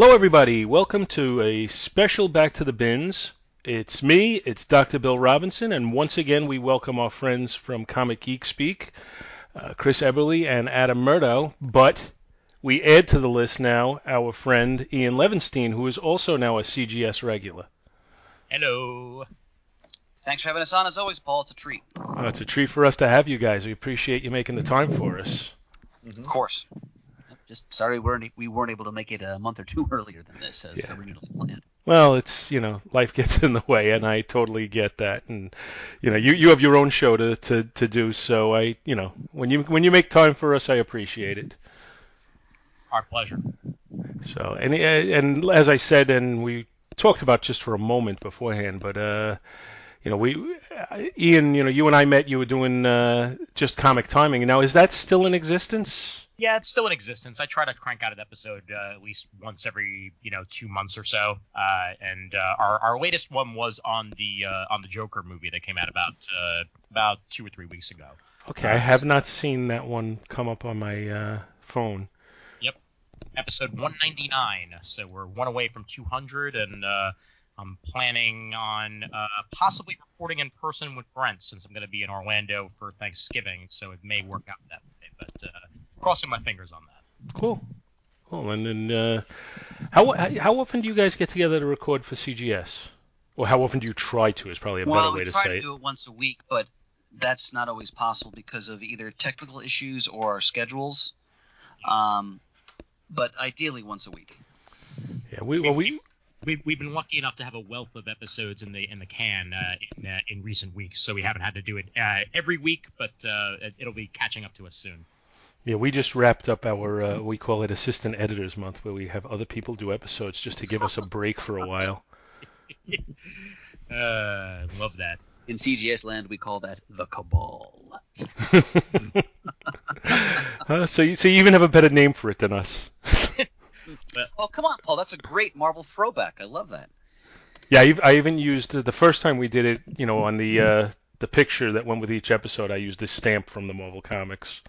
Hello, everybody. Welcome to a special Back to the Bins. It's me, it's Dr. Bill Robinson, and once again we welcome our friends from Comic Geek Speak, uh, Chris Eberly and Adam Murdough. But we add to the list now our friend Ian Levinstein, who is also now a CGS regular. Hello. Thanks for having us on as always, Paul. It's a treat. Uh, it's a treat for us to have you guys. We appreciate you making the time for us. Mm-hmm. Of course. Just sorry we weren't we weren't able to make it a month or two earlier than this as Yeah. originally planned. Well, it's you know life gets in the way, and I totally get that. And you know you you have your own show to to to do, so I you know when you when you make time for us, I appreciate it. Our pleasure. So and and as I said, and we talked about just for a moment beforehand, but uh, you know we Ian, you know you and I met. You were doing uh, just comic timing. Now is that still in existence? Yeah, it's still in existence. I try to crank out an episode uh, at least once every you know two months or so. Uh, and uh, our our latest one was on the uh, on the Joker movie that came out about uh, about two or three weeks ago. Okay, I have not seen that one come up on my uh, phone. Yep. Episode 199. So we're one away from 200, and uh, I'm planning on uh, possibly reporting in person with Brent since I'm going to be in Orlando for Thanksgiving. So it may work out that way, but uh, crossing my fingers on that. Cool. Cool. And then, uh, how how often do you guys get together to record for CGS? Or how often do you try to? Is probably a well, better way to say. Well, we try to do it once a week, but that's not always possible because of either technical issues or our schedules. Um, but ideally once a week. Yeah, we well we We've, we've been lucky enough to have a wealth of episodes in the in the can uh, in, uh, in recent weeks, so we haven't had to do it uh, every week, but uh, it'll be catching up to us soon. Yeah we just wrapped up our uh, we call it Assistant Editors Month, where we have other people do episodes just to give us a break for a while. Uh, love that. In CGS land we call that the cabal. uh, so you so you even have a better name for it than us. Oh come on, Paul, that's a great Marvel throwback. I love that. Yeah, I've, I even used uh, the first time we did it. You know, on the uh, the picture that went with each episode, I used a stamp from the Marvel Comics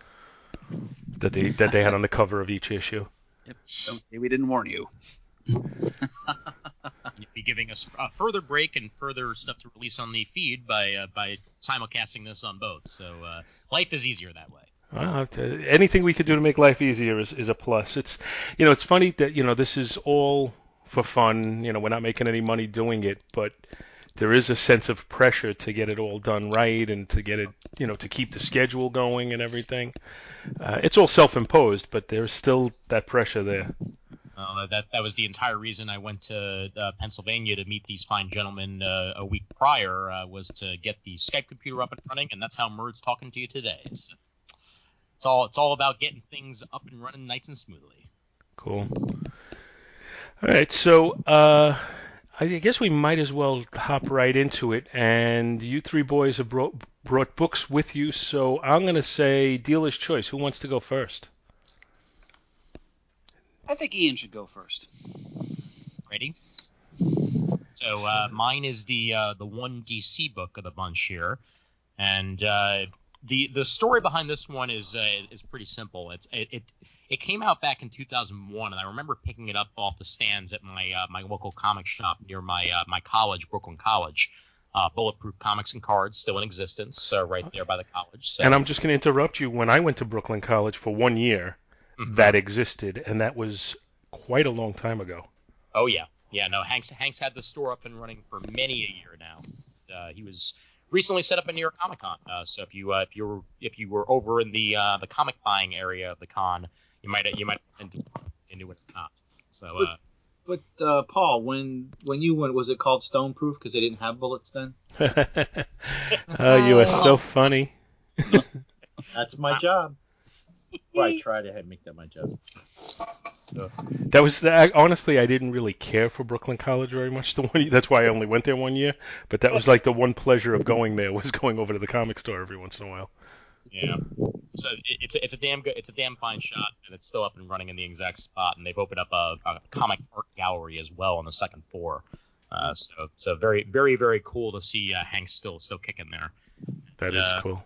that they that they had on the cover of each issue. Yep. Don't say we didn't warn you. You'll be giving us a further break and further stuff to release on the feed by uh, by simulcasting this on both. So uh, life is easier that way. Well, uh, anything we could do to make life easier is, is a plus. It's you know it's funny that you know this is all for fun. You know we're not making any money doing it, but there is a sense of pressure to get it all done right and to get it you know to keep the schedule going and everything. Uh, it's all self-imposed, but there's still that pressure there. Uh, that that was the entire reason I went to uh, Pennsylvania to meet these fine gentlemen uh, a week prior uh, was to get the Skype computer up and running, and that's how Murd's talking to you today. So it's all it's all about getting things up and running nice and smoothly. Cool. All right, so uh, I guess we might as well hop right into it. And you three boys have brought brought books with you, so I'm gonna say dealer's choice. Who wants to go first? I think Ian should go first. Ready? So uh, mine is the uh, the one DC book of the bunch here, and uh, the the story behind this one is uh, is pretty simple. It's it, it it came out back in 2001, and I remember picking it up off the stands at my uh, my local comic shop near my uh, my college, Brooklyn College. Uh, Bulletproof Comics and Cards still in existence, uh, right there by the college. So, And I'm just gonna interrupt you. When I went to Brooklyn College for one year, Mhm. that existed, and that was quite a long time ago. Oh yeah, yeah. No, Hanks Hanks had the store up and running for many a year now. Uh, he was recently set up a New York Comic Con. Uh, so if you uh, if you were if you were over in the uh, the comic buying area of the con, you might you might into, into it or not. So uh, But uh, Paul, when when you went, was it called Stone Proof because they didn't have bullets then? oh, you are so funny. That's my job. Well, I try to make that my job. That was I, honestly, I didn't really care for Brooklyn College very much. The one that's why I only went there one year. But that was like the one pleasure of going there was going over to the comic store every once in a while. Yeah. So it, it's a, it's a damn good it's a damn fine shot, and it's still up and running in the exact spot. And they've opened up a, a comic art gallery as well on the second floor. Uh, so so very very very cool to see uh, Hank still still kicking there. That is Uh, cool.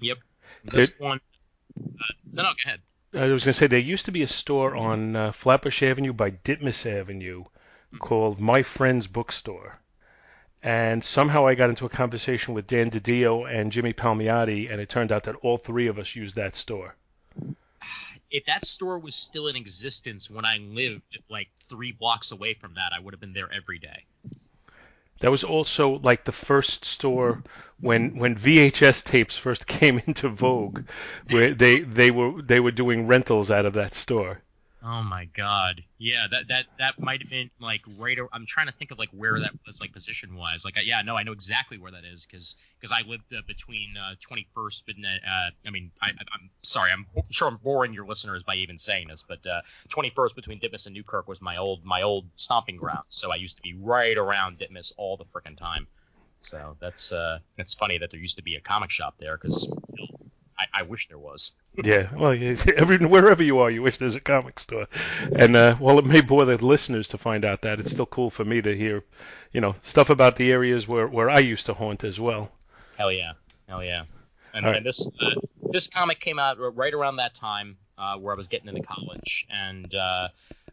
Yep. This Did- one. Uh, no, no, go ahead. I was gonna say there used to be a store on uh, Flatbush Avenue by Ditmas Avenue called My Friend's Bookstore, and somehow I got into a conversation with Dan DiDio and Jimmy Palmiotti, and it turned out that all three of us used that store. If that store was still in existence when I lived like three blocks away from that, I would have been there every day. That was also like the first store when when VHS tapes first came into vogue, where they they were they were doing rentals out of that store. Oh my god. Yeah, that that that might have been like right. ar- I'm trying to think of like where that was like position wise. Like, uh, yeah, no, I know exactly where that is because because I lived uh, between uh, 21st and uh, I mean, I, I'm sorry, I'm sure I'm boring your listeners by even saying this, but uh, 21st between Ditmas and Newkirk was my old my old stomping ground. So I used to be right around Ditmas all the frickin' time. So that's uh that's funny that there used to be a comic shop there because I, I wish there was. Yeah, well, every, wherever you are, you wish there's a comic store. And uh, while it may bore the listeners to find out that, it's still cool for me to hear, you know, stuff about the areas where where I used to haunt as well. Hell yeah, hell yeah. And, right. and this uh, this comic came out right around that time uh, where I was getting into college, and uh,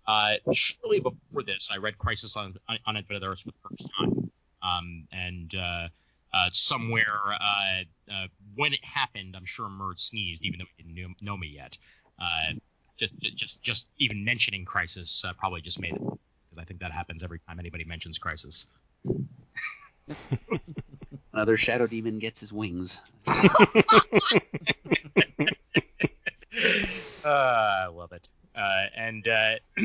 uh, shortly before this, I read Crisis on on Infinite Earths for the first time. Um, and uh, uh, somewhere uh, uh, when it happened, I'm sure Murd sneezed, even though he didn't know, know me yet. Uh, just just just even mentioning Crisis uh, probably just made it because I think that happens every time anybody mentions Crisis. Another shadow demon gets his wings. uh, I love it. Uh, and uh,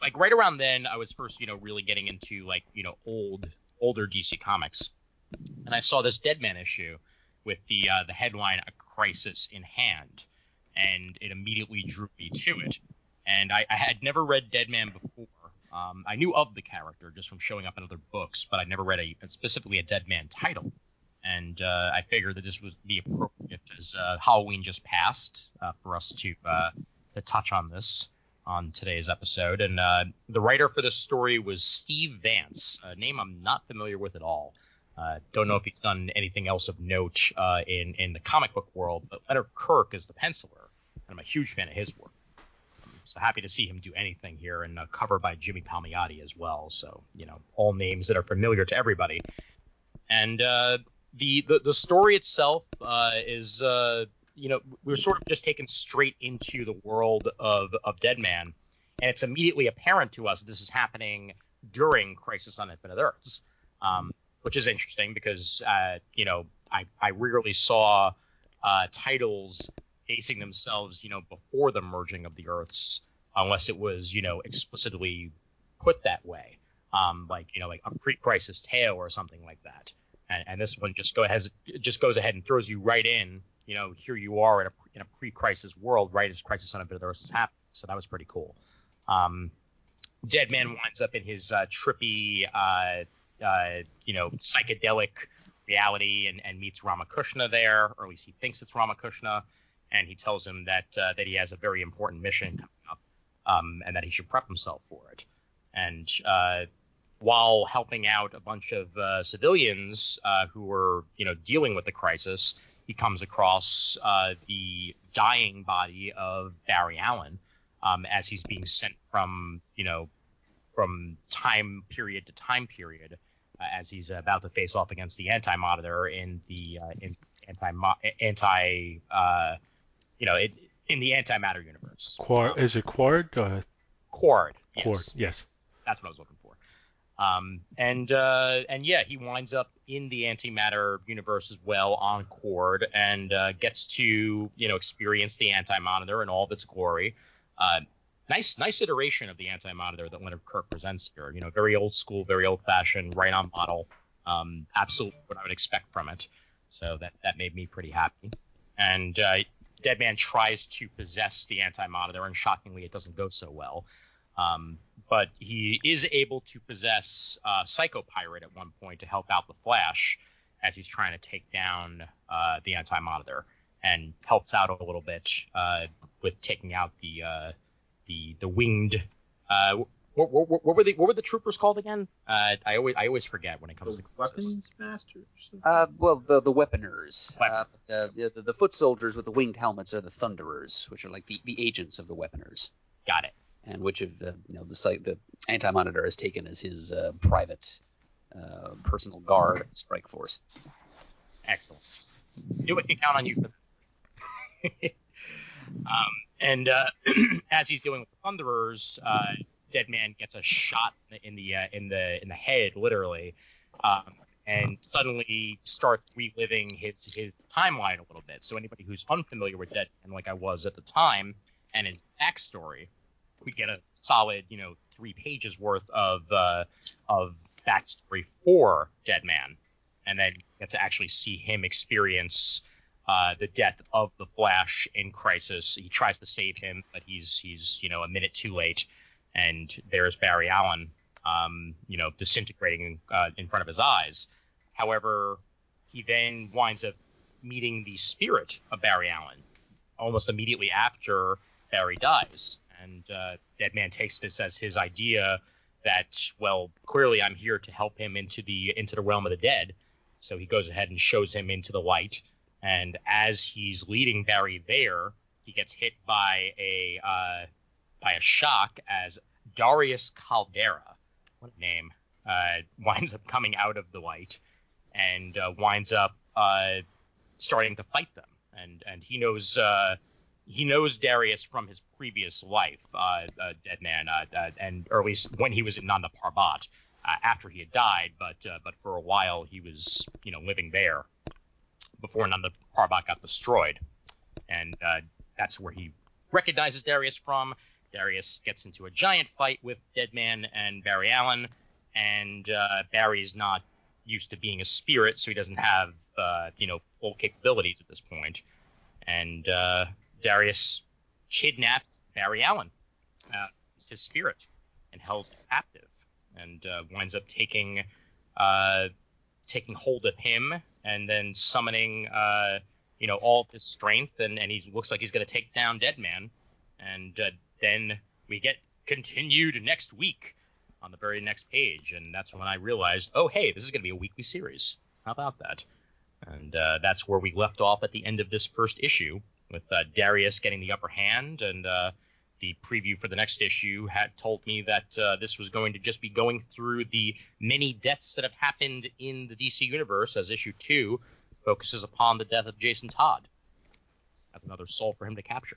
like right around then, I was first, you know, really getting into like you know old older DC comics, and I saw this Deadman issue with the uh, the headline "A Crisis in Hand," and it immediately drew me to it. And I, I had never read Deadman before. Um, I knew of the character just from showing up in other books, but I'd never read a specifically a Deadman title. And uh, I figured that this would be appropriate as uh, Halloween just passed uh, for us to uh, to touch on this on today's episode. And uh, the writer for this story was Steve Vance, a name I'm not familiar with at all. Uh, don't know if he's done anything else of note uh, in in the comic book world, but Leonard Kirk is the penciler, and I'm a huge fan of his work. So happy to see him do anything here, and uh, covered by Jimmy Palmiotti as well. So you know, all names that are familiar to everybody. And uh, the, the the story itself uh, is you know we're sort of just taken straight into the world of of Dead Man, and it's immediately apparent to us this is happening during Crisis on Infinite Earths, um, which is interesting because uh, you know I I rarely saw uh, titles basing themselves you know before the merging of the Earths unless it was you know explicitly put that way, um, like you know like a pre-crisis tale or something like that and, and this one just go has just goes ahead and throws you right in. You know, here you are in a in a pre-crisis world, right as Crisis on Infinite Earths is happening. So that was pretty cool. Um, Dead Man winds up in his uh, trippy, uh, you know, psychedelic reality and, and meets Ramakrishna there, or at least he thinks it's Ramakrishna, and he tells him that uh, that he has a very important mission coming up, um, and that he should prep himself for it. And uh, while helping out a bunch of uh, civilians uh, who were, you know, dealing with the crisis, he comes across uh, the dying body of Barry Allen um, as he's being sent from, you know, from time period to time period uh, as he's about to face off against the Anti-Monitor in the uh, in anti anti uh, you know it, in the antimatter universe. Quar is it Qward? Uh, Qward. Qward, Yes. yes. That's what I was looking for. Um, and uh, and yeah, he winds up in the antimatter universe as well on Qward and uh, gets to you know experience the Anti Monitor in all of its glory. Uh, nice nice iteration of the Anti Monitor that Leonard Kirk presents here. You know, very old school, very old fashioned, right on model. Um, absolutely what I would expect from it. So that that made me pretty happy. And uh, Deadman tries to possess the Anti Monitor, and shockingly, it doesn't go so well. Um, but he is able to possess uh, Psycho Pirate at one point to help out the Flash as he's trying to take down uh, the Anti Monitor, and helps out a little bit uh, with taking out the uh, the the winged. Uh, what, what, what, were the what were the troopers called again? Uh, I always I always forget when it comes The to weapons masters. Uh, well, the the weaponers. Weapon. Uh, the, the the foot soldiers with the winged helmets are the thunderers, which are like the, the agents of the weaponers, Got it. and which of the you know the site the anti monitor has taken as his uh, private uh, personal guard strike force. Excellent. Knew we can count on you for that. um, and uh, as he's doing with the Thunderers, uh, Deadman gets a shot in the uh, in the in the head, literally, um, and suddenly starts reliving his his timeline a little bit. So anybody who's unfamiliar with Deadman, like I was at the time, and his backstory, we get a solid, you know, three pages worth of uh, of backstory for Deadman, and then get to actually see him experience uh, the death of the Flash in Crisis. He tries to save him, but he's he's you know a minute too late, and there's Barry Allen, um, you know, disintegrating uh, in front of his eyes. However, he then winds up meeting the spirit of Barry Allen almost immediately after Barry dies, and uh, Deadman takes this as his idea that well, clearly I'm here to help him into the into the realm of the dead. So he goes ahead and shows him into the light, and as he's leading Barry there, he gets hit by a uh, by a shock as Darius Caldera, what name, uh, winds up coming out of the light and uh, winds up uh, starting to fight them. And and he knows uh, he knows Darius from his previous life, uh, Deadman, uh, uh, and or at least when he was in Nanda Parbat, after he had died. But but for a while he was you know living there before none Nanda Parbat got destroyed, and uh, that's where he recognizes Darius from. Darius gets into a giant fight with Deadman and Barry Allen, and uh, Barry's not used to being a spirit, so he doesn't have uh, you know full capabilities at this point. And uh, Darius kidnapped Barry Allen, uh, his spirit, and held captive, and uh, winds up taking uh, taking hold of him, and then summoning uh, you know all of his strength, and and he looks like he's going to take down Deadman, and uh, then we get continued next week on the very next page, and that's when I realized, oh hey, this is going to be a weekly series. How about that? And uh, that's where we left off at the end of this first issue, with uh, Darius getting the upper hand, and uh, the preview for the next issue had told me that uh, this was going to just be going through the many deaths that have happened in the DC universe, as issue two focuses upon the death of Jason Todd. That's another soul for him to capture.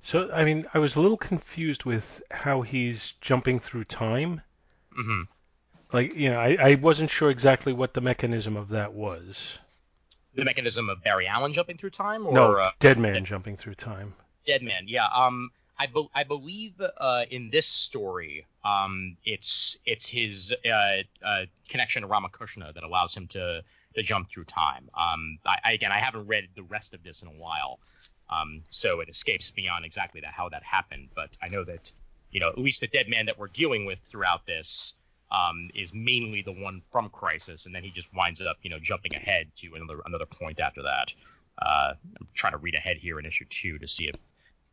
So, I mean, I was a little confused with how he's jumping through time. hmm Like, you know, I, I wasn't sure exactly what the mechanism of that was. The mechanism of Barry Allen jumping through time, or no, uh, Dead Man jumping through time. Dead Man, yeah. Um, I, be- I believe uh, in this story, um, it's it's his uh, uh, connection to Ramakrishna that allows him to to jump through time. Um, I, I, again, I haven't read the rest of this in a while, um, so it escapes me on exactly that how that happened. But I know that you know at least the Dead Man that we're dealing with throughout this um, is mainly the one from Crisis, and then he just winds up you know jumping ahead to another another point after that. Uh, I'm trying to read ahead here in issue two to see if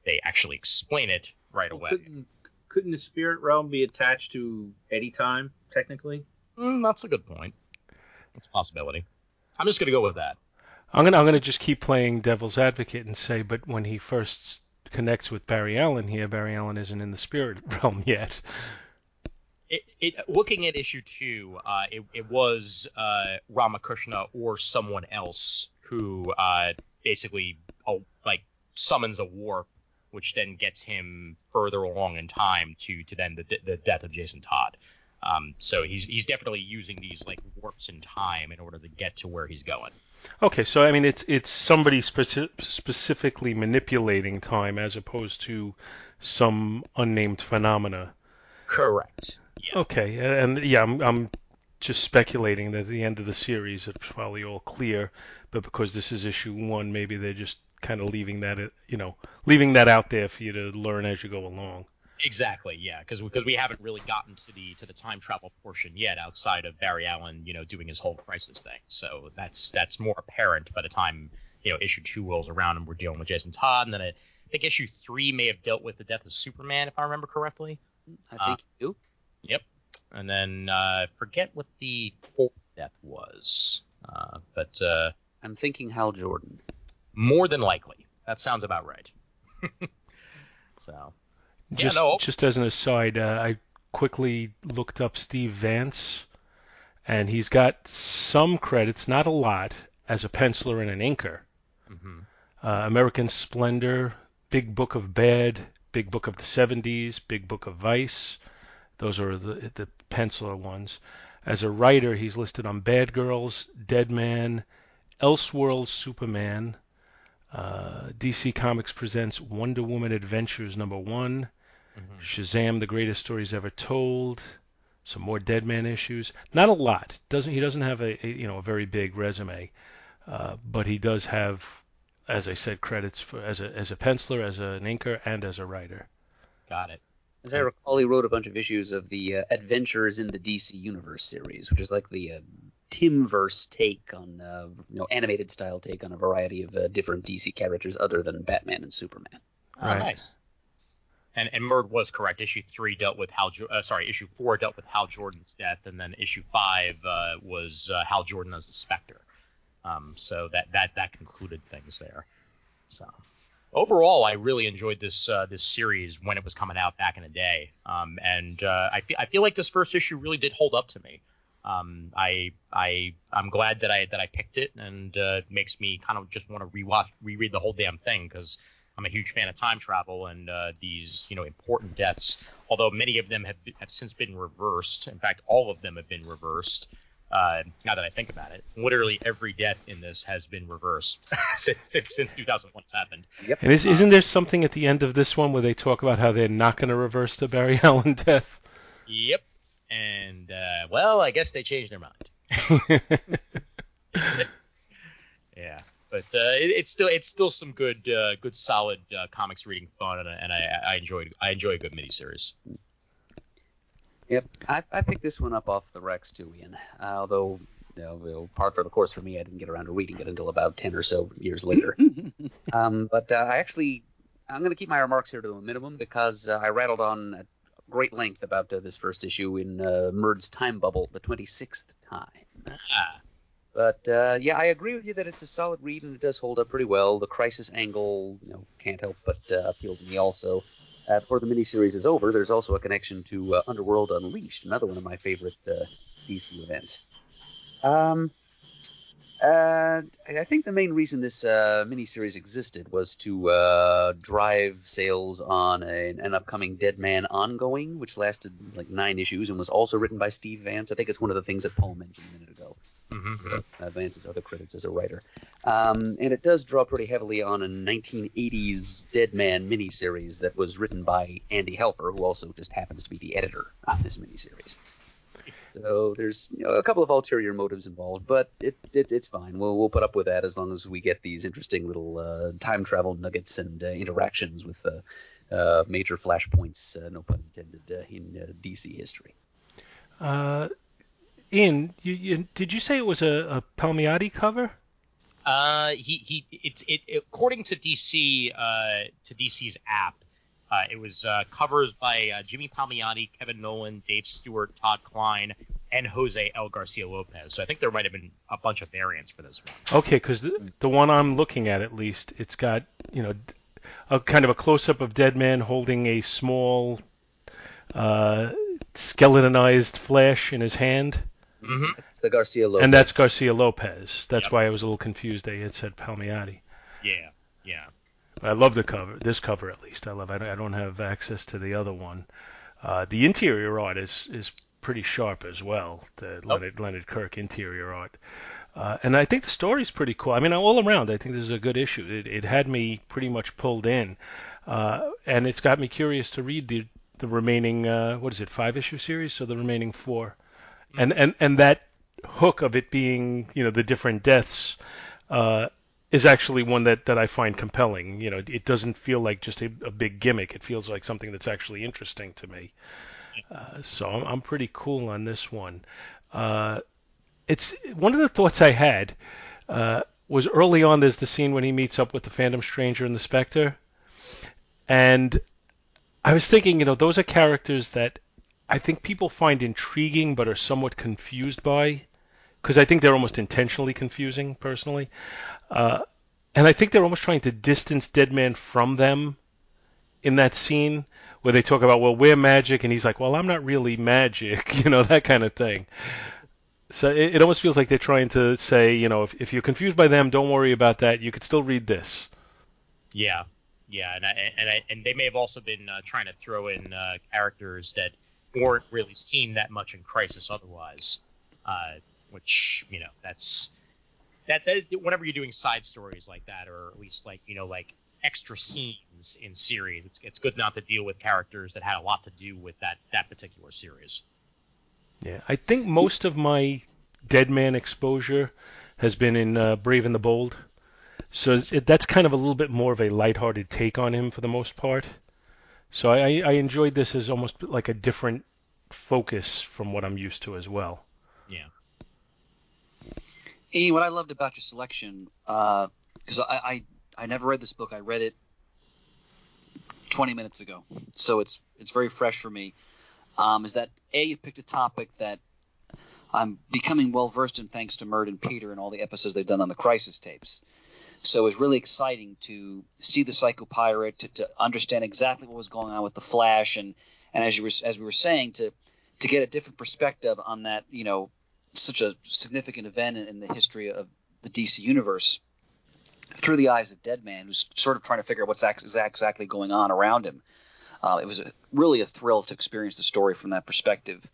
they actually explain it right away. Couldn't, couldn't the spirit realm be attached to any time, technically? Mm, that's a good point. That's a possibility. I'm just gonna go with that. I'm gonna I'm gonna just keep playing devil's advocate and say, but when he first connects with Barry Allen here, Barry Allen isn't in the spirit realm yet. It, it, looking at issue two, uh, it, it was uh, Ramakrishna or someone else who uh, basically oh, like summons a warp, which then gets him further along in time to to then the, the death of Jason Todd. Um, so he's he's definitely using these like warps in time in order to get to where he's going. Okay, so I mean it's it's somebody speci- specifically manipulating time as opposed to some unnamed phenomena. Correct. Yeah. Okay, and yeah, I'm I'm just speculating that at the end of the series it's probably all clear, but because this is issue one, maybe they're just kind of leaving that you know leaving that out there for you to learn as you go along. Exactly, yeah, because because we haven't really gotten to the to the time travel portion yet, outside of Barry Allen, you know, doing his whole crisis thing. So that's that's more apparent by the time you know issue two rolls around and we're dealing with Jason Todd, and then I, I think issue three may have dealt with the death of Superman, if I remember correctly. I think you Yep, and then uh, forget what the fourth death was, uh, but uh, I'm thinking Hal Jordan. More than likely, that sounds about right. so Yeah, Just, no. just as an aside, uh, I quickly looked up Steve Vance, and he's got some credits, not a lot, as a penciler and an inker. mhm. Uh, American Splendor, Big Book of Bad, Big Book of the 70s, Big Book of Vice. Those are the, the penciler ones. As a writer, he's listed on Bad Girls, Dead Man, Elseworlds Superman. Uh, DC Comics presents Wonder Woman Adventures number one. Mhm. Shazam: The Greatest Stories Ever Told. Some more Dead Man issues. Not a lot. Doesn't he doesn't have a, a you know a very big resume, uh, but he does have, as I said, credits for as a as a penciler, as an inker, and as a writer. got it. As I recall, he wrote a bunch of issues of the uh, Adventures in the DC Universe series, which is like the uh, Timmverse take on, uh, you know, animated style take on a variety of uh, different DC characters other than Batman and Superman. Oh, Right. nice. And and Murd was correct. Issue three dealt with Hal. Jo- Uh, sorry, issue four dealt with Hal Jordan's death, and then issue five uh, was uh, Hal Jordan as a Spectre. Um, so that that that concluded things there. So overall, I really enjoyed this uh, this series when it was coming out back in the day. Um, and uh, I feel I feel like this first issue really did hold up to me. Um, I I I'm glad that I that I picked it, and uh, it makes me kind of just want to rewatch reread the whole damn thing because I'm a huge fan of time travel and uh, these, you know, important deaths. Although many of them have, have since been reversed. In fact, all of them have been reversed. Uh, now that I think about it, literally every death in this has been reversed since, since since 2001 has happened. And is, isn't there something at the end of this one where they talk about how they're not going to reverse the Barry Allen death? Yep. And uh, well, I guess they changed their mind. Yeah, but uh, it, it's still it's still some good uh, good solid uh, comics reading fun, and, I- and I, I enjoyed I enjoy a good miniseries. Yep, I, I picked this one up off the Rex too, Ian. Uh, although, you know, you know, part for the course for me, I didn't get around to reading it until about ten or so years later. um, but uh, I actually, I'm going to keep my remarks here to a minimum because uh, I rattled on at great length about uh, this first issue in uh, Murd's Time Bubble, the 26th time. Ah, But uh, yeah, I agree with you that it's a solid read and it does hold up pretty well. The crisis angle, you know, can't help but uh, appeal to me also. Uh, before the miniseries is over, there's also a connection to uh, Underworld Unleashed, another one of my favorite uh, DC events. Um, uh, I think the main reason this uh, miniseries existed was to uh, drive sales on a, an upcoming Dead Man ongoing, which lasted like nine issues and was also written by Steve Vance. I think it's one of the things that Paul mentioned a minute ago mhm. uh, Vance's other credits as a writer. Um, and it does draw pretty heavily on a 1980s Dead Man miniseries that was written by Andy Helfer, who also just happens to be the editor on this miniseries. So there's you know, a couple of ulterior motives involved, but it, it it's fine. We'll we'll put up with that as long as we get these interesting little uh, time travel nuggets and uh, interactions with uh, uh, major flashpoints, uh, no pun intended, uh, in uh, DC history. Uh, Ian, you, you, did you say it was a, a Palmiotti cover? Uh, he he it's it, according to DC uh to DC's app, uh, it was uh, covers by uh, Jimmy Palmiotti, Kevin Nowlan, Dave Stewart, Todd Klein, and Jose L. Garcia Lopez. So I think there might have been a bunch of variants for this one. Okay, because the, the one I'm looking at, at least, it's got you know a kind of a close-up of Dead Man holding a small uh, skeletonized Flash in his hand, Mm-hmm. It's the Garcia Lopez. and that's Garcia Lopez. That's Yep. why I was a little confused. They had said Palmiotti. Yeah, yeah. I love the cover. This cover, at least, I love. I don't, have access to the other one. Uh, the interior art is is pretty sharp as well. The Oh. Leonard Leonard Kirk interior art. Uh, and I think the story's pretty cool. I mean, all around, I think this is a good issue. It, it had me pretty much pulled in, uh, and it's got me curious to read the the remaining uh, what is it five issue series? So the remaining four, and and and that hook of it being you know the different deaths uh, is actually one that that I find compelling. You know, it doesn't feel like just a, a big gimmick. It feels like something that's actually interesting to me. Uh, so I'm, I'm pretty cool on this one. Uh, it's one of the thoughts I had uh, was early on. There's the scene when he meets up with the Phantom Stranger and the Spectre, and I was thinking, you know, those are characters that I think people find intriguing but are somewhat confused by, because I think they're almost intentionally confusing, personally. Uh, and I think they're almost trying to distance Deadman from them in that scene where they talk about, well, we're magic, and he's like, well, I'm not really magic, you know, that kind of thing. So it, it almost feels like they're trying to say, you know, if, if you're confused by them, don't worry about that. You could still read this. Yeah, yeah, and I, and I, and they may have also been uh, trying to throw in uh, characters that weren't really seen that much in Crisis otherwise, uh, which you know that's that, that whenever you're doing side stories like that, or at least like you know like extra scenes in series, it's it's good not to deal with characters that had a lot to do with that that particular series. Yeah, I think most of my Deadman exposure has been in uh, Brave and the Bold. So it, that's kind of a little bit more of a lighthearted take on him for the most part. So I, I enjoyed this as almost like a different focus from what I'm used to as well. Yeah. What I loved about your selection, because I, I I never read this book. I read it 20 minutes ago, so it's it's very fresh for me. Um, is that a you picked a topic that I'm becoming well versed in thanks to Murd and Peter and all the episodes they've done on the Crisis tapes. So it was really exciting to see the Psycho Pirate, to, to understand exactly what was going on with the Flash, and and as you were as we were saying, to to get a different perspective on that, you know, such a significant event in, the history of the DC universe through the eyes of Deadman, who's sort of trying to figure out what's exactly going on around him. Uh, it was a, really a thrill to experience the story from that perspective.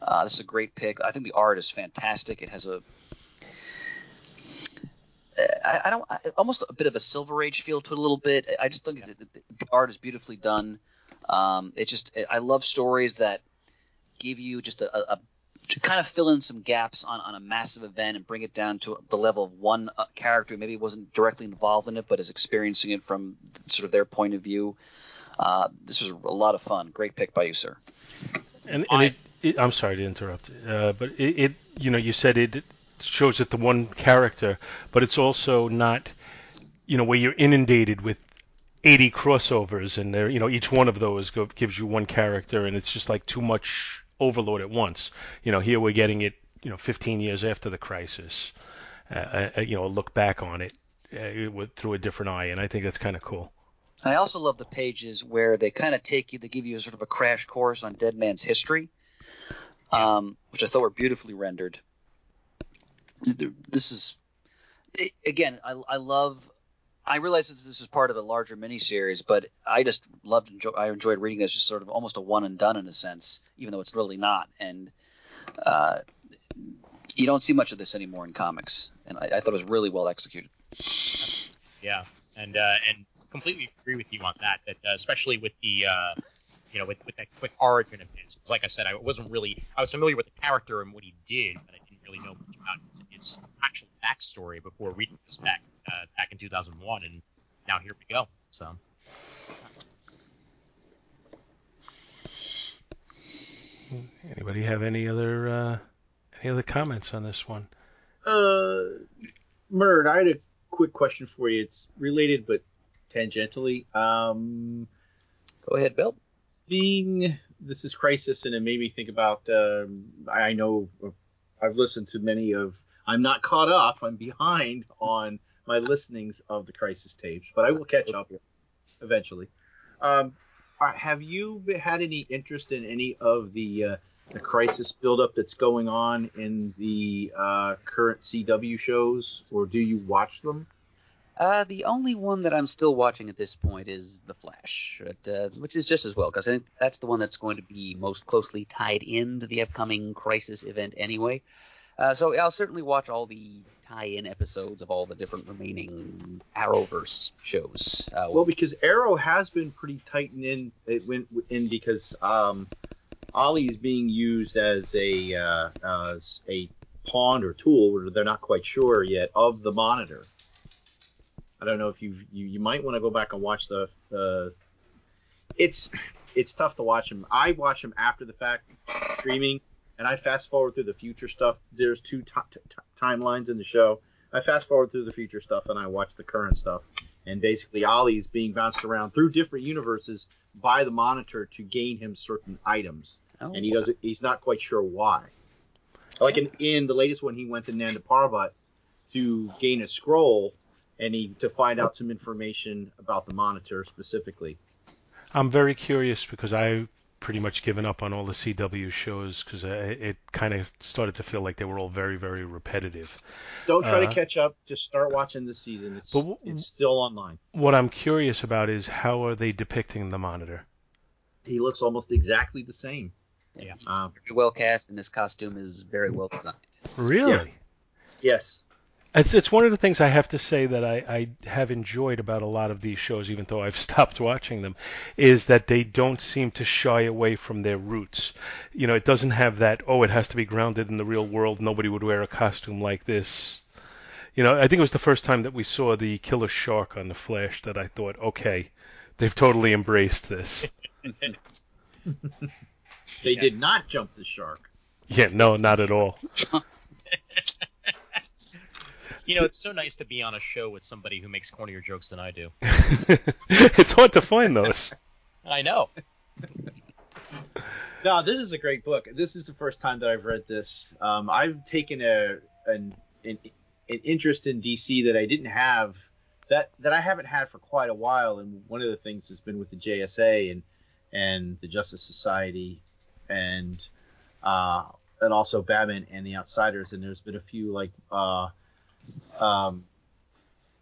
Uh, this is a great pick. I think the art is fantastic. It has a I, I don't I, almost a bit of a Silver Age feel to it a little bit. I just think that the, the art is beautifully done. Um, it just I love stories that give you just a, a, to kind of fill in some gaps on, on a massive event and bring it down to the level of one uh, character who maybe wasn't directly involved in it but is experiencing it from sort of their point of view. Uh, this was a lot of fun. Great pick by you, sir. And, and it, it, I'm sorry to interrupt, uh, but it, it, you know, you said it shows it the one character, but it's also not, you know, where you're inundated with 80 crossovers and there, you know, each one of those go, gives you one character, and it's just like too much overload at once. You know, here we're getting it, you know, 15 years after the crisis, uh, uh, you know, look back on it uh, through a different eye, and I think that's kind of cool. I also love the pages where they kind of take you, they give you a sort of a crash course on Dead Man's history, um, which I thought were beautifully rendered. This is, again, I, I love. I realize this, this is part of a larger miniseries, but I just loved. Enjoy, I enjoyed reading as just sort of almost a one and done in a sense, even though it's really not. And uh, you don't see much of this anymore in comics, and I, I thought it was really well executed. Yeah, and uh, and completely agree with you on that. That uh, especially with the uh, you know with, with that quick origin of his. Like I said, I wasn't really I was familiar with the character and what he did, but I didn't really know much about his actual backstory before reading this back uh, back in 2001, and now here we go. So. Anybody have any other uh, any other comments on this one? Uh, Murd, I had a quick question for you. It's related but tangentially. Um, Go ahead, Bill. being this is crisis, and it made me think about. Um, I know I've listened to many of. I'm not caught up. I'm behind on my listenings of the crisis tapes, but I will catch up eventually. Um, are- have you had any interest in any of the uh, the crisis buildup that's going on in the uh, current CW shows, or do you watch them? Uh, the only one that I'm still watching at this point is The Flash, but, uh, which is just as well because that's the one that's going to be most closely tied into the upcoming Crisis event anyway. Uh, so I'll certainly watch all the tie-in episodes of all the different remaining Arrowverse shows. Uh, Well, because Arrow has been pretty tightened in. It went in because um, Ollie is being used as a uh, as a pawn or tool. Or they're not quite sure yet of the Monitor. I don't know if you've, you you might want to go back and watch the the. It's it's tough to watch them. I watch them after the fact streaming, and I fast forward through the future stuff. There's two ti ti timelines in the show. I fast forward through the future stuff and I watch the current stuff. And basically, Ollie's being bounced around through different universes by the Monitor to gain him certain items, oh, and he doesn't. He's not quite sure why. Like in, in the latest one, he went to Nanda Parbat to gain a scroll, and he to find out some information about the Monitor specifically. I'm very curious because I've pretty much given up on all the CW shows because it kind of started to feel like they were all very, very repetitive. Don't try Uh, to catch up. Just start watching this season. It's But w- it's still online. What I'm curious about is how are they depicting the Monitor? He looks almost exactly the same. yeah, Um, very well cast, and his costume is very well designed. Really? Yes. It's it's one of the things I have to say that I, I have enjoyed about a lot of these shows, even though I've stopped watching them, is that they don't seem to shy away from their roots. You know, it doesn't have that oh, it has to be grounded in the real world. Nobody would wear a costume like this. You know, I think it was the first time that we saw the killer shark on the Flash that I thought, okay, they've totally embraced this. They did not jump the shark. Yeah, no, not at all. You know, it's so nice to be on a show with somebody who makes cornier jokes than I do. it's hard to find those. I know. No, this is a great book. This is the first time that I've read this. Um, I've taken a an, an an interest in DC that I didn't have that that I haven't had for quite a while, and one of the things has been with the JSA and and the Justice Society and uh, and also Batman and the Outsiders, and there's been a few like uh, um,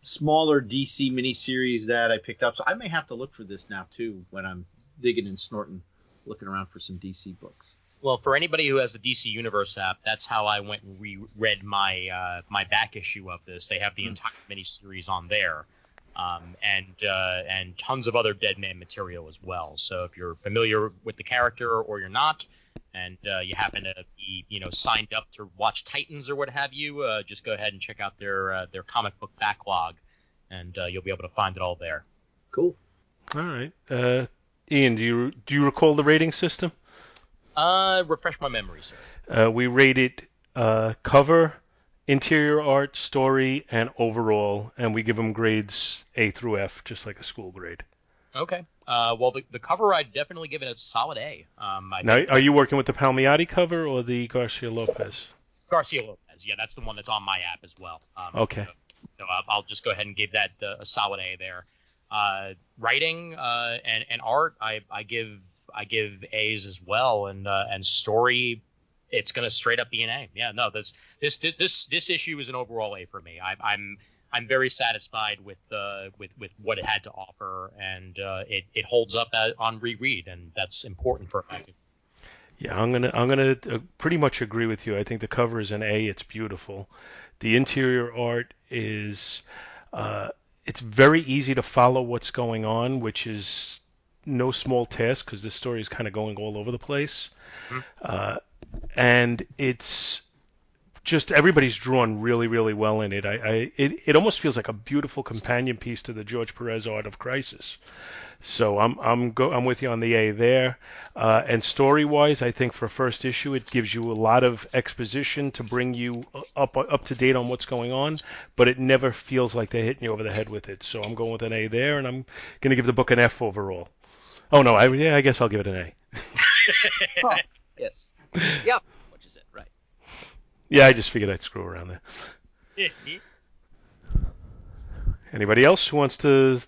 smaller DC miniseries that I picked up. So I may have to look for this now too when I'm digging and snorting, looking around for some DC books. Well, for anybody who has the DC Universe app, that's how I went and reread my uh, my back issue of this. They have the entire miniseries on there, um, and uh, and tons of other Deadman material as well. So if you're familiar with the character or you're not, and uh, you happen to be you know signed up to watch Titans or what have you, uh, just go ahead and check out their uh, their comic book backlog, and uh, you'll be able to find it all there. Cool. All right. Uh, Ian, do you do you recall the rating system? Uh, refresh my memory, sir. Uh, we rated uh, cover, interior art, story, and overall, and we give them grades A through F, just like a school grade. Okay. Uh, well, the, the cover I'd definitely give it a solid A. Um, I Now, are you working with the Palmiotti cover or the Garcia Lopez? Garcia Lopez. Yeah, that's the one that's on my app as well. Um, Okay. So, so I'll, I'll just go ahead and give that uh, a solid A there. Uh, writing uh, and, and art, I, I give I give A's as well, and uh, and story, it's gonna straight up be an A. Yeah, no, this this this this issue is an overall A for me. I, I'm I'm very satisfied with uh, with with what it had to offer, and uh, it it holds up on reread, and that's important for a magazine. Yeah, I'm gonna I'm gonna uh, pretty much agree with you. I think the cover is an A. It's beautiful. The interior art is uh, it's very easy to follow what's going on, which is no small task because this story is kind of going all over the place. Mhm. Uh, and it's just everybody's drawn really, really well in it. I, I it, it almost feels like a beautiful companion piece to the George Perez art of Crisis. So I'm I'm go I'm with you on the A there. Uh, and story wise, I think for first issue it gives you a lot of exposition to bring you up up to date on what's going on, but it never feels like they're hitting you over the head with it. So I'm going with an A there, and I'm gonna give the book an F overall. Oh no, I yeah I guess I'll give it an A. Oh, yes. Yeah. Which is it, right? Yeah, I just figured I'd screw around there. Anybody else who wants to?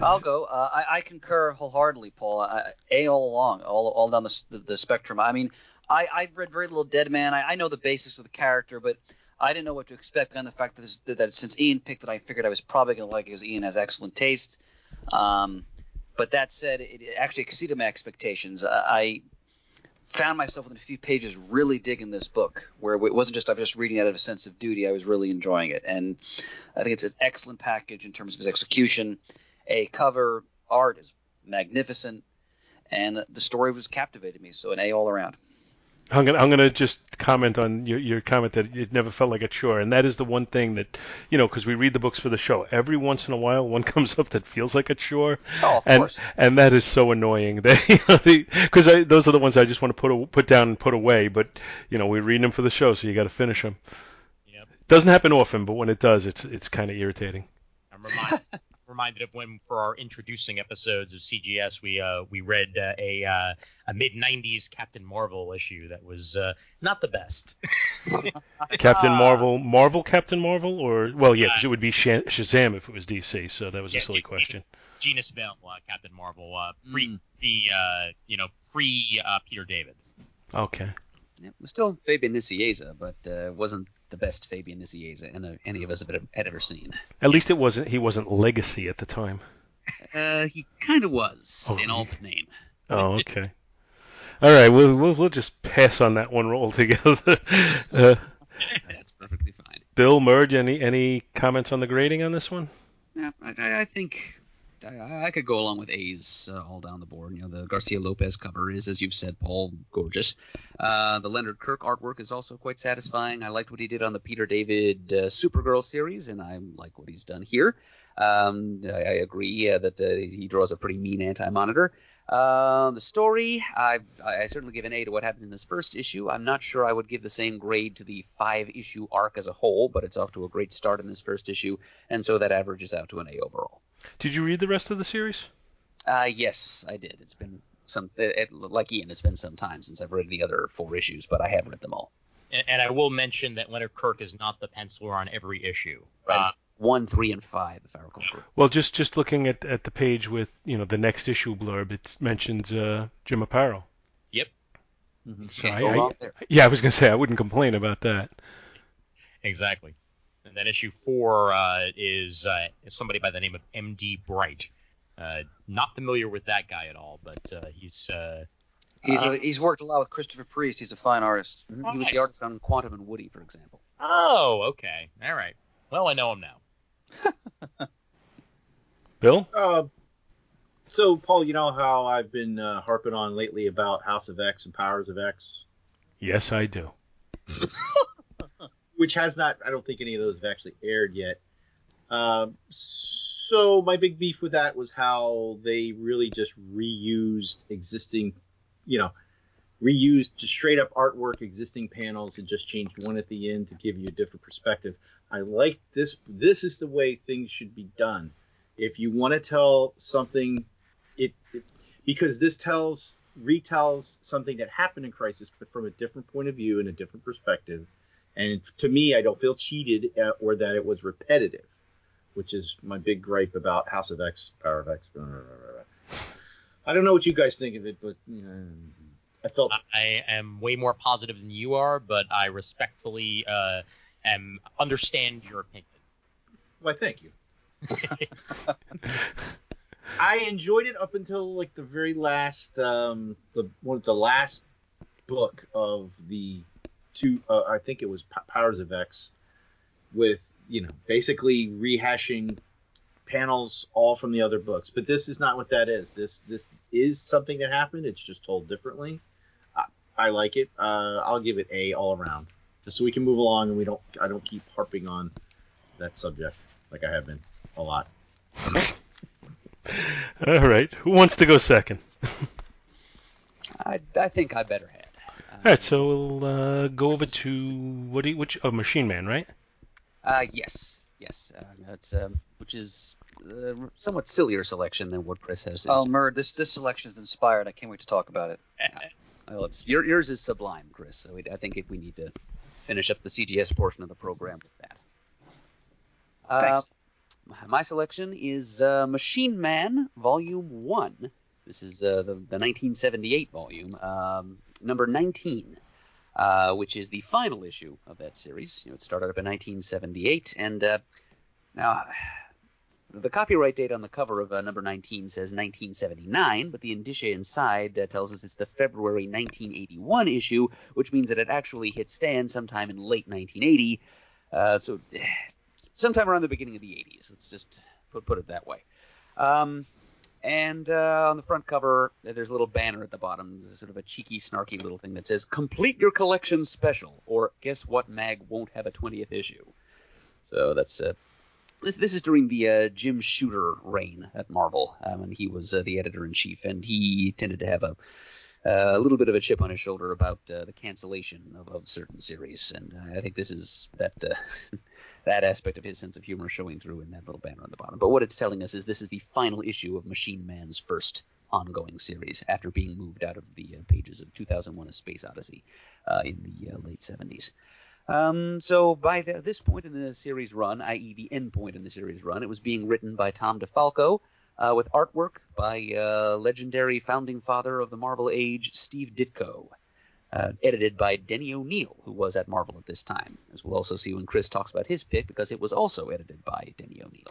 I'll go. Uh, I, I concur wholeheartedly, Paul. I, A all along, all, all down the, the, the spectrum. I mean, I, I've read very little Dead Man. I, I know the basics of the character, but I didn't know what to expect, and the fact that, this, that since Ian picked it, I figured I was probably going to like it because Ian has excellent taste. Um, but that said, it actually exceeded my expectations. I found myself within a few pages really digging this book, where it wasn't just I was just reading out of a sense of duty. I was really enjoying it, and I think it's an excellent package in terms of its execution. A cover art is magnificent, and the story was captivated me. So an A all around. I'm gonna I'm gonna just comment on your your comment that it never felt like a chore, and that is the one thing that you know because we read the books for the show. Every once in a while, one comes up that feels like a chore, Oh, of and course. and that is so annoying. They because those are the ones I just want to put put down and put away. But you know we're reading them for the show, so you got to finish them. Yep. Doesn't happen often, but when it does, it's it's kind of irritating. I'm remind, reminded of when for our introducing episodes of CGS we uh, we read uh, a uh, a mid '90s Captain Marvel issue that was uh, not the best. Captain Ah. Marvel, Marvel Captain Marvel, or well, yeah, 'cause it would be Shazam if it was DC. So that was Yeah, a silly G- question. Genis-Vell, uh, Captain Marvel, uh, pre Mm. the uh, you know pre uh, Peter David. Okay. It was still Fabian Nicieza, but uh, it wasn't the best Fabian Nicieza any, any of us have, had ever seen. At least it wasn't. He wasn't Legacy at the time. Uh, he kind of was Oh, in alt name. Oh, okay. All right, we'll we'll, we'll just pass on that one altogether. uh, That's perfectly fine. Bill Murd, any any comments on the grading on this one? Yeah, I- I think I, I could go along with A's uh, all down the board. You know, the Garcia Lopez cover is, as you've said, Paul, gorgeous. Uh, the Leonard Kirk artwork is also quite satisfying. I liked what he did on the Peter David uh, Supergirl series, and I like what he's done here. Um, I, I agree uh, that uh, he draws a pretty mean anti-monitor. Uh, the story, I, I certainly give an A to what happens in this first issue. I'm not sure I would give the same grade to the five-issue arc as a whole, but it's off to a great start in this first issue, and so that averages out to an A overall. Did you read the rest of the series? Uh, yes, I did. It's been some, it, it- like Ian, it's been some time since I've read the other four issues, but I have read them all. And, and I will mention that Leonard Kirk is not the penciler on every issue. Right. Uh, one, three, and five, if I recall correctly. Well, just just looking at, at the page with you know the next issue blurb, it mentions uh, Jim Aparo. yep, So Can't I, I- yeah, I was gonna say I wouldn't complain about that. exactly. And then issue four uh, is uh, is somebody by the name of M.D. Bright. Uh, not familiar with that guy at all, but uh, he's uh, He's Uh, a, he's worked a lot with Christopher Priest. He's a fine artist. He was the artist on Quantum and Woody, for example. oh okay, all right. Well, I know him now. Bill, Uh, so Paul, you know how I've been uh, harping on lately about House of X and Powers of X, yes, I do. which has not. I don't think any of those have actually aired yet. Um, so my big beef with that was how they really just reused existing, you know, reused just straight up artwork, existing panels, and just changed one at the end to give you a different perspective. I like this. This is the way things should be done. If you want to tell something, it, it because this tells retells something that happened in Crisis, but from a different point of view and a different perspective. And to me, I don't feel cheated uh, or that it was repetitive, which is my big gripe about House of X, Power of X. blah, blah, blah, blah. I don't know what you guys think of it, but you know, I felt I am way more positive than you are, but I respectfully uh, am understand your opinion. Why, thank you. I enjoyed it up until like the very last, um, the one of the last book of the two. Uh, I think it was P- Powers of X, with you know basically rehashing panels all from the other books. But this is not what that is. This this is something that happened. It's just told differently. I, I like it. Uh, I'll give it A all around, just so we can move along and we don't. I don't keep harping on that subject like I have been a lot. All right, who wants to go second? I, I think I better had. All right, so we'll uh, go over to what do you, which oh Machine Man, right? Uh, yes, yes. Uh, that's um, which is uh, somewhat sillier selection than what Chris has. Oh, Murd, this this selection is inspired. I can't wait to talk about it. Well, it's your, yours is sublime, Chris. So we, I think if we need to finish up the CGS portion of the program with that. Uh, Thanks. My selection is uh, Machine Man Volume One. This is uh, the, the 1978 volume, um, number 19. uh, which is the final issue of that series. You know, it started up in 1978, and uh, now the copyright date on the cover of uh, number 19 says 1979, but the indicia inside uh, tells us it's the February 1981 issue, which means that it actually hit stand sometime in late 1980. Uh, so sometime around the beginning of the 80s. Let's just put put it that way. Um, and uh, on the front cover, there's a little banner at the bottom, sort of a cheeky, snarky little thing that says "Complete your collection special," or "Guess what mag won't have a 20th issue." So that's uh, this. This is during the uh, Jim Shooter reign at Marvel, um, and he was uh, the editor in chief, and he tended to have a uh, a little bit of a chip on his shoulder about uh, the cancellation of, of certain series, and uh, I think this is that uh, that aspect of his sense of humor showing through in that little banner on the bottom. But what it's telling us is this is the final issue of Machine Man's first ongoing series after being moved out of the uh, pages of 2001: A Space Odyssey uh, in the late 70s. Um, so by the, this point in the series run, i.e., the end point in the series run, it was being written by Tom DeFalco, uh, with artwork by uh, legendary founding father of the Marvel Age, Steve Ditko. Uh, edited by Denny O'Neil, who was at Marvel at this time, as we'll also see when Chris talks about his pick, because it was also edited by Denny O'Neil.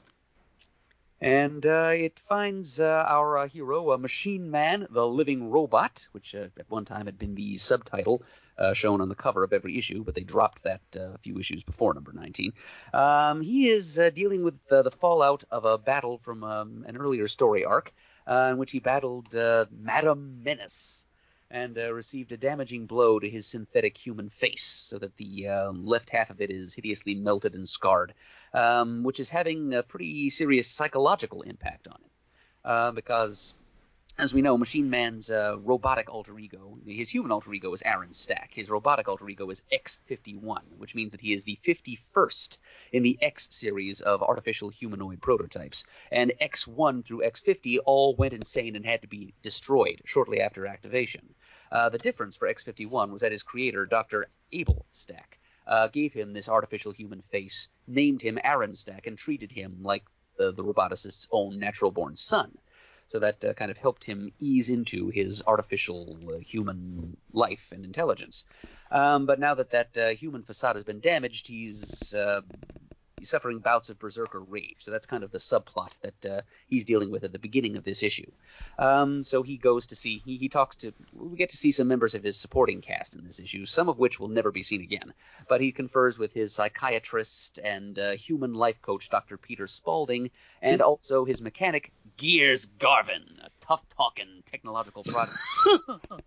And uh, it finds uh, our uh, hero, a Machine Man, the Living Robot, which uh, at one time had been the subtitle uh, shown on the cover of every issue, but they dropped that a few issues before number 19. Um, he is dealing with the fallout of a battle from um, an earlier story arc in which he battled Madame Menace and uh, received a damaging blow to his synthetic human face, so that the um, left half of it is hideously melted and scarred, um, which is having a pretty serious psychological impact on him. Uh, because, as we know, Machine Man's uh, robotic alter ego, his human alter ego is Aaron Stack. His robotic alter ego is X51, which means that he is the 51st in the X series of artificial humanoid prototypes. And X1 through X50 all went insane and had to be destroyed shortly after activation. Uh, the difference for X51 was that his creator, Dr. Abel Stack, uh, gave him this artificial human face, named him Aaron Stack, and treated him like the, the roboticist's own natural born son. So that uh, kind of helped him ease into his artificial uh, human life and intelligence. Um, but now that that uh, human facade has been damaged, he's uh, he's suffering bouts of berserker rage. So that's kind of the subplot that uh, he's dealing with at the beginning of this issue. Um, so he goes to see, he, he talks to, we get to see some members of his supporting cast in this issue, some of which will never be seen again. But he confers with his psychiatrist and uh, human life coach, Dr. Peter Spaulding, and also his mechanic, Gears Garvin, a tough talking technological product.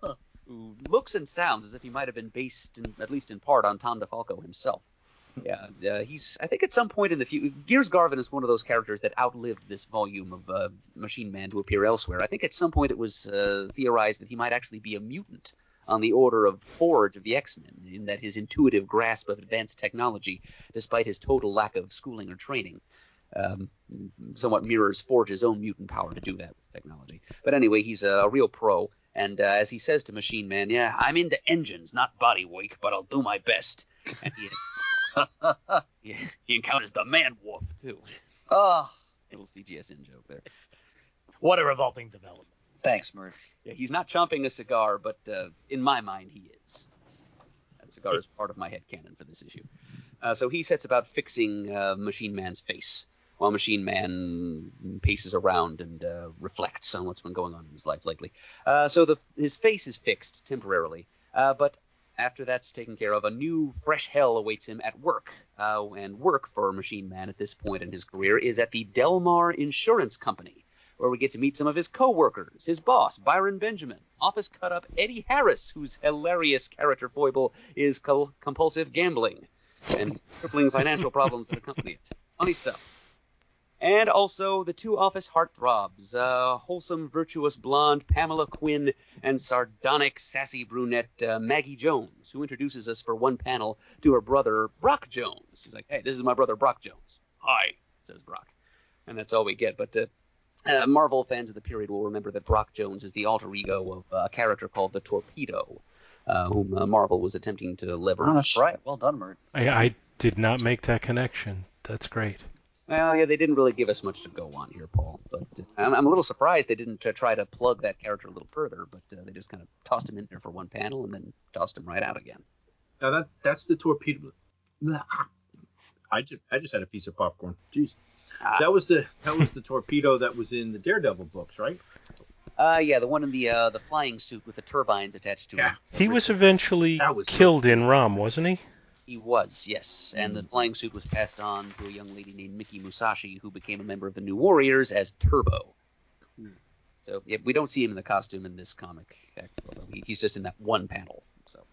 who looks and sounds as if he might have been based, in, at least in part, on Tom DeFalco himself. Yeah, uh, he's. I think at some point in the future, Gears Garvin is one of those characters that outlived this volume of uh, Machine Man to appear elsewhere. I think at some point it was uh, theorized that he might actually be a mutant on the order of Forge of the X-Men, in that his intuitive grasp of advanced technology, despite his total lack of schooling or training, um, somewhat mirrors Forge's own mutant power to do that with technology. But anyway, he's a, a real pro. And uh, as he says to Machine Man, yeah, I'm into engines, not body weight, but I'll do my best. And he, yeah, he encounters the man wolf too. Oh, Little CGSN joke there. What a revolting development. thanks, Murph. Yeah, he's not chomping a cigar, but uh, in my mind he is. That cigar is part of my head canon for this issue. Uh, so he sets about fixing uh, Machine Man's face, while Machine Man paces around and uh, reflects on what's been going on in his life lately. Uh, so the, his face is fixed temporarily, uh, but after that's taken care of, a new fresh hell awaits him at work. Uh, and work for Machine Man at this point in his career is at the Delmar Insurance Company, where we get to meet some of his co-workers, his boss, Byron Benjamin, office cut-up Eddie Harris, whose hilarious character foible is col- compulsive gambling and crippling financial problems that accompany it. Funny stuff. And also the two office heartthrobs, uh, wholesome, virtuous blonde Pamela Quinn and sardonic, sassy brunette uh, Maggie Jones, who introduces us for one panel to her brother Brock Jones. She's like, "Hey, this is my brother Brock Jones." Hi, says Brock, and that's all we get. But uh, uh, Marvel fans of the period will remember that Brock Jones is the alter ego of uh, a character called the Torpedo, uh, whom uh, Marvel was attempting to leverage. Oh, that's right. Well done, Murd. I, I did not make that connection. That's great. Well, yeah, they didn't really give us much to go on here, Paul. But uh, I'm, I'm a little surprised they didn't uh, try to plug that character a little further. But uh, they just kind of tossed him in there for one panel and then tossed him right out again. Now that that's the torpedo. I just I just had a piece of popcorn. Jeez. Ah. That was the that was the torpedo that was in the Daredevil books, right? Uh, yeah, the one in the uh, the flying suit with the turbines attached to Yeah. it. He was eventually was- killed in Rom, wasn't he? He was, yes. And Hmm. the flying suit was passed on to a young lady named Mickey Musashi, who became a member of the New Warriors as Turbo. So yeah, we don't see him in the costume in this comic, although he, he's just in that one panel. So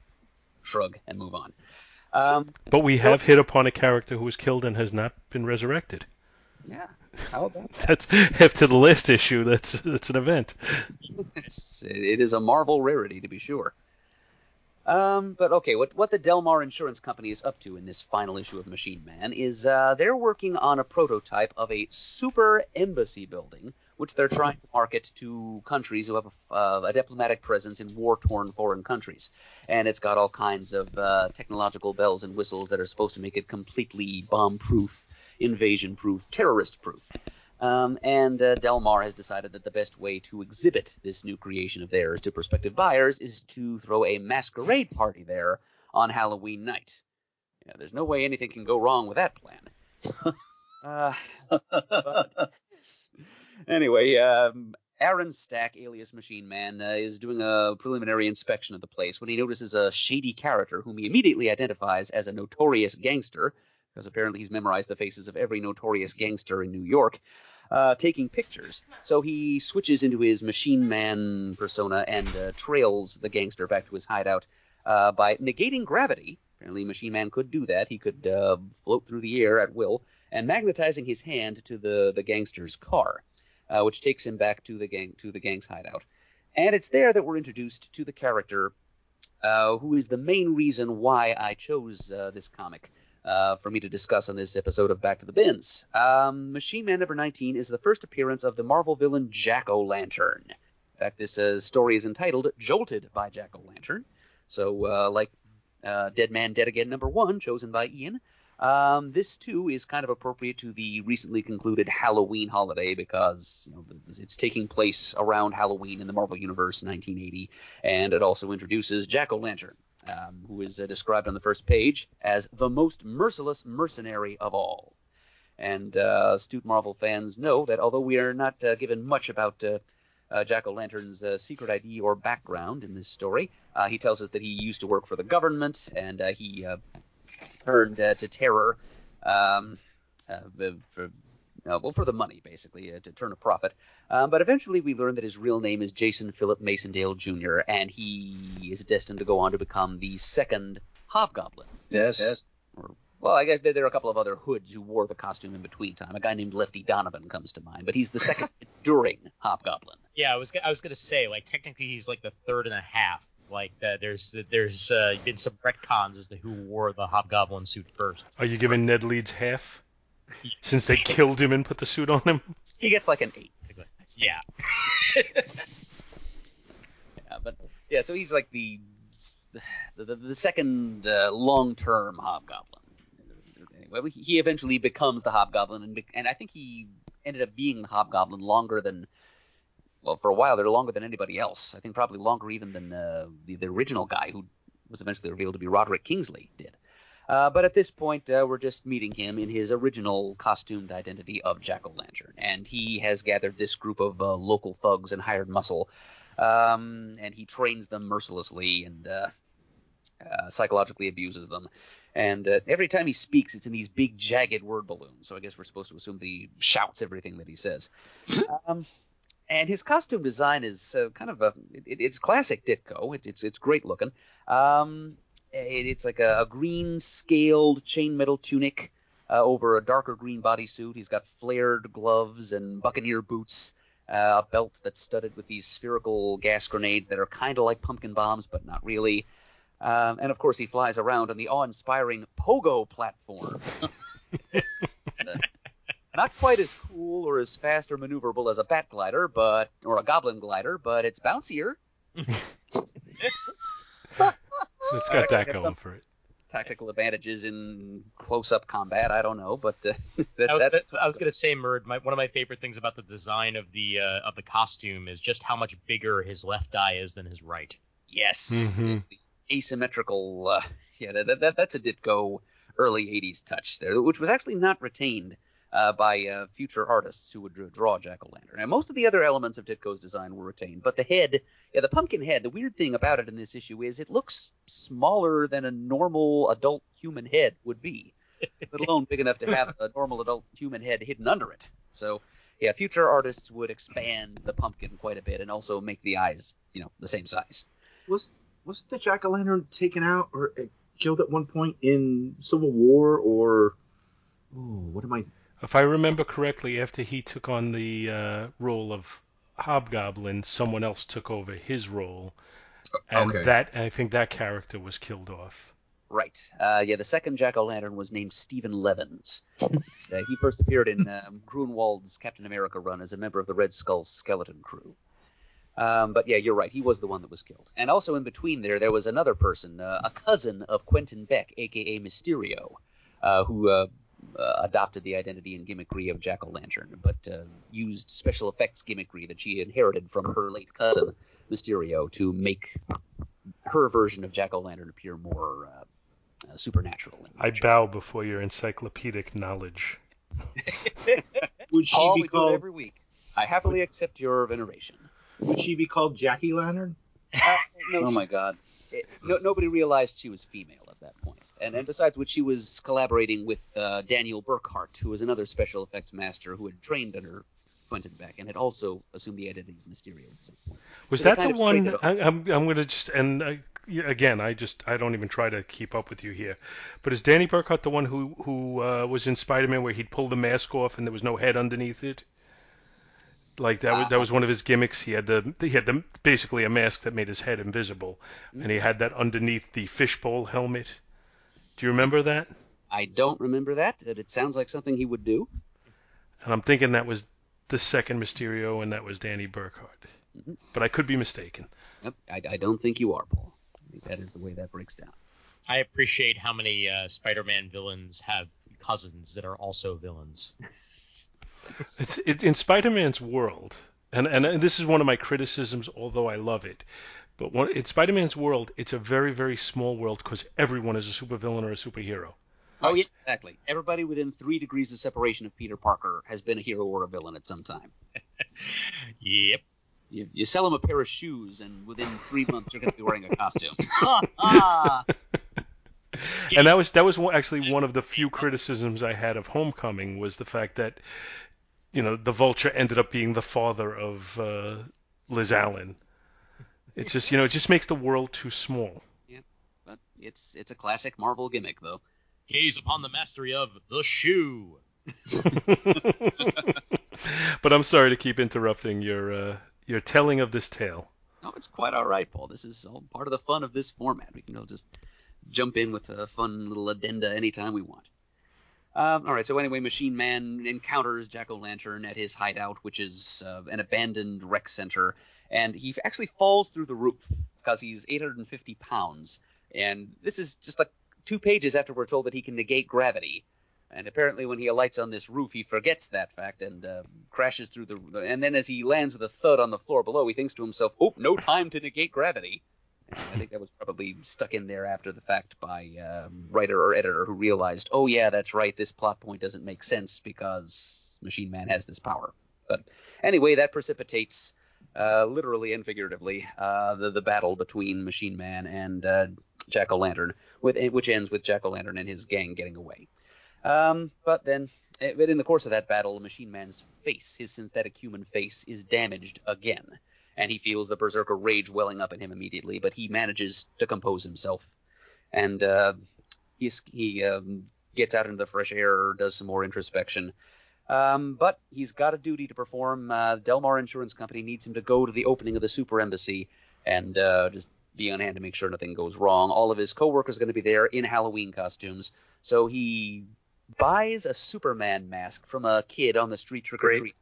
shrug and move on. Um, But we have hit upon a character who was killed and has not been resurrected. yeah, how about That's after the last issue. That's that's an event. it's, it is a Marvel rarity to be sure. Um, but okay, what what the Delmar Insurance Company is up to in this final issue of Machine Man is uh, they're working on a prototype of a super embassy building, which they're trying to market to countries who have a, uh, a diplomatic presence in war-torn foreign countries, and it's got all kinds of uh, technological bells and whistles that are supposed to make it completely bomb-proof, invasion-proof, terrorist-proof. Um, and uh, Delmar has decided that the best way to exhibit this new creation of theirs to prospective buyers is to throw a masquerade party there on Halloween night. Yeah, there's no way anything can go wrong with that plan. uh, but- anyway, um, Aaron Stack, alias Machine Man, uh, is doing a preliminary inspection of the place when he notices a shady character whom he immediately identifies as a notorious gangster, because apparently he's memorized the faces of every notorious gangster in New York, uh, taking pictures. So he switches into his Machine Man persona and uh, trails the gangster back to his hideout uh, by negating gravity. Apparently, Machine Man could do that. He could uh, float through the air at will, and magnetizing his hand to the the gangster's car, uh, which takes him back to the gang to the gang's hideout. And it's there that we're introduced to the character uh, who is the main reason why I chose this comic uh, for me to discuss on this episode of Back to the Bins. Um, Machine Man number 19 is the first appearance of the Marvel villain Jack O' Lantern. In fact, this uh, story is entitled Jolted by Jack O' Lantern. So, uh, like uh, Dead Man Dead Again number one, chosen by Ian, um, this too is kind of appropriate to the recently concluded Halloween holiday because you know, it's taking place around Halloween in the Marvel Universe 1980, and it also introduces Jack O' Lantern, um, who is uh, described on the first page as the most merciless mercenary of all. And uh, astute Marvel fans know that although we are not uh, given much about uh, uh, Jack O' Lantern's uh, secret ID or background in this story, he tells us that he used to work for the government and he turned to terror um, for, uh, well, for the money, basically, uh, to turn a profit. Um, but eventually we learn that his real name is Jason Philip Macendale Jr., and he is destined to go on to become the second Hobgoblin. Yes. yes Well, I guess there, there are a couple of other hoods who wore the costume in between time. A guy named Lefty Donovan comes to mind, but he's the second enduring Hobgoblin. Yeah, I was I was gonna say like technically he's like the third and a half. Like uh, there's there's uh, been some retcons as to who wore the Hobgoblin suit first. Are you giving Ned Leeds half? Since they killed him and put the suit on him? He gets like an eight. Yeah. Yeah, but yeah, so he's like the the, the, the second uh, long-term Hobgoblin. Anyway, he- he eventually becomes the Hobgoblin, and be- and I think he ended up being the Hobgoblin longer than well for a while. They're longer than anybody else. I think probably longer even than uh, the the original guy who was eventually revealed to be Roderick Kingsley did. Uh, but at this point, uh, we're just meeting him in his original costumed identity of Jack O' Lantern, and he has gathered this group of uh, local thugs and hired muscle, um, and he trains them mercilessly and uh, uh, psychologically abuses them. And uh, every time he speaks, it's in these big, jagged word balloons. So I guess we're supposed to assume that he shouts everything that he says. Um, and his costume design is uh, kind of a it, it's classic Ditko. It, it's it's great looking. Um, it, it's like a, a green scaled chainmail tunic uh, over a darker green bodysuit. He's got flared gloves and buccaneer boots. Uh, a belt that's studded with these spherical gas grenades that are kind of like pumpkin bombs, but not really. Um, and of course, he flies around on the awe-inspiring Pogo platform. Not quite as cool or as fast or maneuverable as a bat glider, but or a goblin glider, but it's bouncier. It's got that going for it. Tactical advantages in close-up combat, I don't know, but uh, that, I was, that, I was gonna say, Murd, my, one of my favorite things about the design of the uh, of the costume is just how much bigger his left eye is than his right. yes, Mhm. it's the asymmetrical uh, yeah, that, that, that's a Ditko early '80s touch there, which was actually not retained uh, by uh, future artists who would draw, Jack O' Lantern. And most of the other elements of Ditko's design were retained, but the head, yeah, the pumpkin head. The weird thing about it in this issue is it looks smaller than a normal adult human head would be, let alone big enough to have a normal adult human head hidden under it. So. Yeah, future artists would expand the pumpkin quite a bit and also make the eyes, you know, the same size. Was wasn't the jack o' lantern taken out or uh, killed at one point in Civil War or? Oh, what am I? If I remember correctly, after he took on the uh, role of Hobgoblin, someone else took over his role, and Okay. that I think that character was killed off. Right. Uh, yeah, the second Jack O' Lantern was named Stephen Levins. uh, he first appeared in um, Gruenwald's Captain America run as a member of the Red Skull's skeleton crew. Um, but yeah, you're right. He was the one that was killed. And also in between there, there was another person, uh, a cousin of Quentin Beck, aka Mysterio, uh, who uh, adopted the identity and gimmickry of Jack O' Lantern, but uh, used special effects gimmickry that she inherited from her late cousin Mysterio to make her version of Jack O' Lantern appear more uh, uh, supernatural. I bow before your encyclopedic knowledge. Would she Paul, be we do it called? every week. I happily accept your veneration. Would she be called Jackie Lantern? Uh, no, Oh my God. it- no, nobody realized she was female at that point. And, and besides which, she was collaborating with uh, Daniel Berkhart, who was another special effects master who had trained under Quentin Beck and had also assumed the identity of Mysterio at some point. Was So that the one? I, I'm I'm gonna just and uh, again, I just I don't even try to keep up with you here. But is Danny Berkhart the one who who uh, was in Spider-Man where he'd pull the mask off and there was no head underneath it? Like that was that was one of his gimmicks. He had the he had the basically a mask that made his head invisible, and he had that underneath the fishbowl helmet. Do you remember that? I don't remember that, but it sounds like something he would do. And I'm thinking that was the second Mysterio, and that was Danny Berkhart. Mhm. But I could be mistaken. Yep, I, I don't think you are, Paul. I think that is the way that breaks down. I appreciate how many uh, Spider-Man villains have cousins that are also villains. It's it, in Spider-Man's world, and, and and this is one of my criticisms, although I love it. But one, in Spider-Man's world, it's a very very small world because everyone is a supervillain or a superhero. Oh yeah, exactly. Everybody within three degrees of separation of Peter Parker has been a hero or a villain at some time. Yep. You, you sell them a pair of shoes, and within three months you're going to be wearing a costume. Ah, And that was that was one, actually one of the few criticisms I had of Homecoming was the fact that you know the Vulture ended up being the father of uh, Liz Allan. It's just you know it just makes the world too small. Yeah, But it's it's a classic Marvel gimmick, though. Gaze upon the mastery of the shoe. but I'm sorry to keep interrupting your uh, your telling of this tale. No, it's quite all right, Paul. This is all part of the fun of this format. We can you know, just jump in with a fun little addenda anytime we want. Um, all right. So anyway, Machine Man encounters Jack O' Lantern at his hideout, which is uh, an abandoned rec center, and he actually falls through the roof because he's 850 pounds. And this is just like two pages after we're told that he can negate gravity. And apparently, when he alights on this roof, he forgets that fact and uh, crashes through the. And then, as he lands with a thud on the floor below, he thinks to himself, "Oh, no time to negate gravity." I think that was probably stuck in there after the fact by uh, writer or editor who realized, "Oh yeah, that's right. This plot point doesn't make sense because Machine Man has this power." But anyway, that precipitates, uh, literally and figuratively, uh, the the battle between Machine Man and uh, Jack O' Lantern, with which ends with Jack O' Lantern and his gang getting away. Um, but then, eh, in the course of that battle, Machine Man's face, his synthetic human face, is damaged again, and he feels the berserker rage welling up in him immediately. But he manages to compose himself, and uh, he um, gets out into the fresh air, does some more introspection. Um, but he's got a duty to perform. Uh, Delmar Insurance Company needs him to go to the opening of the super embassy and uh, just be on hand to make sure nothing goes wrong. All of his coworkers are going to be there in Halloween costumes, so he buys a Superman mask from a kid on the street trick or treating,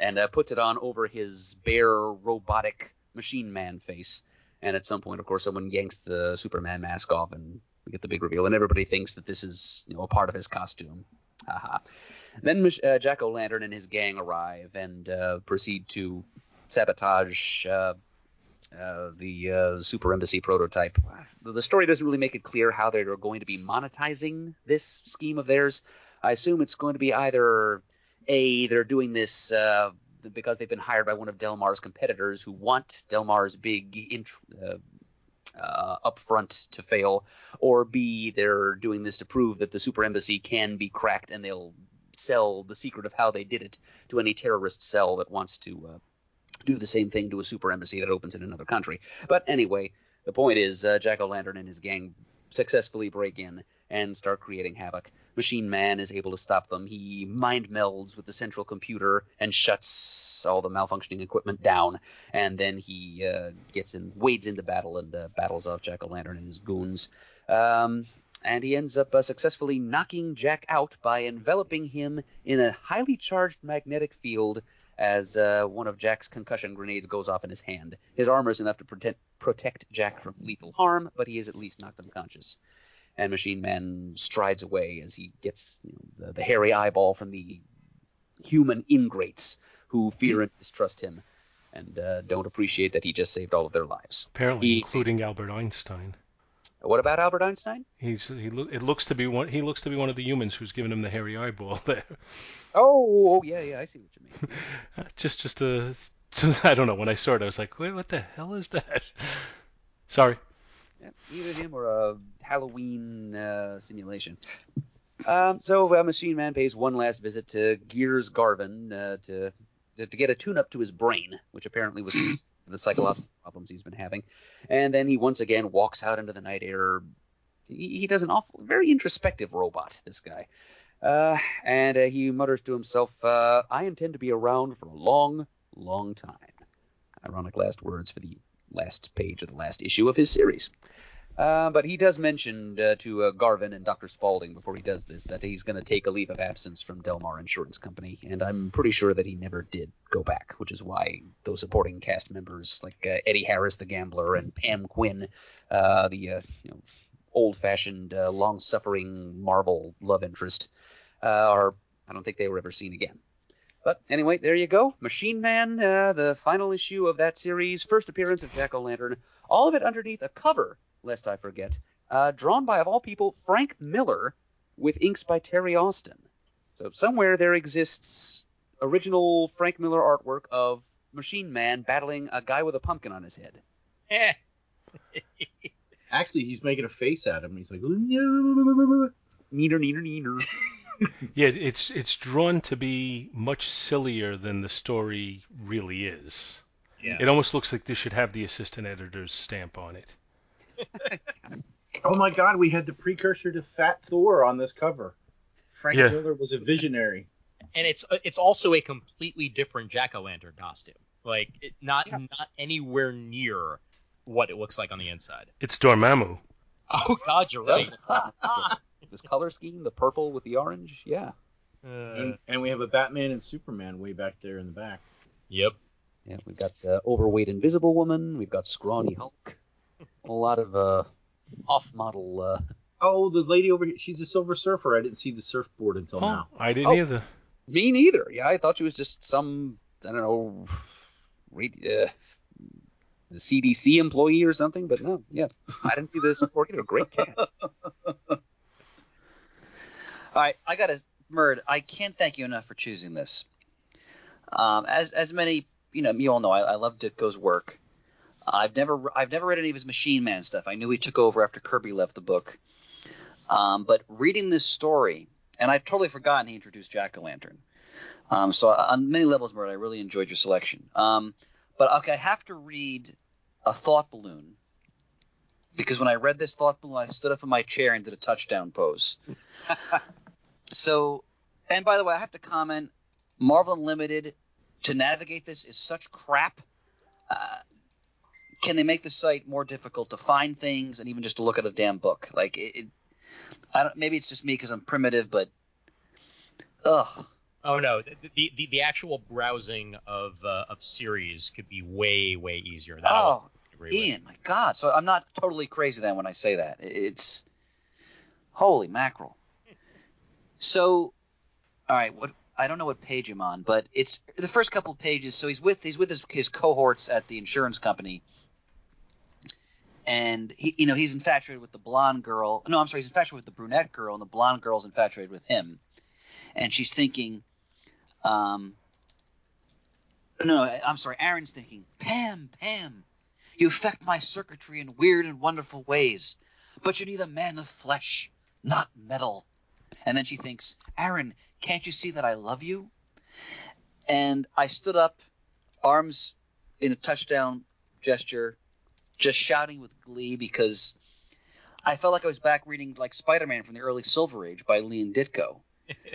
and uh, puts it on over his bare robotic machine man face. And at some point, of course, someone yanks the Superman mask off, and we get the big reveal. And everybody thinks that this is, you know, a part of his costume. Haha. Then uh, Jack O' Lantern and his gang arrive and uh, proceed to sabotage uh, uh, the uh, super embassy prototype. The story doesn't really make it clear how they're going to be monetizing this scheme of theirs. I assume it's going to be either a they're doing this uh, because they've been hired by one of Delmar's competitors who want Delmar's big int- uh, uh, upfront to fail, or B they're doing this to prove that the super embassy can be cracked and they'll sell the secret of how they did it to any terrorist cell that wants to uh, do the same thing to a super embassy that opens in another country. But anyway, the point is uh, Jack O'Lantern and his gang successfully break in and start creating havoc. Machine Man is able to stop them. He mind melds with the central computer and shuts all the malfunctioning equipment down. And then he uh, gets in, wades into battle and uh, battles off Jack O'Lantern and his goons. Um, and he ends up uh, successfully knocking Jack out by enveloping him in a highly charged magnetic field as uh, one of Jack's concussion grenades goes off in his hand. His armor is enough to protect, protect Jack from lethal harm, but he is at least knocked unconscious. And Machine Man strides away as he gets you know, the, the hairy eyeball from the human ingrates who fear and distrust him and uh, don't appreciate that he just saved all of their lives. Apparently, He- including Albert Einstein. What about Albert Einstein? He's he loo- it looks to be one he looks to be one of the humans who's giving him the hairy eyeball there. Oh, oh yeah, yeah, I see what you mean. just just a I don't know when I saw it I was like wait what the hell is that? Sorry. Yeah, either him or a Halloween uh, simulation. Um, so uh, Machine Man pays one last visit to Gears Garvin uh, to, to to get a tune-up to his brain, which apparently was the psychological problems he's been having. And then he once again walks out into the night air. He, he does an awful, very introspective robot. This guy. Uh, and uh, he mutters to himself, uh, "I intend to be around for a long, long time." Ironic last words for the last page of the last issue of his series. Uh, but he does mention uh, to uh, Garvin and Dr. Spaulding before he does this that he's going to take a leave of absence from Delmar Insurance Company, and I'm pretty sure that he never did go back, which is why those supporting cast members like uh, Eddie Harris, the gambler, and Pam Quinn, uh, the uh, you know, old-fashioned, long-suffering Marvel love interest, are I don't think they were ever seen again. But anyway, there you go. Machine Man, uh, the final issue of that series, first appearance of Jack O'Lantern, all of it underneath a cover, lest I forget, uh, drawn by, of all people, Frank Miller, with inks by Terry Austin. So somewhere there exists original Frank Miller artwork of Machine Man battling a guy with a pumpkin on his head. Eh. Actually, he's making a face at him. He's like. Neener, neener, neener. Yeah, it's it's drawn to be much sillier than the story really is. Yeah. It almost looks like this should have the assistant editor's stamp on it. Oh my God, we had the precursor to Fat Thor on this cover. Frank Yeah. Miller was a visionary. and it's uh, it's also a completely different Jack O' Lantern costume. Like it, not not anywhere near what it looks like on the inside. It's Dormammu. Oh God, you're right. this color scheme, the purple with the orange, yeah. Uh, And, and we have a Batman and Superman way back there in the back. yep. Yeah, we've got the overweight Invisible Woman, we've got scrawny Hulk, a lot of uh, off-model. Uh, Oh, the lady over here, she's a Silver Surfer. I didn't see the surfboard until Oh, now. I didn't Oh. either. me neither. Yeah, I thought she was just some I don't know, radi- uh, the CDC employee or something. But no, yeah, I didn't see this before either. Great cat. All right, I got to Murd. I can't thank you enough for choosing this. Um, as as many you know, you all know, I, I love Ditko's work. I've never I've never read any of his Machine Man stuff. I knew he took over after Kirby left the book. Um, but reading this story, and I've totally forgotten he introduced Jack O' Lantern. Um, so on many levels, Murd, I really enjoyed your selection. Um, but okay, I have to read a thought balloon because when I read this thought balloon, I stood up in my chair and did a touchdown pose. so, and by the way, I have to comment: Marvel Unlimited to navigate this is such crap. Uh, can they make the site more difficult to find things and even just to look at a damn book? Like it, it I don't. Maybe it's just me because I'm primitive, but ugh. Oh no, the the, the, actual browsing of uh, of series could be way way easier. That I'll Oh, agree. Ian, my God! So I'm not totally crazy then when I say that. It's holy mackerel. So, all right, what I don't know what page I'm on, but it's the first couple of pages. So he's with he's with his, his cohorts at the insurance company, and he, you know, he's infatuated with the blonde girl. No, I'm sorry, he's infatuated with the brunette girl, and the blonde girl's infatuated with him. And she's thinking, um, no, I'm sorry, Aaron's thinking, Pam, Pam, you affect my circuitry in weird and wonderful ways, but you need a man of flesh, not metal. And then she thinks, Aaron, can't you see that I love you? And I stood up, arms in a touchdown gesture, just shouting with glee because I felt like I was back reading like Spider-Man from the early Silver Age by Lee and Ditko, because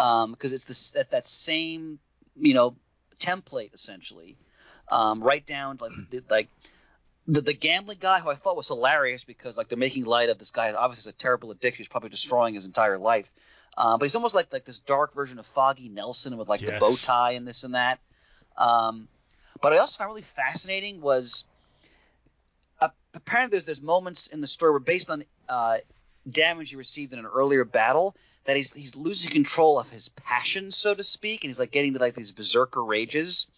um, it's this that, that same you know template essentially, um, right down like the, like the, the gambling guy who I thought was hilarious because like they're making light of this guy obviously has a terrible addiction he's probably destroying his entire life, uh, but he's almost like like this dark version of Foggy Nelson with like the bow tie and this and that. Um, but I also found really fascinating was uh, apparently there's there's moments in the story where based on uh, damage he received in an earlier battle that he's he's losing control of his passion so to speak and he's like getting to like these berserker rages.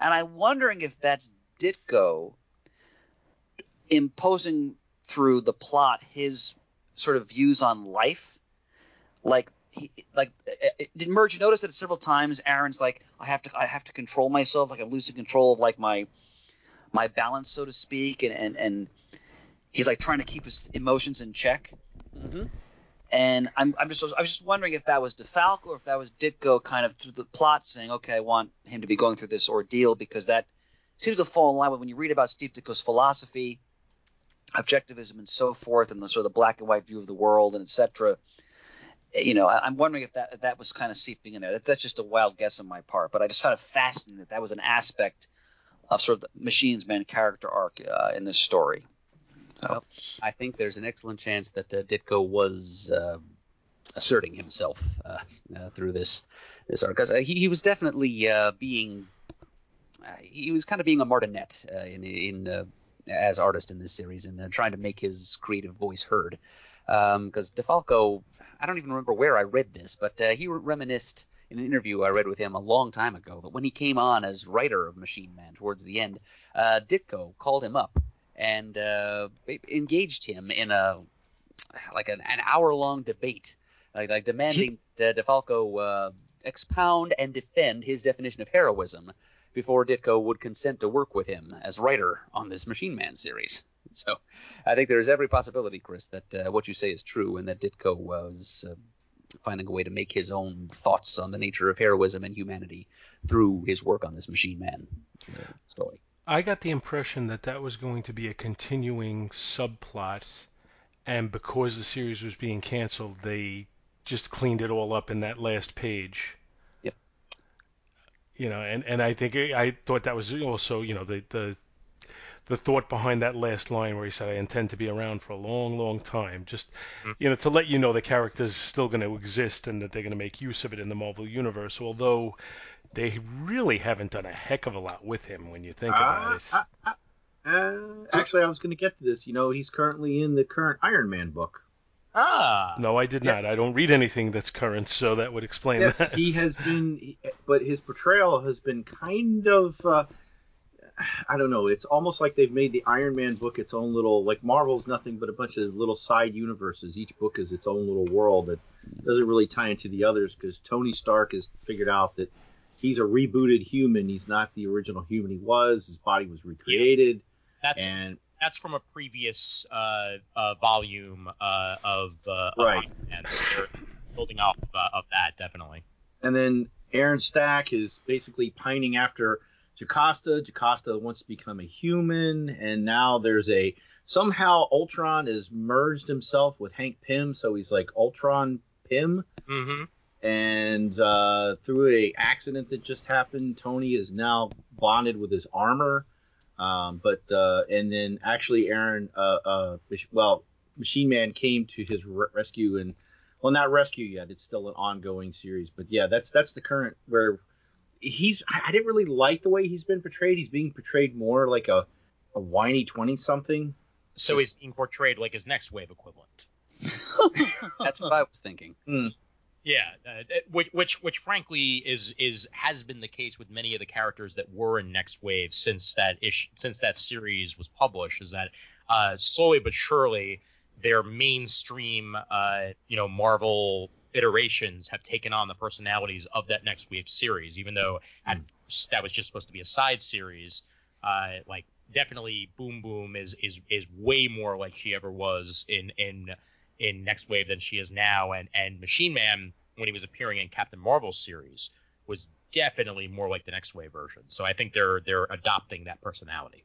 And I'm wondering if that's Ditko imposing through the plot his sort of views on life. Like he, like uh, uh, did Murd notice that several times? Aaron's like I have to I have to control myself. Like I'm losing control of like my my balance so to speak and and, and he's like trying to keep his emotions in check. Mhm. and I'm I'm just I was just wondering if that was DeFalco or if that was Ditko kind of through the plot saying okay I want him to be going through this ordeal because that seems to fall in line with when you read about Steve Ditko's philosophy objectivism and so forth and the sort of the black and white view of the world and etc you know, I, I'm wondering if that if that was kind of seeping in there. That, that's just a wild guess on my part, but I just found it fascinating that that was an aspect of sort of the Machines Man character arc uh, in this story. So, I think there's an excellent chance that uh, Ditko was uh, asserting himself uh, uh, through this this arc uh, he, he was definitely being he was kind of being a martinet in in as artist in this series and uh, trying to make his creative voice heard. Because DeFalco I don't even remember where I read this but uh, he reminisced in an interview I read with him a long time ago that when he came on as writer of Machine Man towards the end uh, Ditko called him up and uh, engaged him in a like an, an hour long debate, like, like demanding DeFalco uh, expound and defend his definition of heroism before Ditko would consent to work with him as writer on this Machine Man series. So I think there's every possibility, Chris, that uh, what you say is true and that Ditko was uh, finding a way to make his own thoughts on the nature of heroism and humanity through his work on this Machine Man uh, story. I got the impression that that was going to be a continuing subplot, and because the series was being canceled, they just cleaned it all up in that last page. Yep. You know, and, and I think I thought that was also you know the the the thought behind that last line where he said I intend to be around for a long, long time, just you know to let you know the character's still going to exist and that they're going to make use of it in the Marvel universe, although they really haven't done a heck of a lot with him when you think about it. Uh, uh, uh, actually, I was going to get to this. You know, he's currently in the current Iron Man book. Ah. No, I did Yeah. not. I don't read anything that's current, so that would explain Yes, that. he has been, but his portrayal has been kind of. Uh, I don't know. It's almost like they've made the Iron Man book its own little. Like Marvel's nothing but a bunch of little side universes. Each book is its own little world that doesn't really tie into the others because Tony Stark has figured out that he's a rebooted human. He's not the original human he was. His body was recreated, That's and that's from a previous uh, uh, volume uh, of uh, Right. So building off uh, of that definitely. and then Aaron Stack is basically pining after Jocasta. Jocasta wants to become a human, and now there's a somehow Ultron has merged himself with Hank Pym, so he's like Ultron Pym. Mm-hmm. And uh, through a accident that just happened, Tony is now bonded with his armor. Um, but uh, and then actually Aaron, uh, uh, well, Machine Man came to his re- rescue and well, not rescue yet. It's still an ongoing series, but yeah, that's that's the current where he's. I, I didn't really like the way he's been portrayed. He's being portrayed more like a a whiny twenty something. So he's being portrayed like his next wave equivalent. That's what I was thinking. Yeah, uh, which, which which frankly is is has been the case with many of the characters that were in Next Wave since that issue since that series was published. Is that uh, slowly but surely their mainstream uh, you know Marvel iterations have taken on the personalities of that Next Wave series, even though at first that was just supposed to be a side series. Uh, like definitely Boom Boom is is is way more like she ever was in in in Next Wave than she is now, and and Machine Man when he was appearing in Captain Marvel's series was definitely more like the Next Wave version. So I think they're they're adopting that personality.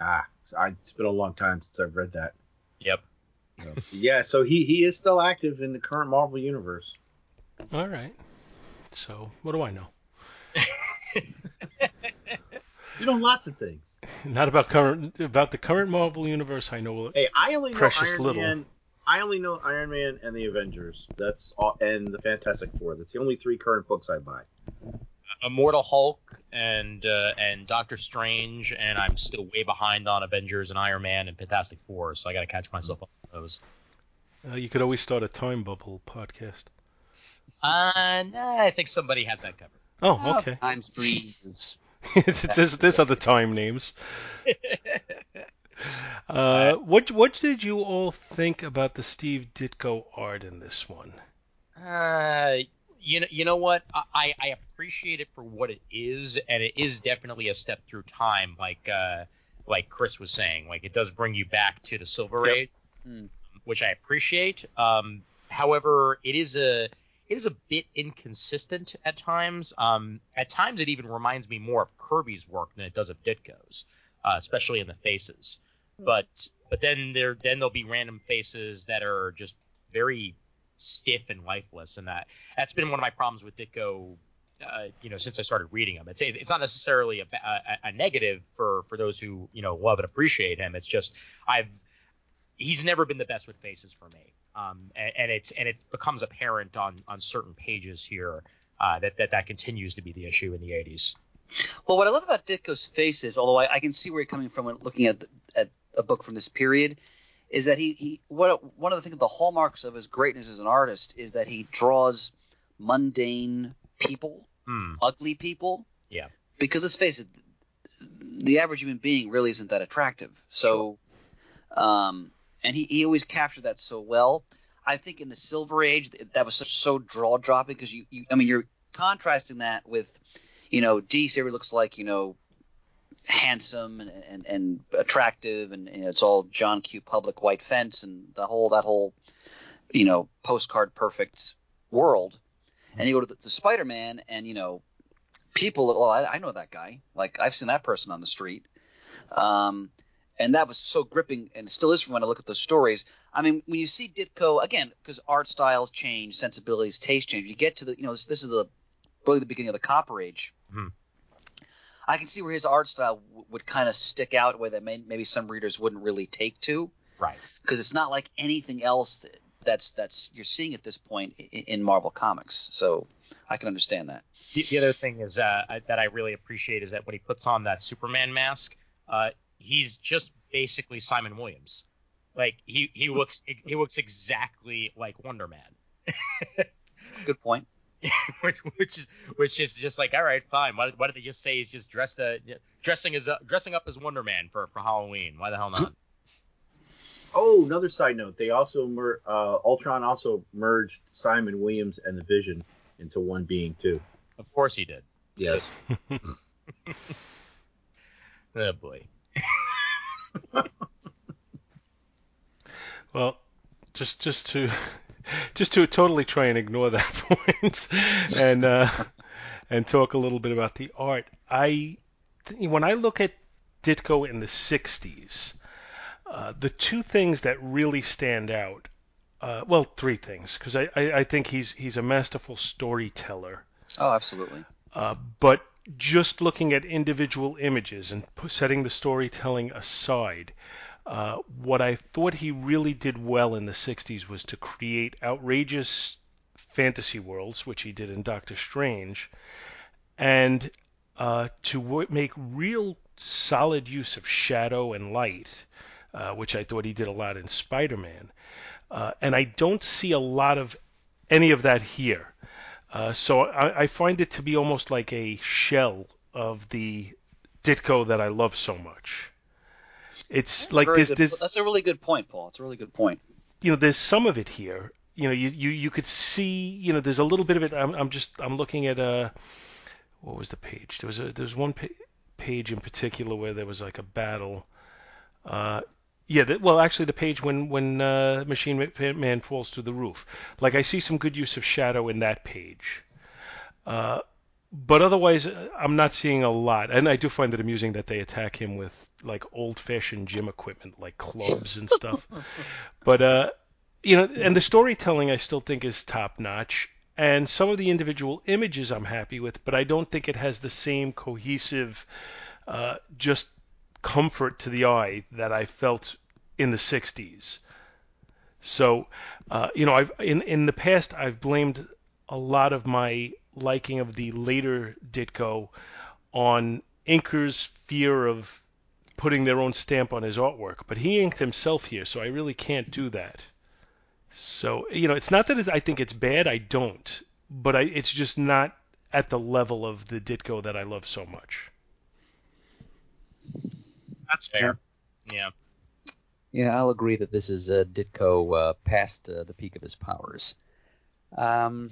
Ah, I, it's been a long time since I've read that. Yep. Yeah, so he he is still active in the current Marvel universe. All right. So what do I know? You know lots of things. Not about current about the current Marvel universe. I know. Hey, I only know Precious Iron little. Man. I only know Iron Man and the Avengers. That's all, and the Fantastic Four. That's the only three current books I buy. Immortal Hulk and uh, and Doctor Strange, and I'm still way behind on Avengers and Iron Man and Fantastic Four, so I got to catch myself up on those. Uh, you could always start a time bubble podcast. Uh, nah, I think somebody has that covered. Oh, okay. Time streams. it's this this other time names. Uh, what what did you all think about the Steve Ditko art in this one? Uh, you know, you know what? I, I appreciate it for what it is, and it is definitely a step through time, like uh, like Chris was saying. Like it does bring you back to the Silver Yep. Age, Hmm. which I appreciate. Um, however, it is a it is a bit inconsistent at times. Um, at times, it even reminds me more of Kirby's work than it does of Ditko's, uh, especially in the faces. But but then there then there'll be random faces that are just very stiff and lifeless, and that that's been one of my problems with Ditko. Uh, you know, since I started reading him, it's it's not necessarily a, a, a negative for for those who you know love and appreciate him. It's just I've he's never been the best with faces for me. Um, and, and it's and it becomes apparent on on certain pages here uh, that that that continues to be the issue in the 80s. Well, what I love about Ditko's faces, although I, I can see where you're coming from when looking at the, at a book from this period, is that he, he what one of the things the hallmarks of his greatness as an artist is that he draws mundane people, Hmm. ugly people. Yeah. Because let's face it, the average human being really isn't that attractive. So, um, and he, he always captured that so well. I think in the Silver Age that was such so draw dropping because you, you I mean you're contrasting that with you know DC everybody looks like you know handsome and, and, and attractive and, it's all John Q public white fence and the whole that whole you know postcard perfect world and you go to the, the Spider-Man and you know people well I, I know that guy like I've seen that person on the street um and that was so gripping and still is from when I look at those stories. I mean, when you see Ditko again, because art styles change, sensibilities, taste change. You get to the, you know, this, this is the really the beginning of the Copper Age. Mhm. I can see where his art style w- would kind of stick out, where that may, maybe some readers wouldn't really take to, Right. because it's not like anything else that, that's that's you're seeing at this point in, in Marvel Comics. So I can understand that. The, the other thing is uh, I- that I really appreciate is that when he puts on that Superman mask, uh, he's just basically Simon Williams. Like he he looks he looks exactly like Wonder Man. Good point. which, which is which is just like all right, fine. Why, why did they just say he's just dressed uh, dressing as uh, dressing up as Wonder Man for for Halloween? Why the hell not? Oh, another side note. They also mer- uh, Ultron also merged Simon Williams and the Vision into one being too. Of course he did. Yes. Oh boy. Well, just just to just to totally try and ignore that point and uh, and talk a little bit about the art. I when I look at Ditko in the '60s, uh, the two things that really stand out, uh, well, three things, because I, I, I think he's he's a masterful storyteller. Oh, absolutely. Uh, but just looking at individual images and setting the storytelling aside, uh, what I thought he really did well in the 60s was to create outrageous fantasy worlds, which he did in Doctor Strange, and uh, to w- make real solid use of shadow and light, uh, which I thought he did a lot in Spider Man. Uh, and I don't see a lot of any of that here. Uh, so I, I find it to be almost like a shell of the Ditko that I love so much. It's That's like this, good- this, That's a really good point, Paul. It's a really good point. you know, there's some of it here. You know, you, you, you could see, you know, there's a little bit of it. I'm, I'm just, I'm looking at, a. what was the page? There was a, there was one pa- page in particular where there was like a battle. Uh, yeah, the, well, actually, the page when when uh, Machine Man falls through the roof. Like I see some good use of shadow in that page. Uh, but otherwise, uh, I'm not seeing a lot. And I do find it amusing that they attack him with like old-fashioned gym equipment, like clubs and stuff. but uh, you know, and the storytelling I still think is top-notch. And some of the individual images I'm happy with, but I don't think it has the same cohesive, uh, just comfort to the eye that I felt in the 60s. So, uh, you know, I've in in the past I've blamed a lot of my liking of the later Ditko on Inker's fear of putting their own stamp on his artwork, but he inked himself here, so I really can't do that. So, you know, it's not that it's, I think it's bad, I don't, but I, it's just not at the level of the Ditko that I love so much. That's fair. Yeah. Yeah, I'll agree that this is uh, Ditko uh, past uh, the peak of his powers. Um,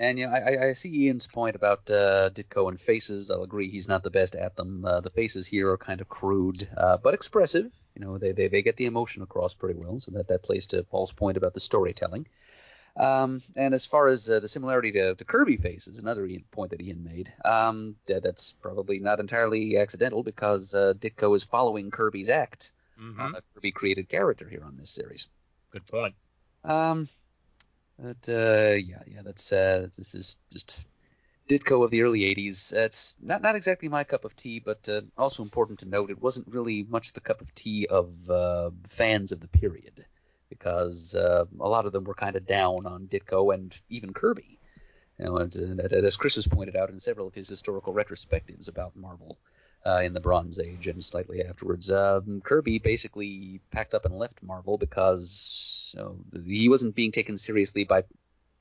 and you know, I, I- I see Ian's point about uh, Ditko and faces. I'll agree he's not the best at them. Uh, the faces here are kind of crude, uh, but expressive. You know, they, they they get the emotion across pretty well. So that that plays to Paul's point about the storytelling. Um, and as far as uh, the similarity to, to Kirby faces, another Ian, point that Ian made, um, that, that's probably not entirely accidental because uh, Ditko is following Kirby's act hmm on a Kirby created character here on this series. Good point. Um, but uh, yeah, yeah, that's uh, this is just Ditko of the early '80s. It's not not exactly my cup of tea, but uh, also important to note it wasn't really much the cup of tea of uh, fans of the period because uh, a lot of them were kind of down on Ditko and even Kirby. You know, and, and as Chris has pointed out in several of his historical retrospectives about Marvel uh, in the Bronze Age and slightly afterwards, um, Kirby basically packed up and left Marvel because you know, he wasn't being taken seriously by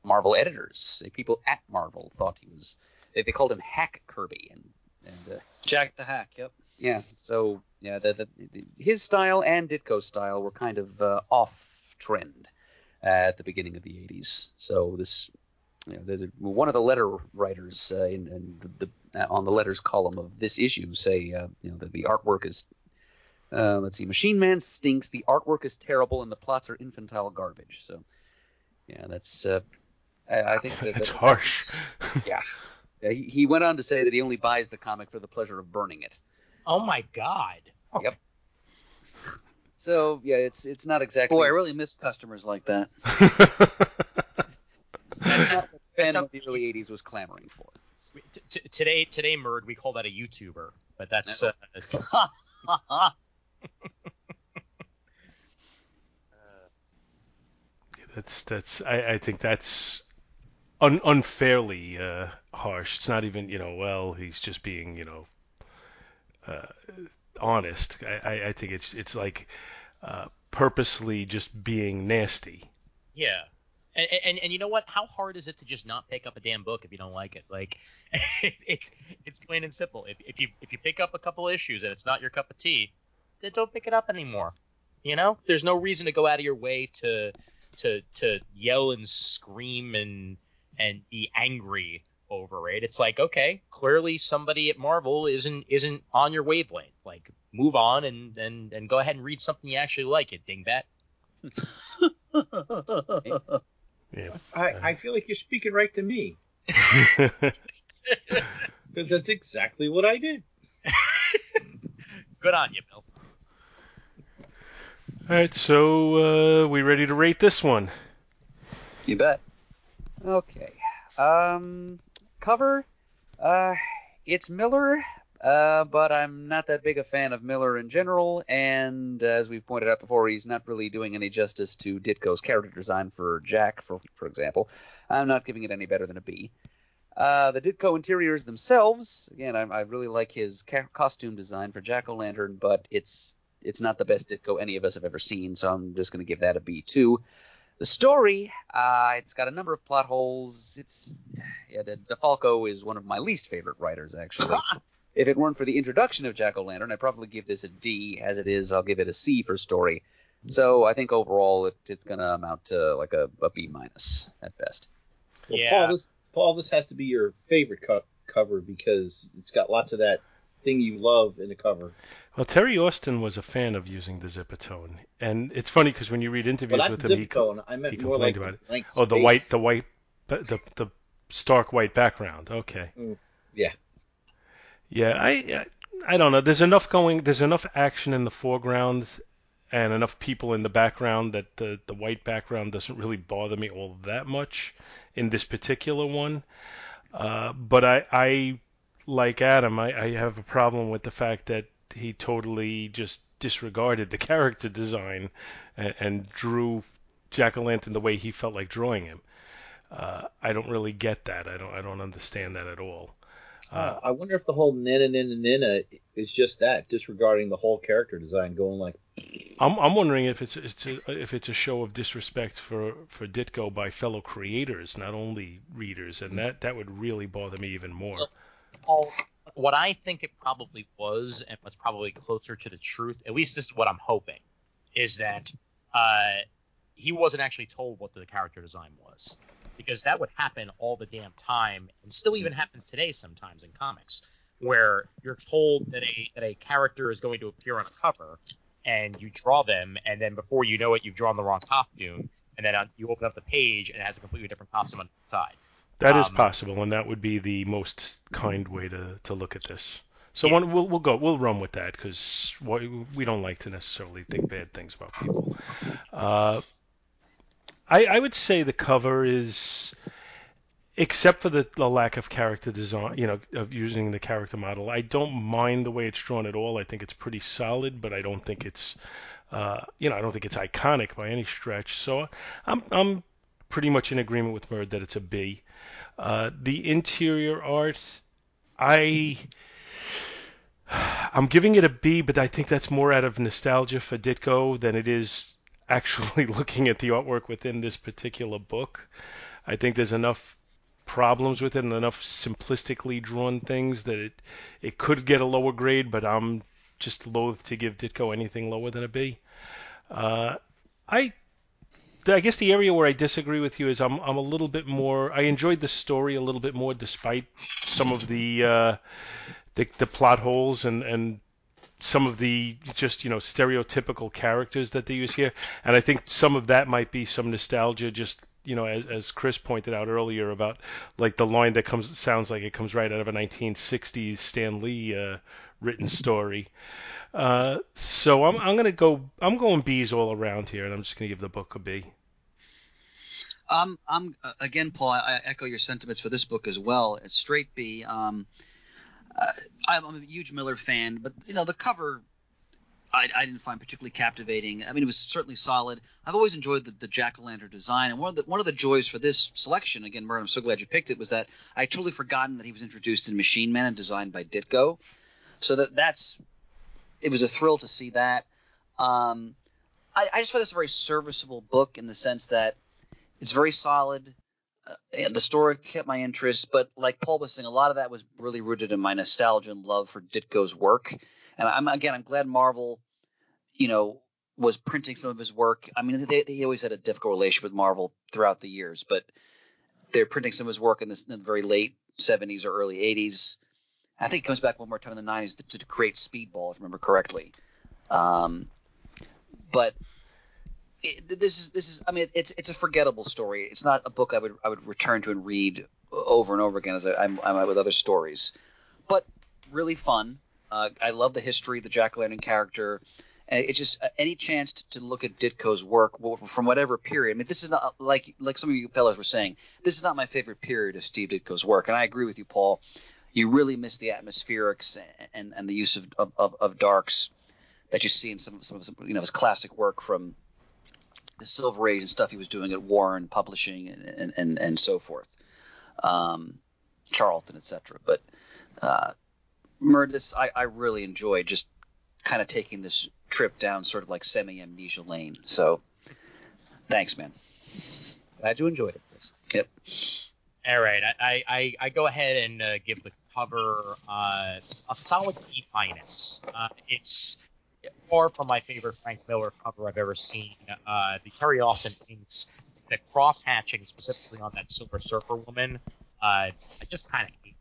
Marvel editors. People at Marvel thought he was. They, they called him Hack Kirby, and and uh, Jack the Hack. Yep. yeah, so yeah, the, the, the, his style and Ditko's style were kind of uh, off trend at the beginning of the 80s. So this, you know, one of the letter writers uh, in, in the, the on the letters column of this issue say, uh, you know, that the artwork is. Uh, let's see, Machine Man stinks. The artwork is terrible, and the plots are infantile garbage. So, yeah, that's. Uh, I, I think that, That's that- harsh. yeah. Yeah, he, he went on to say that he only buys the comic for the pleasure of burning it. Oh my God. Yep. So yeah, it's it's not exactly. Boy, I really miss customers like that. That's not what the It's fandom up- of the early '80s was clamoring for. We- t- t- today, today, Murd, we call that a YouTuber, but that's uh, That's that's I, I think that's un, unfairly uh, harsh. It's not even you know well he's just being you know uh, honest. I, I, I think it's it's like uh, purposely just being nasty. yeah. And, and and you know what? How hard is it to just not pick up a damn book if you don't like it? Like, it's it's plain and simple. If if you if you pick up a couple issues and it's not your cup of tea, then don't pick it up anymore. You know, there's no reason to go out of your way to to to yell and scream and and be angry over it. It's like, okay, clearly somebody at Marvel isn't isn't on your wavelength. Like, move on and and and go ahead and read something you actually like. It dingbat. Yeah. I, I feel like you're speaking right to me because that's exactly what I did. Good on you, Bill. All right, so uh, we ready to rate this one? you bet. Okay. Um, cover. Uh, it's Miller. Uh, but I'm not that big a fan of Miller in general, and as we've pointed out before, he's not really doing any justice to Ditko's character design for Jack, for for example. I'm not giving it any better than a B. Uh, the Ditko interiors themselves, again, I, I really like his ca- costume design for Jack O' Lantern, but it's it's not the best Ditko any of us have ever seen, so I'm just going to give that a B too. The story, uh, it's got a number of plot holes. It's yeah, De- DeFalco is one of my least favorite writers, actually. if it weren't for the introduction of Jack O'Lantern, I'd probably give this a D. As it is, I'll give it a C for story. So I think overall it, it's going to amount to like a, a B minus at best. Well, Yeah. Paul, this Paul, this has to be your favorite co- cover because it's got lots of that thing you love in the cover. Well, Terry Austin was a fan of using the Zipatone, and it's funny because when you read interviews Well, with him, he, Ziptone. I meant he more like complained about it. oh, the white, the white, the the stark white background. Okay. Mm, yeah. Yeah, I, I don't know. There's enough going. There's enough action in the foreground and enough people in the background that the the white background doesn't really bother me all that much in this particular one. Uh, but I I like Adam. I, I have a problem with the fact that he totally just disregarded the character design and, and drew Jack o' Lantern the way he felt like drawing him. Uh, I don't really get that. I don't I don't understand that at all. Uh, I wonder if the whole Nina Nina Nina is just that, disregarding the whole character design, going like, I'm I'm wondering if it's it's a, if it's a show of disrespect for for Ditko by fellow creators, not only readers, and that that would really bother me even more. Paul, what I think it probably was, and what's probably closer to the truth, at least this is what I'm hoping, is that uh, he wasn't actually told what the character design was, because that would happen all the damn time, and still even happens today sometimes in comics, where you're told that a that a character is going to appear on a cover, and you draw them, and then before you know it, you've drawn the wrong costume, and then you open up the page and it has a completely different costume on the side. That is Um, possible, and that would be the most kind way to, to look at this. So Yeah. one, we'll we'll go we'll run with that because we don't like to necessarily think bad things about people. Uh, I I would say the cover is, except for the, the lack of character design, you know, of using the character model. I don't mind the way it's drawn at all. I think it's pretty solid, but I don't think it's, uh, you know, I don't think it's iconic by any stretch. So I'm I'm pretty much in agreement with Murd that it's a B. Uh, the interior art, I I'm giving it a B, but I think that's more out of nostalgia for Ditko than it is actually looking at the artwork within this particular book. I think there's enough problems with it and enough simplistically drawn things that it it could get a lower grade, but I'm just loath to give Ditko anything lower than a B. Uh, I I guess the area where I disagree with you is I'm I'm a little bit more I enjoyed the story a little bit more despite some of the uh, the, the plot holes and and some of the just you know stereotypical characters that they use here and I think some of that might be some nostalgia just you know as as Chris pointed out earlier about like the line that comes sounds like it comes right out of a 1960s Stan Lee uh, written story uh, so I'm I'm gonna go I'm going B's all around here and I'm just gonna give the book a B. Um, I'm uh, again, Paul. I, I echo your sentiments for this book as well. It's straight B. Um, uh, I'm, I'm a huge Miller fan, but you know the cover, I, I didn't find particularly captivating. I mean, it was certainly solid. I've always enjoyed the, the jack o' lantern design, and one of the one of the joys for this selection, again, Murray, I'm so glad you picked it, was that I had totally forgotten that he was introduced in Machine Man and designed by Ditko. So that that's it was a thrill to see that. Um, I, I just find this a very serviceable book in the sense that it's very solid. Uh, and the story kept my interest, but like Paul was saying, a lot of that was really rooted in my nostalgia and love for Ditko's work. And I'm again, I'm glad Marvel, you know, was printing some of his work. I mean, they, they always had a difficult relationship with Marvel throughout the years, but they're printing some of his work in, this, in the very late 70s or early 80s. I think it comes back one more time in the 90s to, to create Speedball, if I remember correctly. Um, but it, this is this is I mean it's it's a forgettable story. It's not a book I would I would return to and read over and over again as I, I'm with other stories, but really fun. Uh, I love the history, the Jack Lantern character. And it's just uh, any chance to, to look at Ditko's work from whatever period. I mean, this is not like like some of you fellows were saying. This is not my favorite period of Steve Ditko's work, and I agree with you, Paul. You really miss the atmospherics and and, and the use of, of, of, of darks that you see in some some of his, you know his classic work from the Silver Age and stuff he was doing at Warren Publishing and and, and, and so forth, um, Charlton, etc. But uh, Murdis, I, I really enjoyed just kind of taking this trip down sort of like semi amnesia lane. So Thanks, man. Glad you enjoyed it. Chris. Yep. All right, I, I, I go ahead and uh, give the cover uh, a solid B minus. Uh, it's far from my favorite Frank Miller cover I've ever seen. Uh, the Terry Austin inks, the cross hatching specifically on that Silver Surfer woman, uh, I just kind of hate.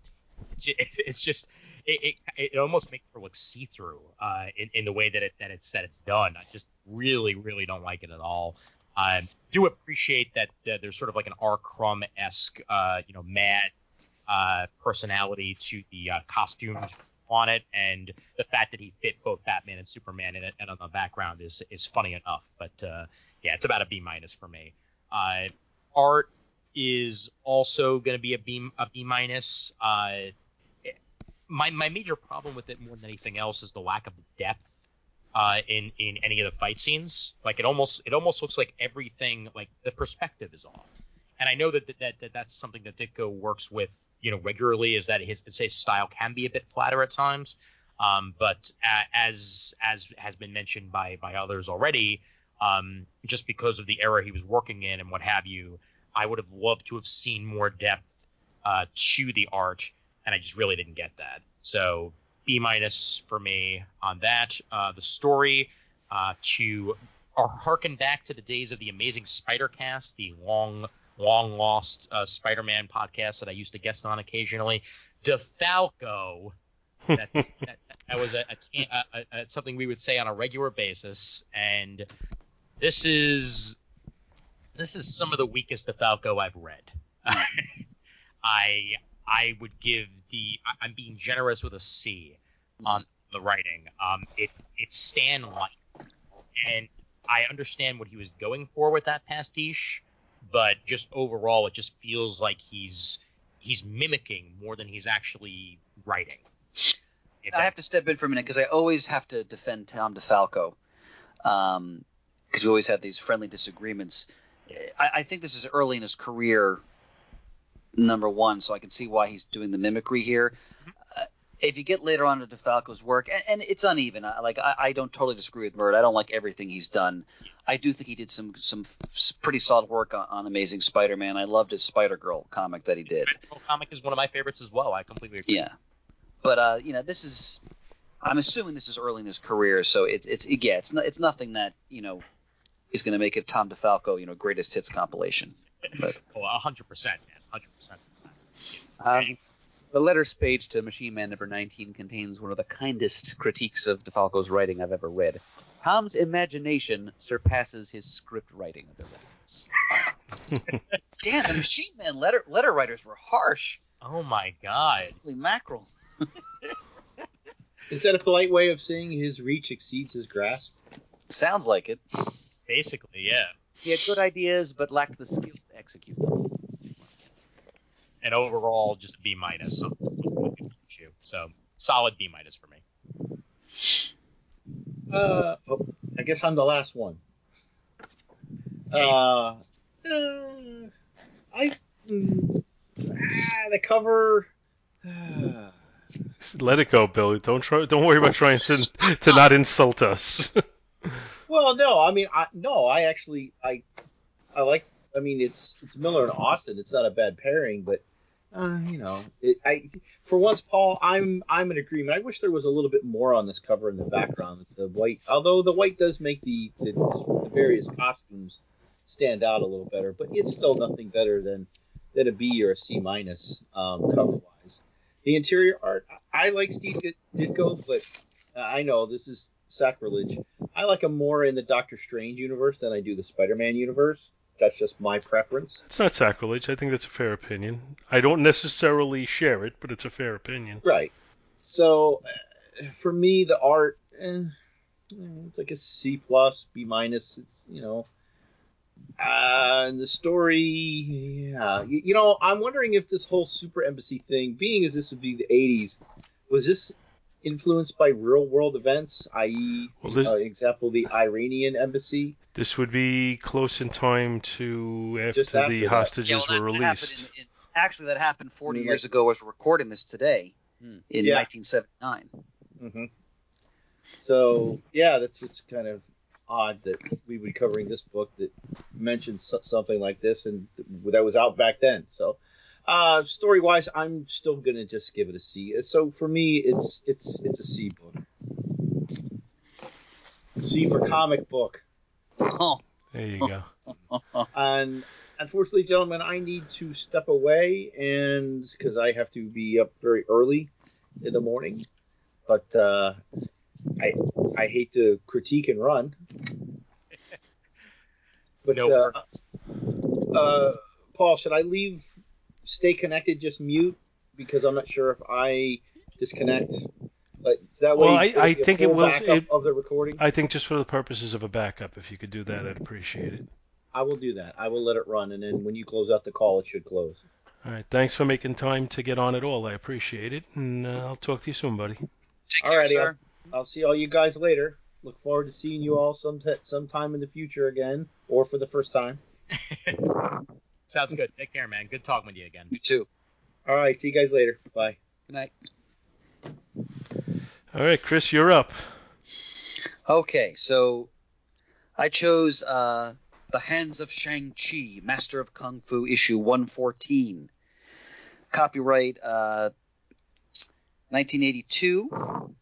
It. It's just it, it, almost makes her look see through uh, in, in the way that it that it's that it's done. I just really really don't like it at all. I do appreciate that there's sort of like an R. Crumb esque, uh, you know, mad uh, personality to the uh, costumes on it, and the fact that he fit both Batman and Superman in it, and on the background is is funny enough. But uh, yeah, it's about a B minus for me. Uh, art is also going to be a B a B minus. My my major problem with it more than anything else is the lack of depth uh, in in any of the fight scenes. Like it almost it almost looks like everything like the perspective is off. And I know that that, that that's something that Ditko works with you know regularly is that his his style can be a bit flatter at times. Um, but as as has been mentioned by by others already, um, just because of the era he was working in and what have you, I would have loved to have seen more depth uh, to the art, and I just really didn't get that. So B minus for me on that. Uh, the story uh, to harken back to the days of the Amazing Spider Cast, the long, long lost uh, Spider-Man podcast that I used to guest on occasionally. DeFalco. That's that, that was a, a, a, a, something we would say on a regular basis, and this is this is some of the weakest DeFalco I've read. I I would give the I'm being generous with a C on the writing. Um, it it's Stan like, and I understand what he was going for with that pastiche, but just overall, it just feels like he's he's mimicking more than he's actually writing. I have to step in for a minute because I always have to defend Tom DeFalco because we always have these friendly disagreements. I, I think this is early in his career, number one, so I can see why he's doing the mimicry here. Uh, if you get later on to DeFalco's work, and, and it's uneven. I, like I, I don't totally disagree with Murd. I don't like everything he's done. I do think he did some some pretty solid work on, on Amazing Spider-Man. I loved his Spider Girl comic that he did. Batgirl comic is one of my favorites as well. I completely agree. Yeah, but uh, you know, this is. I'm assuming this is early in his career, so it's it's yeah, it's no, it's nothing that you know is going to make it Tom DeFalco, you know, greatest hits compilation. But Oh, hundred percent, man, hundred percent. Um, the letters page to Machine Man number 19 contains one of the kindest critiques of DeFalco's writing I've ever read. Tom's imagination surpasses his script writing abilities. damn, the Machine Man letter letter writers were harsh. Oh my god. Holy mackerel! Is that a polite way of saying his reach exceeds his grasp? Sounds like it. Basically, yeah. He had good ideas, but lacked the skill to execute them. And overall, just a B minus. on- on the issue. So solid B minus for me. Uh, oh, I guess I'm the last one. Uh, uh I mm, ah, the cover. ah, Let it go, Billy. Don't try. Don't worry about trying to to not insult us. well, no, I mean, I no, I actually, I, I like. I mean, it's it's Miller and Austin. It's not a bad pairing, but uh, you know, it, I for once, Paul, I'm I'm in agreement. I wish there was a little bit more on this cover in the background. The white, although the white does make the the, the various costumes stand out a little better, but it's still nothing better than than a B or a C minus um, cover wise. The interior art, I like Steve Ditko, but uh, I know this is sacrilege. I like him more in the Doctor Strange universe than I do the Spider-Man universe. That's just my preference. It's not sacrilege. I think that's a fair opinion. I don't necessarily share it, but it's a fair opinion. Right. So uh, for me, the art, eh, it's like a C plus, B minus. It's you know, uh, and the story, yeah. You, you know, I'm wondering if this whole super embassy thing, being as this would be the 80s, was this influenced by real world events, i.e., Well, this- uh, example, the Iranian embassy? This would be close in time to after, after the that. hostages Yeah, well, that, were that released. in, in, actually, that happened 40 I mean, years ago. As we're recording this today, Hmm. in Yeah. 1979. hmm So yeah, that's it's kind of odd that we would be covering this book that mentions something like this and that was out back then. So, uh, story wise, I'm still gonna just give it a C. So for me, it's it's it's a C book. C for comic book. Oh, There you go. And unfortunately, gentlemen, I need to step away and because I have to be up very early in the morning. But uh, I I hate to critique and run. But No uh, uh, Paul, should I leave? Stay connected, just mute because I'm not sure if I disconnect. But that way, Well, I- it'll I be a think it full will- backup it- of the recording. I think just for the purposes of a backup, if you could do that, I'd appreciate it. I will do that. I will let it run, and then when you close out the call, it should close. All right. Thanks for making time to get on at all. I appreciate it, and uh, I'll talk to you soon, buddy. take care, Alrighty, sir. I'll see all you guys later. Look forward to seeing you all some sometime in the future again, or for the first time. Sounds good. Take care, man. Good talking with you again. You too. All right, see you guys later. Bye. Good night. All right, Chris, you're up. Okay, so I chose uh, The Hands of Shang-Chi, Master of Kung Fu, issue 114. Copyright uh, 1982.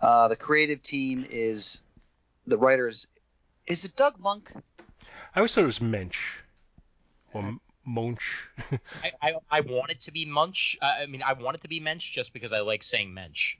Uh, the creative team is the writers. Is it Doug Monk? I always thought it was Mensch or M- Monch. I, I, I want it to be Munch. Uh, I mean, I want it to be Mensch just because I like saying Mensch.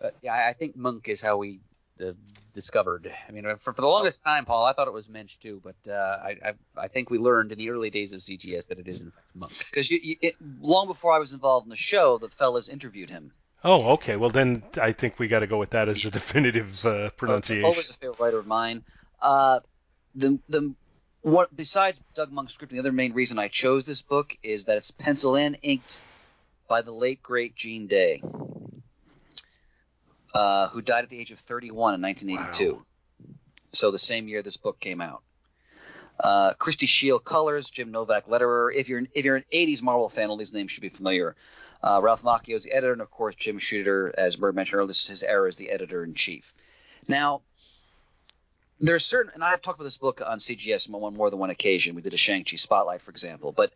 But yeah, I I think Monk is how we uh, discovered. I mean, for, for the longest time, Paul, I thought it was Mensch too, but uh, I, I I think we learned in the early days of CGS that it is in fact Monk. Because you, you, long before I was involved in the show, the fellas interviewed him. oh, okay. Well, then I think we got to go with that as the definitive uh, Uh, pronunciation. Always a favorite writer of mine. Uh, the the what besides Doug Moench's script, the other main reason I chose this book is that it's pencil and inked by the late great Gene Day, uh, who died at the age of 31 in 1982. So the same year this book came out. Uh, Christie Scheele colors, Jim Novak letterer. If you're if you're an 80s Marvel fan, all these names should be familiar. Uh, Ralph Macchio is the editor, and of course Jim Shooter, as Murd mentioned earlier, this is his era as the editor in chief. Now, there's certain, and I've talked about this book on CGS on more than one occasion. We did a Shang-Chi spotlight, for example, but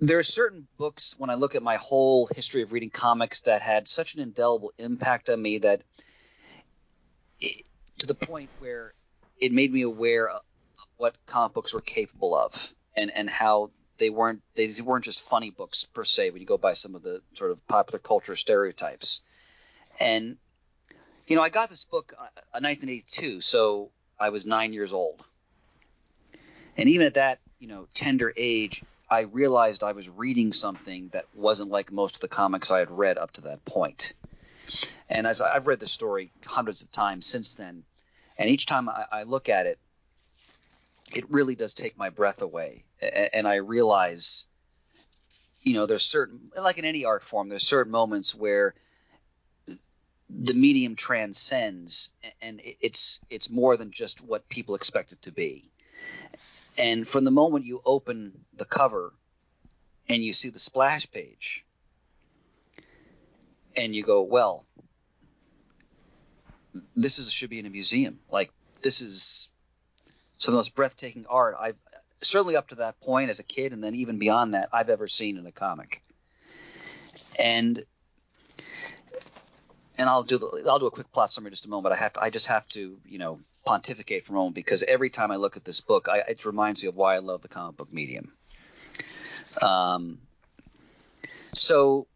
there are certain books when I look at my whole history of reading comics that had such an indelible impact on me that it, to the point where it made me aware of what comic books were capable of and, and how they weren't they weren't just funny books per se when you go by some of the sort of popular culture stereotypes. And you know, I got this book uh, in 1982, so I was nine years old. And even at that, you know, tender age, I realized I was reading something that wasn't like most of the comics I had read up to that point. And as I've read this story hundreds of times since then, and each time I, I look at it, it really does take my breath away. A- And I realize, you know, there's certain, like in any art form, there's certain moments where the medium transcends and it's it's more than just what people expect it to be. And from the moment you open the cover and you see the splash page and you go, well, this is should be in a museum. Like this is some of the most breathtaking art I've certainly up to that point as a kid and then even beyond that I've ever seen in a comic. And and I'll do the, I'll do a quick plot summary in just a moment. I have to I just have to you know pontificate for a moment because every time I look at this book, I, it reminds me of why I love the comic book medium. Um, so,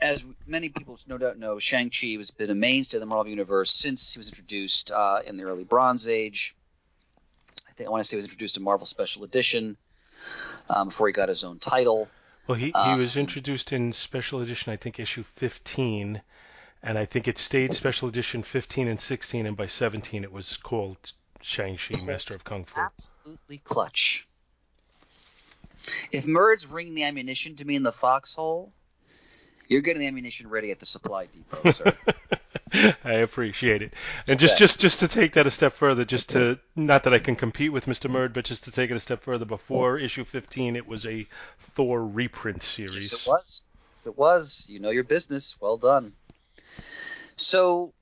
as many people no doubt know, Shang Chi has been a mainstay of the Marvel universe since he was introduced uh, in the early Bronze Age. I think I want to say he was introduced in Marvel Special Edition um, before he got his own title. Well, he, he Um, was introduced in special edition, I think, issue 15, and I think it stayed special edition 15 and 16, and by 17 it was called Shang-Chi, Master of Kung Fu. Absolutely clutch. If Murd's bringing the ammunition to me in the foxhole, you're getting the ammunition ready at the supply depot, sir. I appreciate it. And just, just just to take that a step further, just to not that I can compete with Mr. Murd, but just to take it a step further, before issue 15, it was a Thor reprint series. Yes, it was. Yes, it was. You know your business. Well done. So,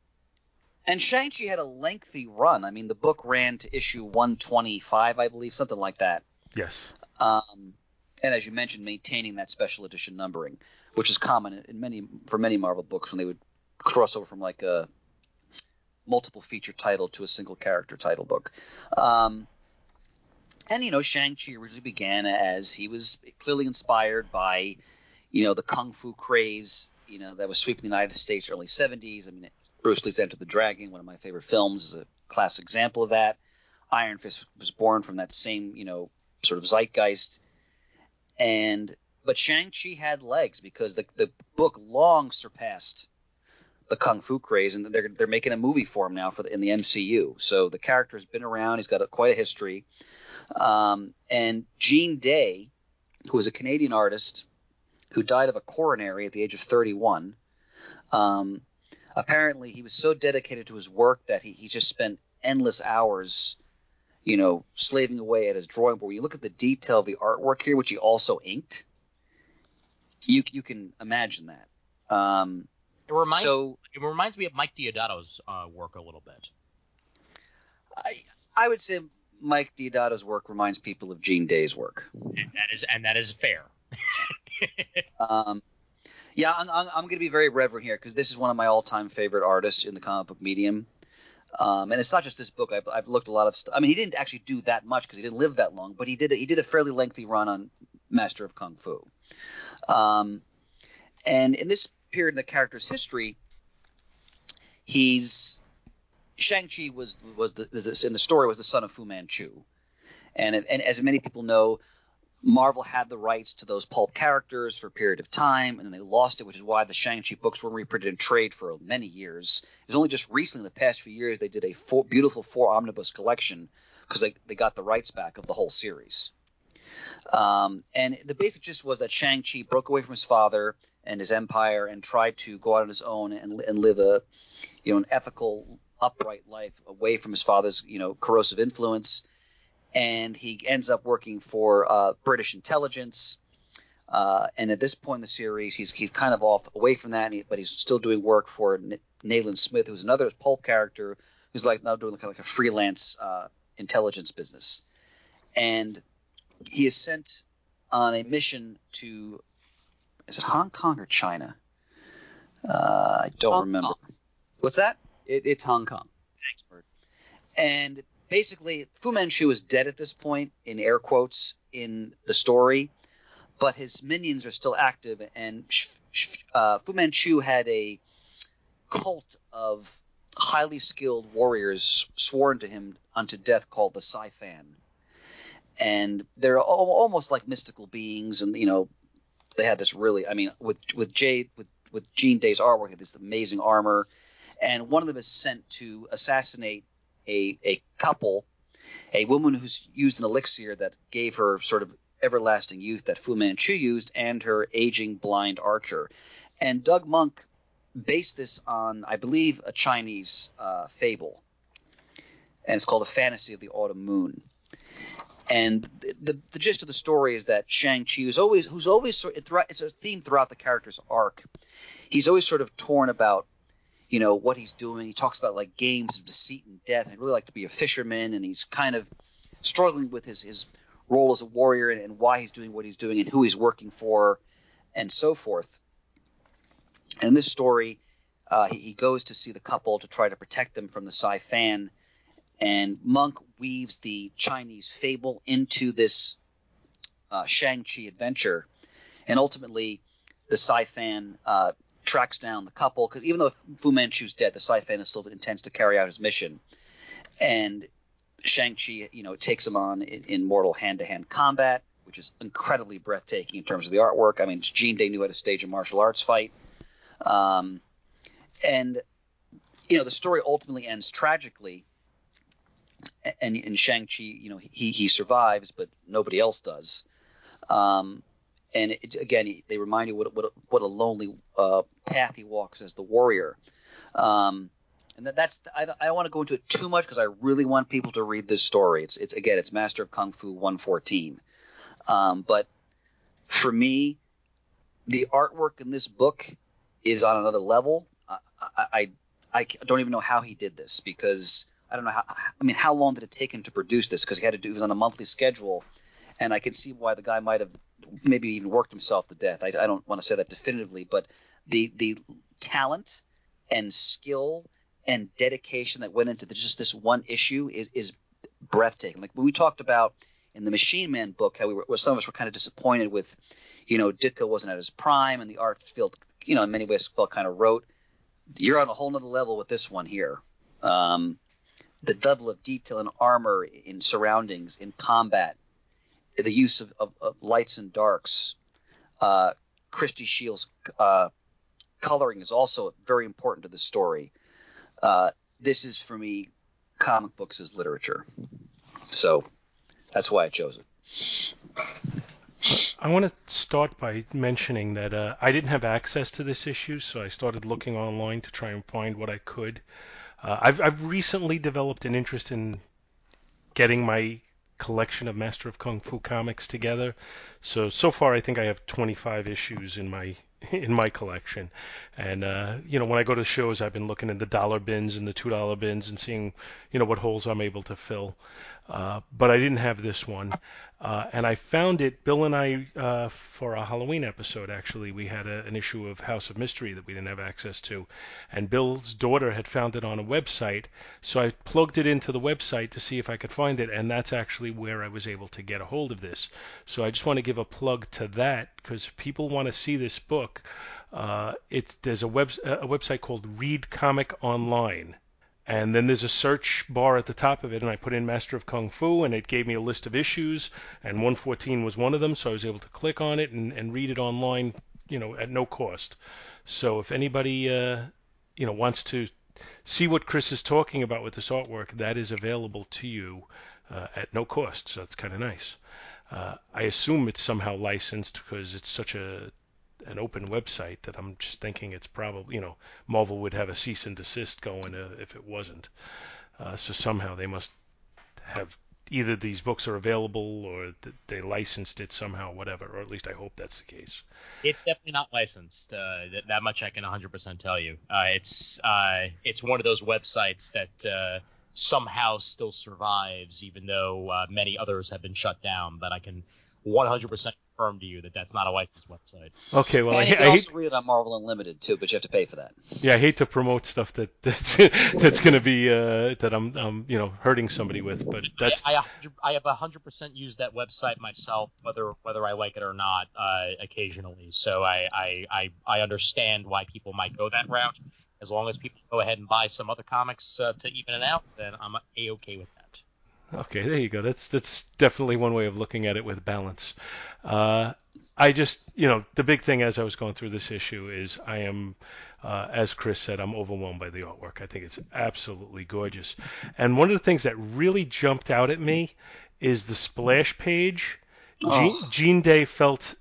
And Shang-Chi had a lengthy run. I mean, the book ran to issue 125, I believe, something like that. Yes. Um, and as you mentioned, maintaining that special edition numbering, which is common in many for many Marvel books when they would cross over from like a multiple feature title to a single character title book. Um, and you know, Shang-Chi originally began as he was clearly inspired by, you know, the kung fu craze, you know, that was sweeping the United States early 70s. I mean, Bruce Lee's Enter the Dragon, one of my favorite films, is a classic example of that. Iron Fist was born from that same, you know, sort of zeitgeist. And but Shang-Chi had legs because the the book long surpassed the kung fu craze, and they're they're making a movie for him now for the, in the MCU. So the character has been around; he's got a, quite a history. Um, and Gene Day, who was a Canadian artist who died of a coronary at the age of 31, um, apparently he was so dedicated to his work that he, he just spent endless hours, you know, slaving away at his drawing board. When you look at the detail of the artwork here, which he also inked, you you can imagine that. Um, It reminds so it reminds me of Mike Deodato's uh, work a little bit. I I would say Mike Deodato's work reminds people of Gene Day's work. And that is and that is fair. Um, yeah, I'm, I'm, I'm going to be very reverent here because this is one of my all-time favorite artists in the comic book medium. Um, and it's not just this book. I've, I've looked a lot of stuff. I mean, he didn't actually do that much because he didn't live that long, but he did a, he did a fairly lengthy run on Master of Kung Fu. Um, and in this period in the character's history, he's Shang Chi was was the in the story was the son of Fu Manchu, and and as many people know, Marvel had the rights to those pulp characters for a period of time, and then they lost it, which is why the Shang-Chi books were reprinted in trade for many years. It was only just recently, in the past few years, they did a four, beautiful four omnibus collection because they, they got the rights back of the whole series. Um, and the basic gist was that Shang-Chi broke away from his father and his empire and tried to go out on his own and, and live a, you know, an ethical, upright life away from his father's, you know, corrosive influence and he ends up working for uh, British intelligence. Uh, and at this point in the series, he's he's kind of off away from that, he, but he's still doing work for N- Nayland Smith, who's another pulp character who's like now doing kind of like a freelance uh, intelligence business. And he is sent on a mission to is it Hong Kong or China? Uh, I don't Hong remember. Kong. What's that? It, it's Hong Kong. Thanks, Bert. And basically, Fu Manchu is dead at this point, in air quotes, in the story, but his minions are still active. And uh, Fu Manchu had a cult of highly skilled warriors sworn to him unto death called the Si-Fan. And they're al- almost like mystical beings, and you know, they had this really. I mean, with with Jade with with Gene Day's artwork, had this amazing armor, and one of them is sent to assassinate a, a couple, a woman who's used an elixir that gave her sort of everlasting youth that Fu Manchu used, and her aging blind archer. And Doug Moench based this on, I believe, a Chinese uh, fable, and it's called A Fantasy of the Autumn Moon. And the, the, the gist of the story is that Shang Chi, who's always who's always it's a theme throughout the character's arc. He's always sort of torn about you know what he's doing. He talks about like games of deceit and death. And he'd really like to be a fisherman, and he's kind of struggling with his his role as a warrior and, and why he's doing what he's doing and who he's working for, and so forth. And in this story, uh, he, he goes to see the couple to try to protect them from the Si-Fan, and Moench weaves the Chinese fable into this uh, Shang Chi adventure, and ultimately the Si-Fan uh, tracks down the couple because even though Fu Manchu's dead, the Si-Fan is still intends to carry out his mission. And Shang-Chi, you know, takes him on in, in mortal hand-to-hand combat, which is incredibly breathtaking in terms of the artwork. I mean, Gene Day knew how to stage a martial arts fight. Um, and, you know, the story ultimately ends tragically. And, and Shang-Chi, you know, he, he survives, but nobody else does. Um, and it, again, they remind you what what, what a lonely uh, path he walks as the warrior. Um, and that, that's I don't, I don't want to go into it too much because I really want people to read this story. It's it's again it's Master of Kung Fu 114. Um, but for me, the artwork in this book is on another level. I I don't even know how he did this because I don't know how. I mean, how long did it take him to produce this? Because he had to do it was on a monthly schedule, and I can see why the guy might have maybe even worked himself to death. I, I don't want to say that definitively, but the the talent and skill and dedication that went into just this one issue is, is breathtaking. Like when we talked about in the Machine Man book, how we were, some of us were kind of disappointed with, you know, Ditko wasn't at his prime and the art felt, you know, in many ways felt kind of rote. You're on a whole nother level with this one here. Um, the level of detail in armor, in surroundings, in combat, the use of, of, of lights and darks. Uh, Christie Scheele's uh, coloring is also very important to the story. Uh, this is for me, comic books as literature. So that's why I chose it. I want to start by mentioning that uh, I didn't have access to this issue, so I started looking online to try and find what I could. Uh, I've, I've recently developed an interest in getting my collection of Master of Kung Fu comics together. So so far, I think I have 25 issues in my in my collection. And uh, you know, when I go to shows, I've been looking in the dollar bins and the two dollar bins and seeing you know what holes I'm able to fill. Uh, but I didn't have this one, uh, and I found it. Bill and I, uh, for a Halloween episode, actually, we had a, an issue of House of Mystery that we didn't have access to, and Bill's daughter had found it on a website, so I plugged it into the website to see if I could find it, and that's actually where I was able to get a hold of this. So I just want to give a plug to that because people want to see this book. Uh, it's there's a web a website called Read Comic Online and then there's a search bar at the top of it, and I put in Master of Kung Fu, and it gave me a list of issues, and 114 was one of them, so I was able to click on it and, and read it online, you know, at no cost. So if anybody, uh, you know, wants to see what Chris is talking about with this artwork, that is available to you uh, at no cost. So it's kind of nice. Uh, I assume it's somehow licensed because it's such a an open website that I'm just thinking it's probably you know Marvel would have a cease and desist going uh, if it wasn't. Uh, so somehow they must have either these books are available or th- they licensed it somehow, whatever. Or at least I hope that's the case. It's definitely not licensed. Uh, that, much I can 100% tell you. Uh, it's uh, it's one of those websites that uh, somehow still survives, even though uh, many others have been shut down. But I can 100% confirm to you that that's not a licensed website. Okay, well, I, and you I can hate also read it on Marvel Unlimited too, but you have to pay for that. yeah, I hate to promote stuff that that's that's going to be uh, that I'm um you know hurting somebody with, but that's I, I, I have 100% used that website myself, whether whether I like it or not, uh, occasionally. So I, I, I, I understand why people might go that route. As long as people go ahead and buy some other comics uh, to even it out, then I'm a okay with that. Okay, there you go. That's that's definitely one way of looking at it with balance. Uh, I just, you know, the big thing as I was going through this issue is I am, uh, as Chris said, I'm overwhelmed by the artwork. I think it's absolutely gorgeous. And one of the things that really jumped out at me is the splash page. Gene, Gene Day felt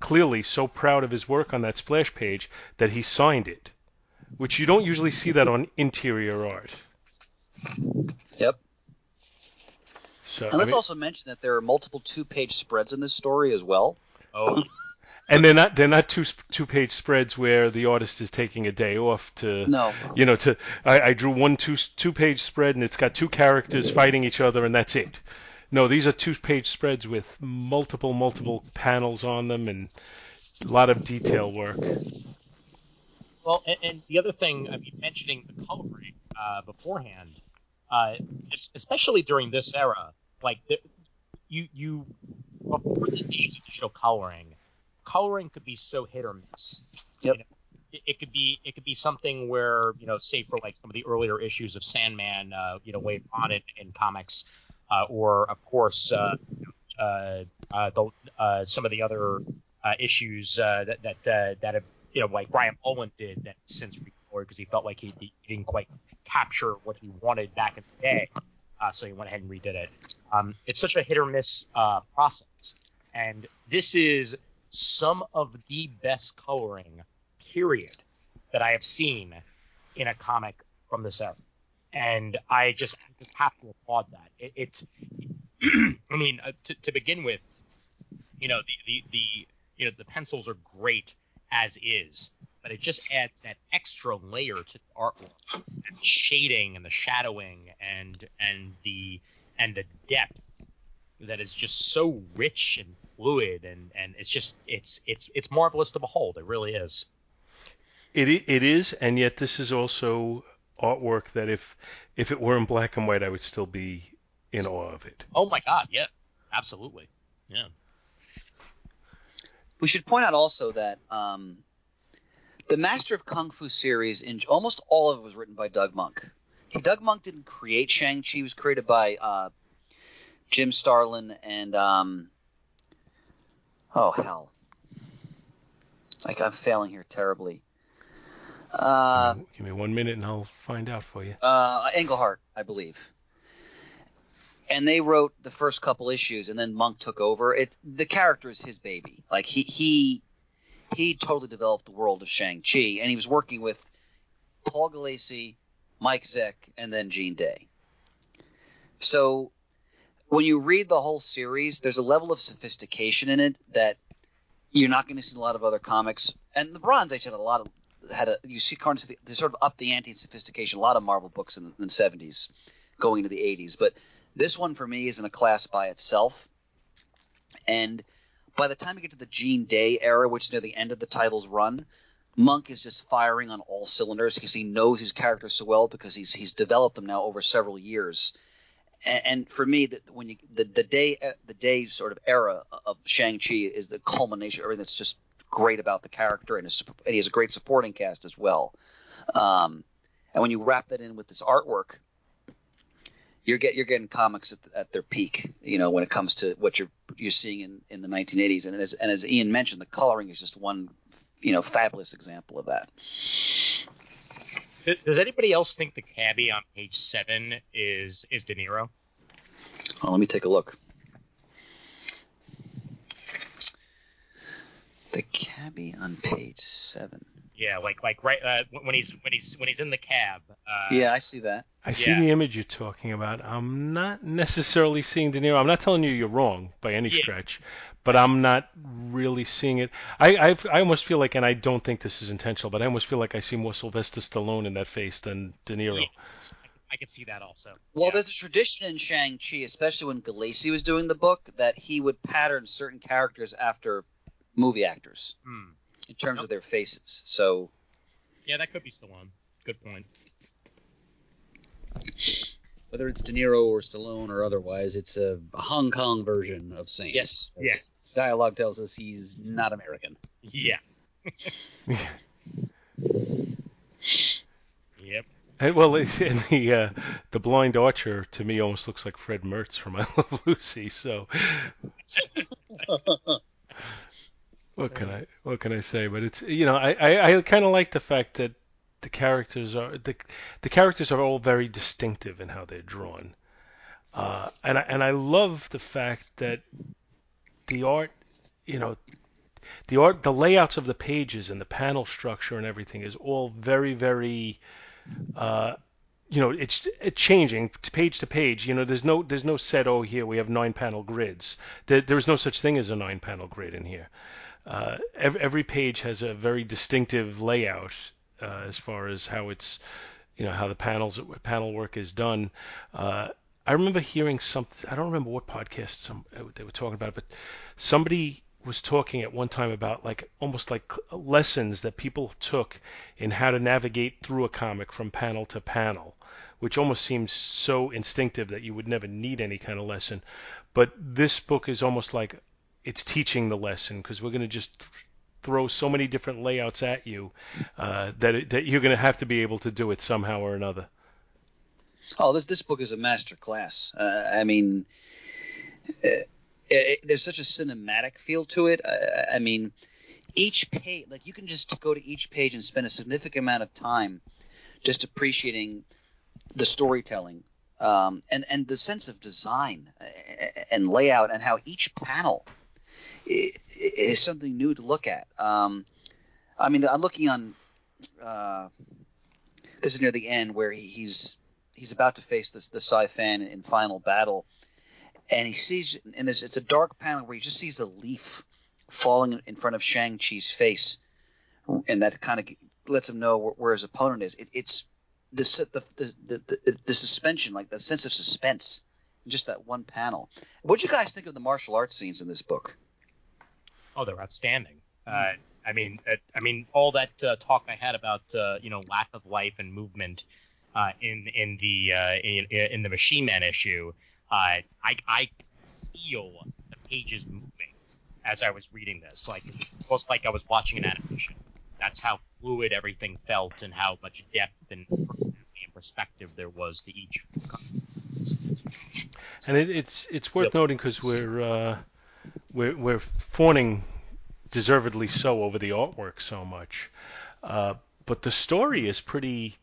clearly so proud of his work on that splash page that he signed it, which you don't usually see that on interior art. Yep. So, And let's mean- also mention that there are multiple two-page spreads in this story as well. Oh, and they're not they're not two two page spreads where the artist is taking a day off to No. you know to I, I drew one two two page spread and it's got two characters fighting each other and that's it. No, these are two page spreads with multiple multiple panels on them and a lot of detail work. Well, and, and the other thing, I mean, mentioning the coloring uh, beforehand, uh, especially during this era, like the, you you before the days of digital coloring, coloring could be so hit or miss. Yep. You know, it, it could be it could be something where you know, say for like some of the earlier issues of Sandman, uh, you know, later on in, in comics, uh, or of course, uh, uh, uh, the, uh, some of the other uh, issues uh, that that uh, that have you know like Brian Boland did that since recolored because he felt like he, he didn't quite capture what he wanted back in the day, uh, so he went ahead and redid it. Um, it's such a hit or miss uh, process, and this is some of the best coloring period that I have seen in a comic from this era, and I just just have to applaud that. It, it's I mean uh, to, to begin with, you know the, the the you know the pencils are great as is, but it just adds that extra layer to the artwork, and shading and the shadowing and and the and the depth that is just so rich and fluid and and it's just it's it's it's marvelous to behold. It really is. It it is, and yet this is also artwork that if if it were in black and white, I would still be in awe of it. Oh my god, yeah, absolutely, yeah. We should point out also that um, the Master of Kung Fu series, in almost all of it, was written by Doug Moench. Doug Moench didn't create Shang Chi; was created by uh, Jim Starlin and um, oh hell, it's like I'm failing here terribly. Uh, Give me one minute and I'll find out for you. uh, Englehart, I believe. And they wrote the first couple issues, and then Moench took over. It the character is his baby. Like he he he totally developed the world of Shang Chi, and he was working with Paul Gulacy, Mike Zeck, and then Gene Day. So when you read the whole series, there's a level of sophistication in it that you're not going to see a lot of other comics. And the Bronze Age had a lot of had a you see of they sort of up the ante in sophistication. A lot of Marvel books in the, in the 70s, going into the 80s, but this one for me is in a class by itself. And by the time you get to the Gene Day era, which is near the end of the title's run, Moench is just firing on all cylinders because he knows his characters so well because he's he's developed them now over several years. And, and for me, the, when you the, the day the day sort of era of Shang Chi is the culmination of everything that's just great about the character, and, his, and he has a great supporting cast as well. Um, and when you wrap that in with this artwork, you're get you're getting comics at, at their peak. You know, when it comes to what you're you're seeing in, in the 1980s, and as and as Ian mentioned, the coloring is just one you know fabulous example of that. Does anybody else think the cabbie on page seven is is De Niro? Oh, let me take a look. The cabbie on page seven. Yeah, like like right uh, when he's when he's when he's in the cab. Uh, yeah, I see that. I see Yeah. the image you're talking about. I'm not necessarily seeing De Niro. I'm not telling you you're wrong by any Yeah. stretch, but I'm not really seeing it. I I've, I almost feel like, and I don't think this is intentional, but I almost feel like I see more Sylvester Stallone in that face than De Niro. Yeah. I can see that also. Well, Yeah. there's a tradition in Shang Chi, especially when Gulacy was doing the book, that he would pattern certain characters after movie actors Hmm. In terms of their faces. So Yeah, that could be Stallone. Good point. Whether it's De Niro or Stallone or otherwise, it's a Hong Kong version of Saint. yes, Yeah. Dialogue tells us he's not American. Yeah. Yep. And, well, it- and the uh, the blind archer to me almost looks like Fred Mertz from I Love Lucy. So what can I what can I say? But it's you know I I, I kind of like the fact that the characters are the the characters are all very distinctive in how they're drawn, uh, and I, and I love the fact that the art, you know. The art, the layouts of the pages and the panel structure and everything is all very, very uh, you know, it's it's changing page to page. You know, there's no there's no set. Oh, here we have nine panel grids. There, there's no such thing as a nine panel grid in here. Uh, every, every page has a very distinctive layout uh, as far as how it's, you know, how the panels panel work is done. Uh, I remember hearing something. I don't remember what podcast some they were talking about, but somebody was talking at one time about like almost like lessons that people took in how to navigate through a comic from panel to panel, which almost seems so instinctive that you would never need any kind of lesson. But this book is almost like it's teaching the lesson because we're going to just th- throw so many different layouts at you uh, that it, that you're going to have to be able to do it somehow or another. Oh, this this book is a master class. Uh, I mean, it, it, there's such a cinematic feel to it. I, I mean, each page, like you can just go to each page and spend a significant amount of time just appreciating the storytelling um, and and the sense of design uh, and layout and how each panel is something new to look at. Um, I mean, I'm looking on. Uh, this is near the end where he, he's he's about to face this the Si-Fan in final battle, and he sees and there's it's a dark panel where he just sees a leaf falling in front of Shang Chi's face, and that kind of lets him know where, where his opponent is. It, it's the, the the, the the suspension, like the sense of suspense, in just that one panel. What'd you guys think of the martial arts scenes in this book? Oh, they're outstanding. Uh, I mean, uh, I mean, all that uh, talk I had about uh, you know lack of life and movement uh, in in the uh, in, in the Machine Man issue, uh, I I feel the pages moving as I was reading this, like almost like I was watching an animation. That's how fluid everything felt and how much depth and perspective there was to each. And it, it's it's worth Yep. noting because we're uh, we're we're fawning deservedly so over the artwork so much, uh, but the story is pretty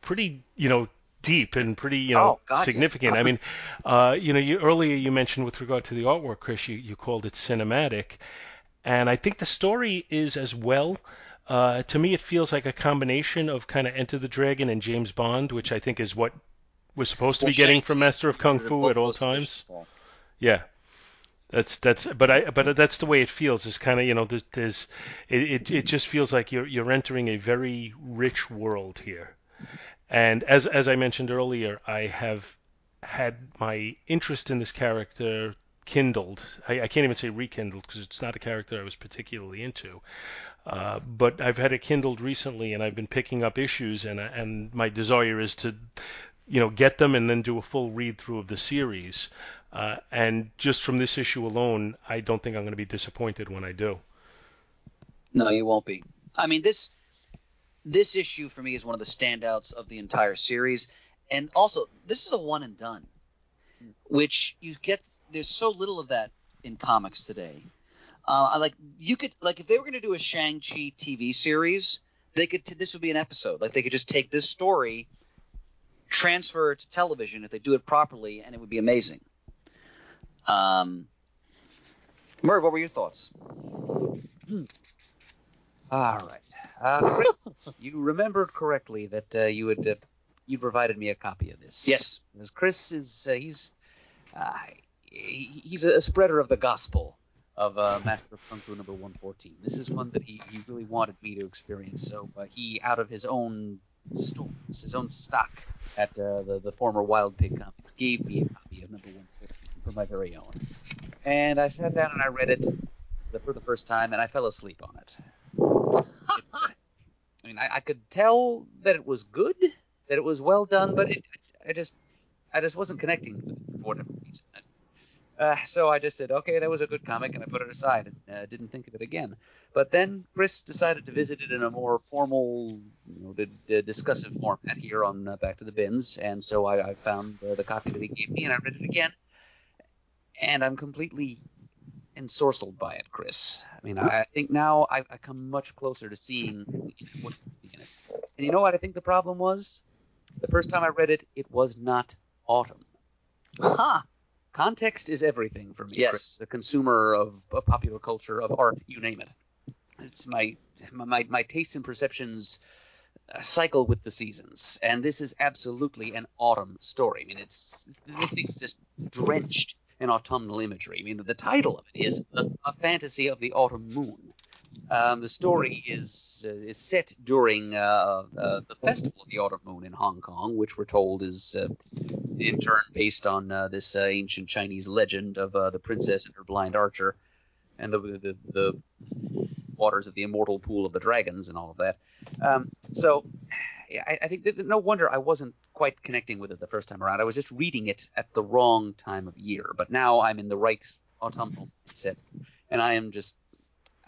pretty you know deep and pretty you know Oh, significant. I mean, uh, you know, you earlier you mentioned with regard to the artwork, Chris, you you called it cinematic, and I think the story is as well. Uh, to me, it feels like a combination of kind of Enter the Dragon and James Bond, which I think is what we're supposed to Well, be getting from Master of Kung Fu at all times. Yeah, that's that's. But I but that's the way it feels. It's kind of you know there's, there's it, it it just feels like you're you're entering a very rich world here. And as as I mentioned earlier, I have had my interest in this character kindled. I, I can't even say rekindled because it's not a character I was particularly into. Uh, but I've had it kindled recently, and I've been picking up issues, and and my desire is to, you know, get them and then do a full read through of the series. Uh, and just from this issue alone, I don't think I'm going to be disappointed when I do. No, you won't be. I mean this this issue for me is one of the standouts of the entire series, and also this is a one and done, which you get. There's so little of that in comics today. Uh, I like you could like if they were going to do a Shang Chi TV series, they could. T- this would be an episode. Like they could just take this story, transfer to television if they do it properly, and it would be amazing. Um, Murray, what were your thoughts? All right. Uh, Chris, you remembered correctly that uh, you had uh, you provided me a copy of this. Yes. Because Chris is uh, he's uh, he, he's a spreader of the gospel of uh, Master of Kung Fu number 114. This is one that he, he really wanted me to experience. So uh, he, out of his own stores, his own stock at uh, the the former Wild Pig Comics, gave me a copy of number 114 for my very own. And I sat down and I read it the, for the first time, and I fell asleep on it. It, I mean, I, I could tell that it was good, that it was well done, but it, I just, I just wasn't connecting for whatever reason. Uh, so I just said, okay, that was a good comic, and I put it aside and uh, didn't think of it again. But then Chris decided to visit it in a more formal, you know, the, the discussive format here on uh, Back to the Bins, and so I, I found uh, the copy that he gave me, and I read it again, and I'm completely ensorcelled by it, Chris. I mean, I, I think now I, I come much closer to seeing what's in it. And you know what I think the problem was? The first time I read it, it was not autumn. Huh. Context is everything for me, Yes. Chris. The consumer of, of popular culture, of art, you name it. It's my my my tastes and perceptions uh, cycle with the seasons, and this is absolutely an autumn story. I mean, it's this thing's just drenched in autumnal imagery. I mean, the title of it is a, a fantasy of the autumn moon. Um, the story is uh, is set during uh, uh, the festival of the autumn moon in Hong Kong, which we're told is uh, in turn based on uh, this uh, ancient Chinese legend of the princess and her blind archer, and the, the the waters of the immortal pool of the dragons and all of that. Um, so, I, I think that no wonder I wasn't quite connecting with it the first time around. I was just reading it at the wrong time of year. But now I'm in the right autumnal set, and I am just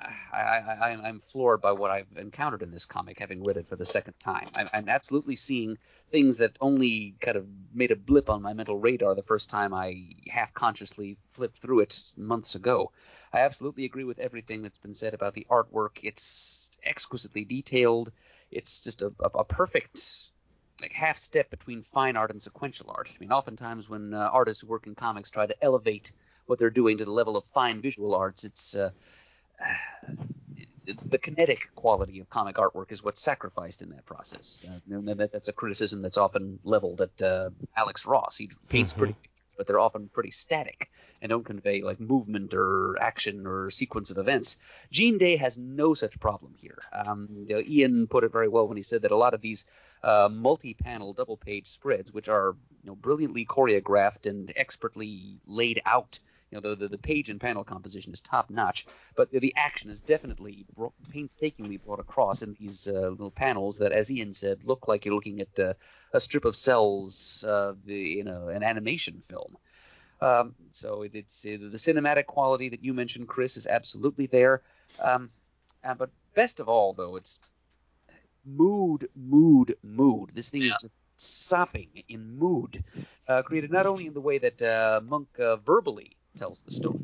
I, I'm floored by what I've encountered in this comic, having read it for the second time. I'm, I'm absolutely seeing things that only kind of made a blip on my mental radar the first time I half consciously flipped through it months ago. I absolutely agree with everything that's been said about the artwork. It's exquisitely detailed. It's just a, a, a perfect like half step between fine art and sequential art. I mean, oftentimes when uh, artists who work in comics try to elevate what they're doing to the level of fine visual arts, it's uh, the kinetic quality of comic artwork is what's sacrificed in that process. Uh, that, that's a criticism that's often leveled at uh, Alex Ross. He paints Mhm. pretty pictures, but they're often pretty static and don't convey like movement or action or sequence of events. Gene Day has no such problem here. Um, you know, Ian put it very well when he said that a lot of these uh, multi-panel double-page spreads, which are you know brilliantly choreographed and expertly laid out. You know, the, the, the page and panel composition is top notch, but the, the action is definitely bro- painstakingly brought across in these uh, little panels that, as Ian said, look like you're looking at uh, a strip of cells uh, the, you know, an animation film. Um, so it, it's the cinematic quality that you mentioned, Chris, is absolutely there. Um, uh, but best of all, though, it's mood, mood, mood. This thing is just sopping in mood, uh, created not only in the way that uh, Moench uh, verbally tells the story.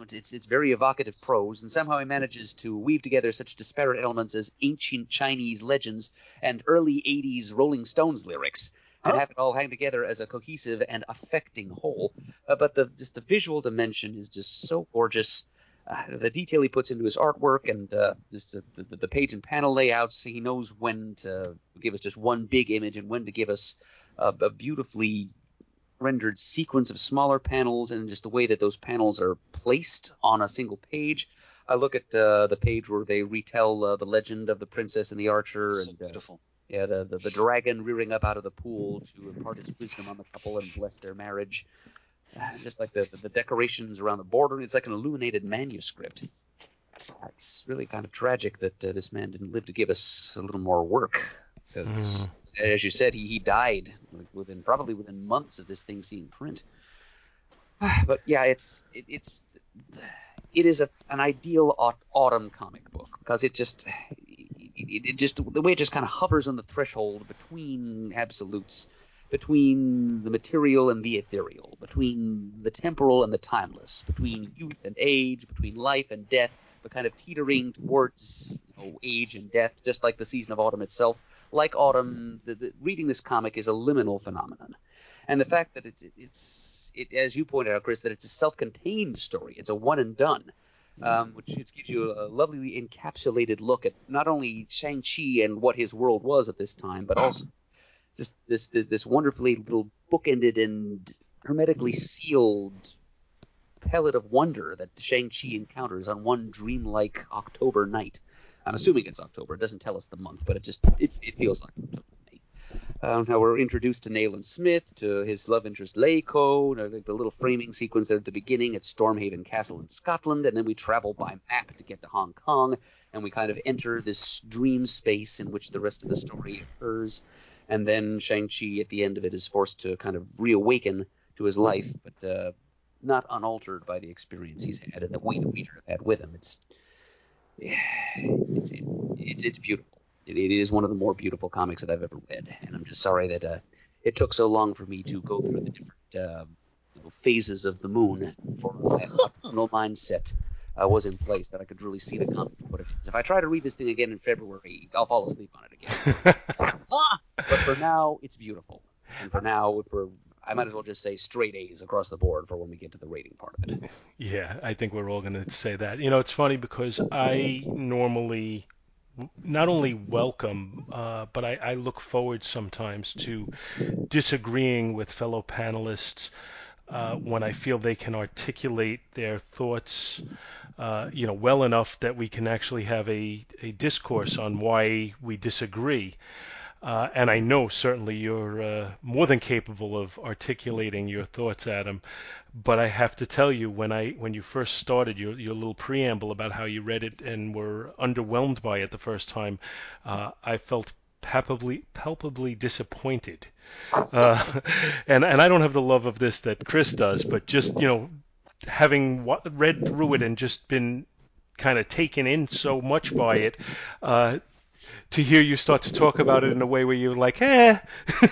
It's, it's, it's very evocative prose, and somehow he manages to weave together such disparate elements as ancient Chinese legends and early 80s Rolling Stones lyrics, and have it all hang together as a cohesive and affecting whole. Uh, but the just the visual dimension is just so gorgeous. Uh, the detail he puts into his artwork and uh, just the, the, the page and panel layouts, he knows when to give us just one big image and when to give us a, a beautifully rendered sequence of smaller panels and just the way that those panels are placed on a single page. I look at uh, the page where they retell uh, the legend of the princess and the archer, So and uh, beautiful. yeah, the, the the dragon rearing up out of the pool to impart his wisdom on the couple and bless their marriage. Uh, Just like the, the the decorations around the border, it's like an illuminated manuscript. It's really kind of tragic that uh, this man didn't live to give us a little more work. 'Cause, hmm. as you said, he, he died within probably within months of this thing seeing print. But yeah, it's it, it's it is a, an ideal autumn comic book because it just it, it, it just the way it just kind of hovers on the threshold between absolutes, between the material and the ethereal, between the temporal and the timeless, between youth and age, between life and death, but kind of teetering towards you know, age and death, just like the season of autumn itself. Like autumn, the, the, reading this comic is a liminal phenomenon, and the fact that it, it, it's it, as you pointed out, Chris, that it's a self-contained story. It's a one and done, um, which gives you a lovely encapsulated look at not only Shang Chi and what his world was at this time, but also just this this, this wonderfully little bookended and hermetically sealed pellet of wonder that Shang Chi encounters on one dreamlike October night. I'm assuming it's October. It doesn't tell us the month, but it just it, it feels like October. Um, now we're introduced to Nayland Smith, to his love interest Leiko, the, the little framing sequence there at the beginning at Stormhaven Castle in Scotland, and then we travel by map to get to Hong Kong, and we kind of enter this dream space in which the rest of the story occurs, and then Shang-Chi at the end of it is forced to kind of reawaken to his life, but uh, not unaltered by the experience he's had and the reader, have had with him. It's it's it's, it's beautiful. It, it is one of the more beautiful comics that I've ever read, and I'm just sorry that uh, it took so long for me to go through the different uh, you know, phases of the moon for my optimal mindset uh, was in place that I could really see the comic for what it is. If I try to read this thing again in February, I'll fall asleep on it again. but for now, it's beautiful, and for now, for I might as well just say straight A's across the board for when we get to the rating part of it. Yeah, I think we're all going to say that. You know, it's funny because I normally not only welcome, uh, but I, I look forward sometimes to disagreeing with fellow panelists uh, when I feel they can articulate their thoughts, uh, you know, well enough that we can actually have a, a discourse on why we disagree. Uh, and I know certainly you're uh, more than capable of articulating your thoughts, Adam. But I have to tell you, when I when you first started your your little preamble about how you read it and were underwhelmed by it the first time, uh, I felt palpably palpably disappointed. Uh, and and I don't have the love of this that Chris does, but just you know, having wa- read through it and just been kind of taken in so much by it. Uh, to hear you start to talk about it in a way where you're like, eh,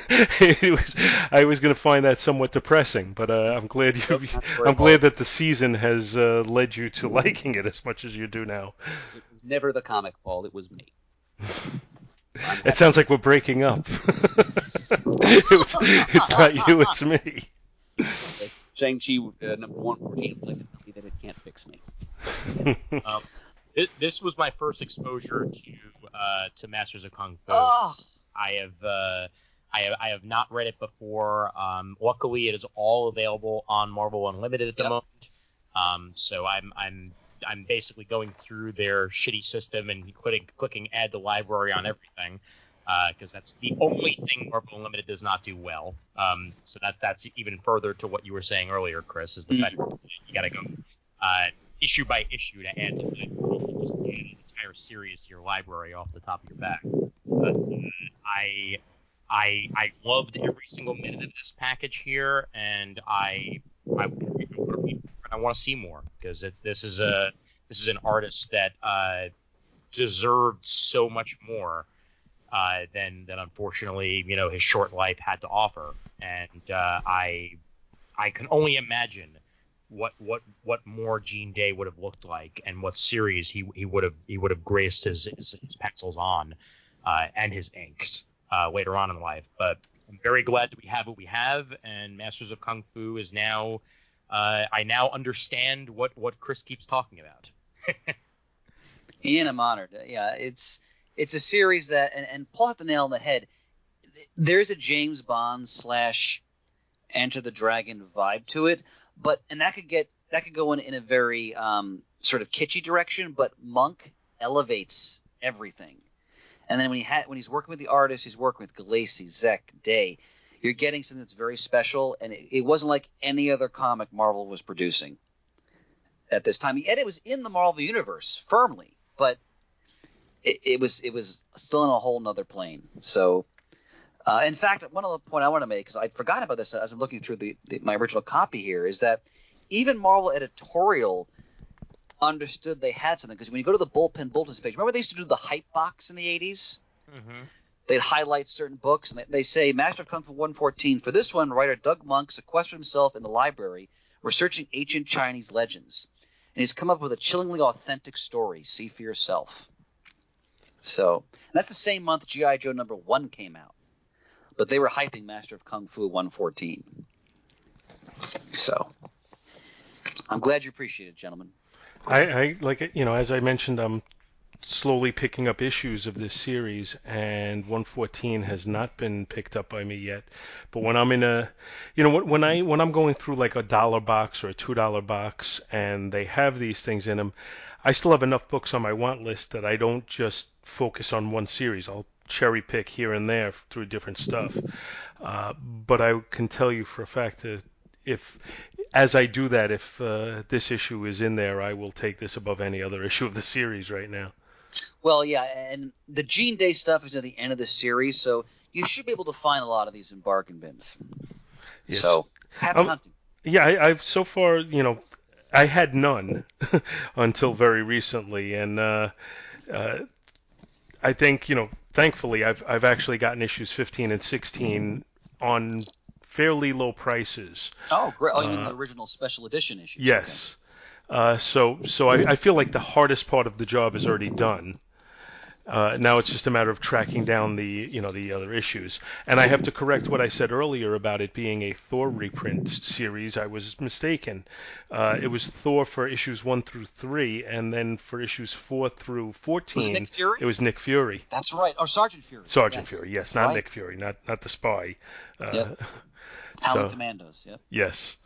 it was, I was going to find that somewhat depressing, but uh, I'm glad you, I'm glad that the season has uh, led you to liking it as much as you do now. It was never the comic, Paul. It was me. It sounds like we're breaking up. it's, it's not you, it's me. Shang-Chi uh, number 114 would like to tell me that it can't fix me. Um, it, this was my first exposure to uh, to Masters of Kung Fu. Oh, I have uh, I have, I have not read it before. Um, luckily, it is all available on Marvel Unlimited at the Yep. moment. Um, so I'm I'm I'm basically going through their shitty system and clicking clicking add to library on everything because that's the only thing Marvel Unlimited does not do well. Um, so that that's even further to what you were saying earlier, Chris, is the fact that you got to go uh, issue by issue to add to the an entire series to your library off the top of your back. But uh, I I I loved every single minute of this package here, and I I, I want to see more because this is a this is an artist that uh, deserved so much more uh, than than unfortunately you know his short life had to offer, and uh, I I can only imagine what what what more Gene Day would have looked like and what series he he would have he would have graced his his, his pencils on uh, and his inks uh, later on in life. But I'm very glad that we have what we have, and Masters of Kung Fu is now. Uh, I now understand what what Chris keeps talking about. Ian, I'm honored. Yeah, it's it's a series that, and, and Paul hit the nail on the head. There's a James Bond slash Enter the Dragon vibe to it, but and that could get that could go in in a very um, sort of kitschy direction. But Moench elevates everything, and then when he had when he's working with the artist, he's working with Gulacy, Zeck, Day. You're getting something that's very special, and it, it wasn't like any other comic Marvel was producing at this time. And it was in the Marvel universe firmly, but it, it was it was still in a whole nother plane. So, uh, in fact, one other point I want to make because I forgot about this as I'm looking through the, the my original copy here is that even Marvel editorial understood they had something because when you go to the bullpen bulletins page, remember they used to do the hype box in the 80s. Mm-hmm. They'd highlight certain books and they, they say Master of Kung Fu 114. For this one, writer Doug Moench sequestered himself in the library researching ancient Chinese legends, and he's come up with a chillingly authentic story. See for yourself. So that's the same month GI Joe number one came out, but they were hyping Master of Kung Fu 114. So I'm glad you appreciate it, gentlemen. I, I like you know as I mentioned I'm slowly picking up issues of this series and 114 has not been picked up by me yet but when I'm in a you know when I when I'm going through like a dollar box or a two dollar box and they have these things in them I still have enough books on my want list that I don't just focus on one series I'll cherry pick here and there through different stuff uh, but I can tell you for a fact that if as I do that, if uh, this issue is in there, I will take this above any other issue of the series right now. Well, yeah, and the Gene Day stuff is at the end of the series, so you should be able to find a lot of these in bargain bins. Yes. So happy Um, hunting. Yeah, I, I've so far, you know, I had none until very recently, and uh, uh, I think, you know, thankfully, I've I've actually gotten issues 15 and 16 on fairly low prices. Oh, great! Oh, you mean uh, the original special edition issues? Yes. Uh, so so I, I feel like the hardest part of the job is already done. Uh, now it's just a matter of tracking down the you know the other issues. And I have to correct what I said earlier about it being a Thor reprint series. I was mistaken. Uh, it was Thor for issues one through three, and then for issues four through fourteen, Was it Nick Fury? it was Nick Fury. That's right. Or Sergeant Fury. Sergeant Yes, Fury, yes, not right. Nick Fury, not not the spy. Uh, Yep. So- Commandos. Yep. Yes.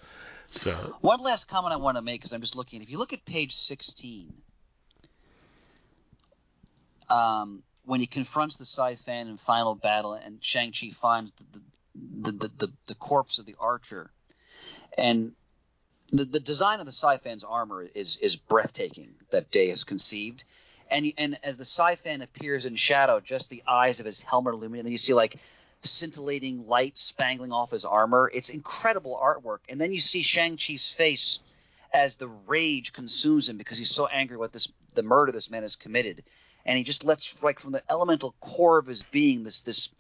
So One last comment I want to make because I'm just looking. If you look at page 16, um, when he confronts the Si-Fan in final battle, and Shang Chi finds the the, the, the, the corpse of the archer, and the, the design of the Si-Fan's armor is is breathtaking that Day has conceived. And, and as the Si-Fan appears in shadow, just the eyes of his helmet illuminate, and then you see like scintillating light spangling off his armor. It's incredible artwork. And then you see Shang-Chi's face as the rage consumes him because he's so angry with this the murder this man has committed. And he just lets like from the elemental core of his being this this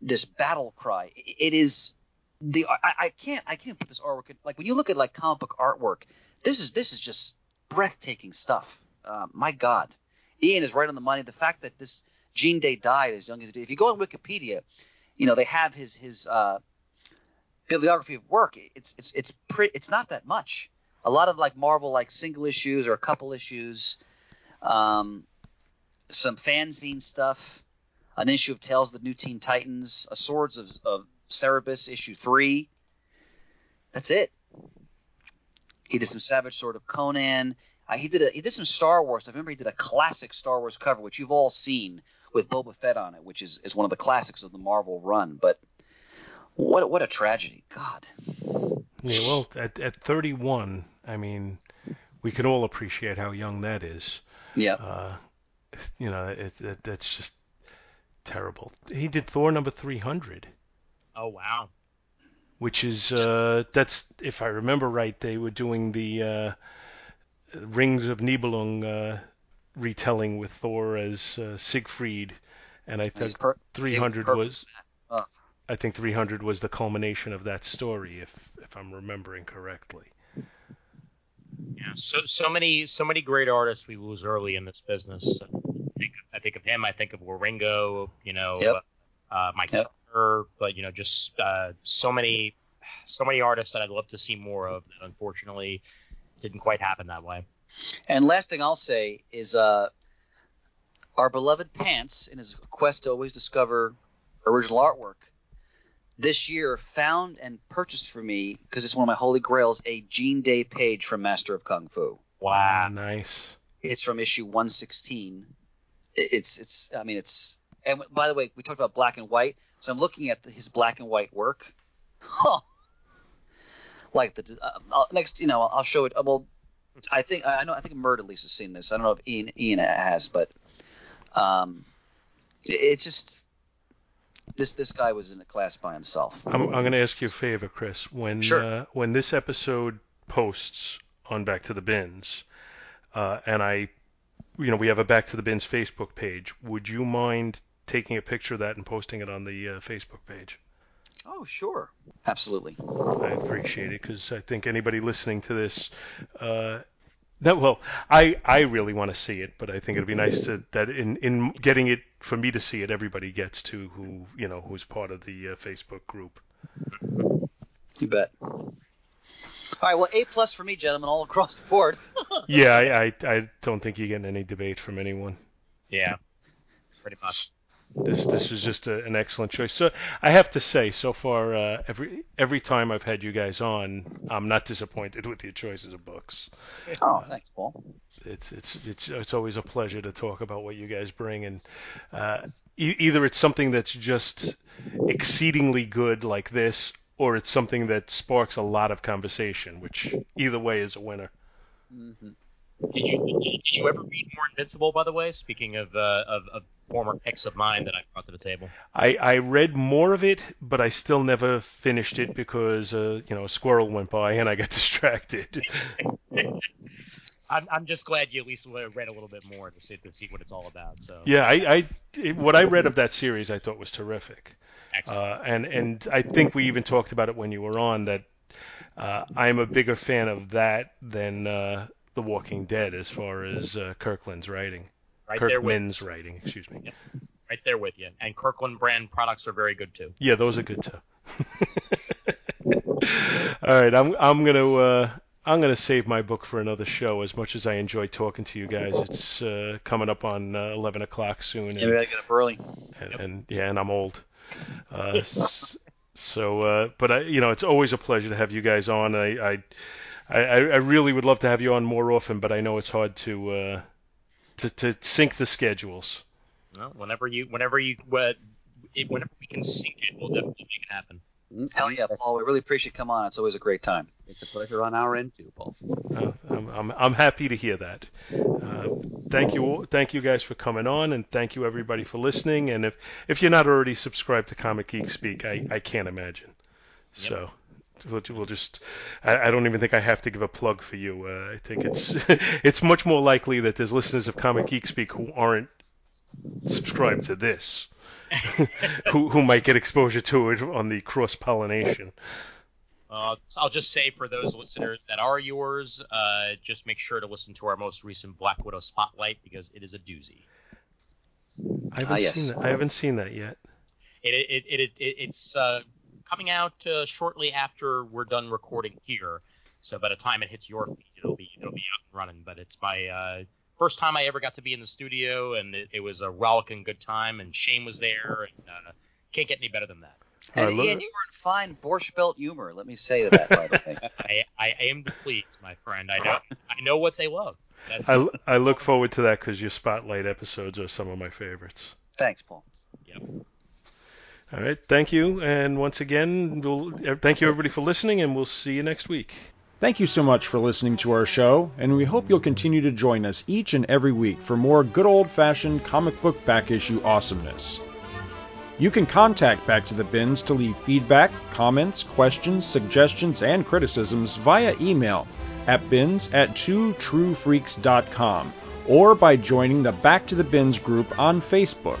this battle cry. It is the I, I can't I can't put this artwork in, like when you look at like comic book artwork, this is this is just breathtaking stuff. Uh, my God, Ian is right on the money. The fact that this Gene Day died as young as he did. If you go on Wikipedia, you know they have his his uh, bibliography of work. It's it's it's pretty. It's not that much. A lot of like Marvel like single issues or a couple issues, um, some fanzine stuff. an issue of Tales of the New Teen Titans, a Swords of, of Cerebus issue three. That's it. He did some Savage Sword of Conan. Uh, he did a, he did some Star Wars stuff. Remember, he did a classic Star Wars cover, which you've all seen with Boba Fett on it, which is, is one of the classics of the Marvel run. But what what a tragedy, God. Yeah, well, at at 31, I mean, we can all appreciate how young that is. Yeah. Uh, you know, it, it, that's just terrible. He did Thor number 300, Oh wow. which is uh, that's if I remember right, they were doing the uh, Rings of Nibelung uh, retelling with Thor as uh, Siegfried, and I think per- 300 was. Oh. I think 300 was the culmination of that story, if if I'm remembering correctly. Yeah. So so many so many great artists we lose early in this business. I think, I think of him. I think of Wieringo. You know, Yep. uh, Mike Yep. Turner. But you know, just uh, so many so many artists that I'd love to see more of. That unfortunately didn't quite happen that way. And last thing I'll say is uh, our beloved Pants, in his quest to always discover original artwork, this year found and purchased for me, because it's one of my holy grails, a Gene Day page from Master of Kung Fu. Wow, nice. It's from issue 116. It's it's I mean it's and by the way we talked about black and white, so I'm looking at the, his black and white work. Huh. Like the uh, I'll- next, you know, I'll show it. uh, Well, I think I know I think Murd at least has seen this. I don't know if Ian Ian has, but um, it- it's just this this guy was in a class by himself. I'm, I'm going to ask you a favor, Chris. When Sure. uh, when this episode posts on Back to the Bins, uh, and I, you know, we have a Back to the Bins Facebook page. Would you mind taking a picture of that and posting it on the uh, Facebook page? Oh sure, absolutely. I appreciate it because I think anybody listening to this, uh, that well, I I really want to see it, but I think it'd be nice to that in in getting it for me to see it, everybody gets to who you know who's part of the uh, Facebook group. You bet. All right, well, A plus for me, gentlemen, all across the board. Yeah, I, I I don't think you're getting any debate from anyone. Yeah. Pretty much. This this is just a, an excellent choice. So I have to say, so far, uh, every every time I've had you guys on, I'm not disappointed with your choices of books. Oh, thanks, Paul. It's it's it's it's always a pleasure to talk about what you guys bring, and uh, e- either it's something that's just exceedingly good like this, or it's something that sparks a lot of conversation, which either way is a winner. Mm-hmm. Did you did, did you ever read more Invincible? By the way, speaking of uh, of, of former picks of mine that I brought to the table. I, I read more of it, but I still never finished it because uh, you know a squirrel went by and I got distracted. I'm, I'm just glad you at least read a little bit more to see to see what it's all about. So yeah, I, I what I read of that series I thought was terrific, excellent. uh, and and I think we even talked about it when you were on that uh, I'm a bigger fan of that than uh, The Walking Dead as far as uh, Kirkland's writing, right there with writing, excuse me. right there with you. And Kirkland brand products are very good too. Yeah, those are good too. All right, I'm I'm gonna uh, I'm gonna save my book for another show. As much as I enjoy talking to you guys, it's uh, coming up on uh, 11 o'clock soon, Yeah, we gotta get up early. and, and yeah, and I'm old. Uh, so, uh, but I, you know, it's always a pleasure to have you guys on. I, I, I, I really would love to have you on more often, but I know it's hard to, uh, to, to sync the schedules. Well, whenever you whenever you uh, it, whenever we can sync it, we'll definitely make it happen. Hell yeah, Paul. We really appreciate you come on. It's always a great time. It's a pleasure on our end too, Paul. Uh, I'm, I'm, I'm happy to hear that. Uh, thank you, all- thank you guys for coming on, and thank you everybody for listening. And if, if you're not already subscribed to Comic Geek Speak, I, I can't imagine. So we'll, we'll just, I, I don't even think I have to give a plug for you. Uh, I think it's it's much more likely that there's listeners of Comic Geek Speak who aren't subscribed to this, who who might get exposure to it on the cross pollination. Uh, I'll just say for those listeners that are yours, uh, just make sure to listen to our most recent Black Widow Spotlight because it is a doozy. I haven't Ah, yes. seen that. I haven't seen that yet. It it it, it, it it's uh, coming out uh, shortly after we're done recording here. So by the time it hits your feed, it'll be it'll be out and running. But it's my uh, first time I ever got to be in the studio, and it, it was a rollicking good time. And Shane was there, and uh, can't get any better than that. And Ian, it. you were in fine Borscht Belt humor. Let me say that, by the way. I, I aim to please, my friend. I know I know what they love. That's, I, I look forward to that because your spotlight episodes are some of my favorites. Thanks, Paul. All right, thank you, and once again, we'll, uh, thank you everybody for listening, and we'll see you next week. Thank you so much for listening to our show, and we hope you'll continue to join us each and every week for more good old fashioned comic book back issue awesomeness. You can contact Back to the Bins to leave feedback, comments, questions, suggestions, and criticisms via email at bins at twotruefreaks.com or by joining the Back to the Bins group on Facebook.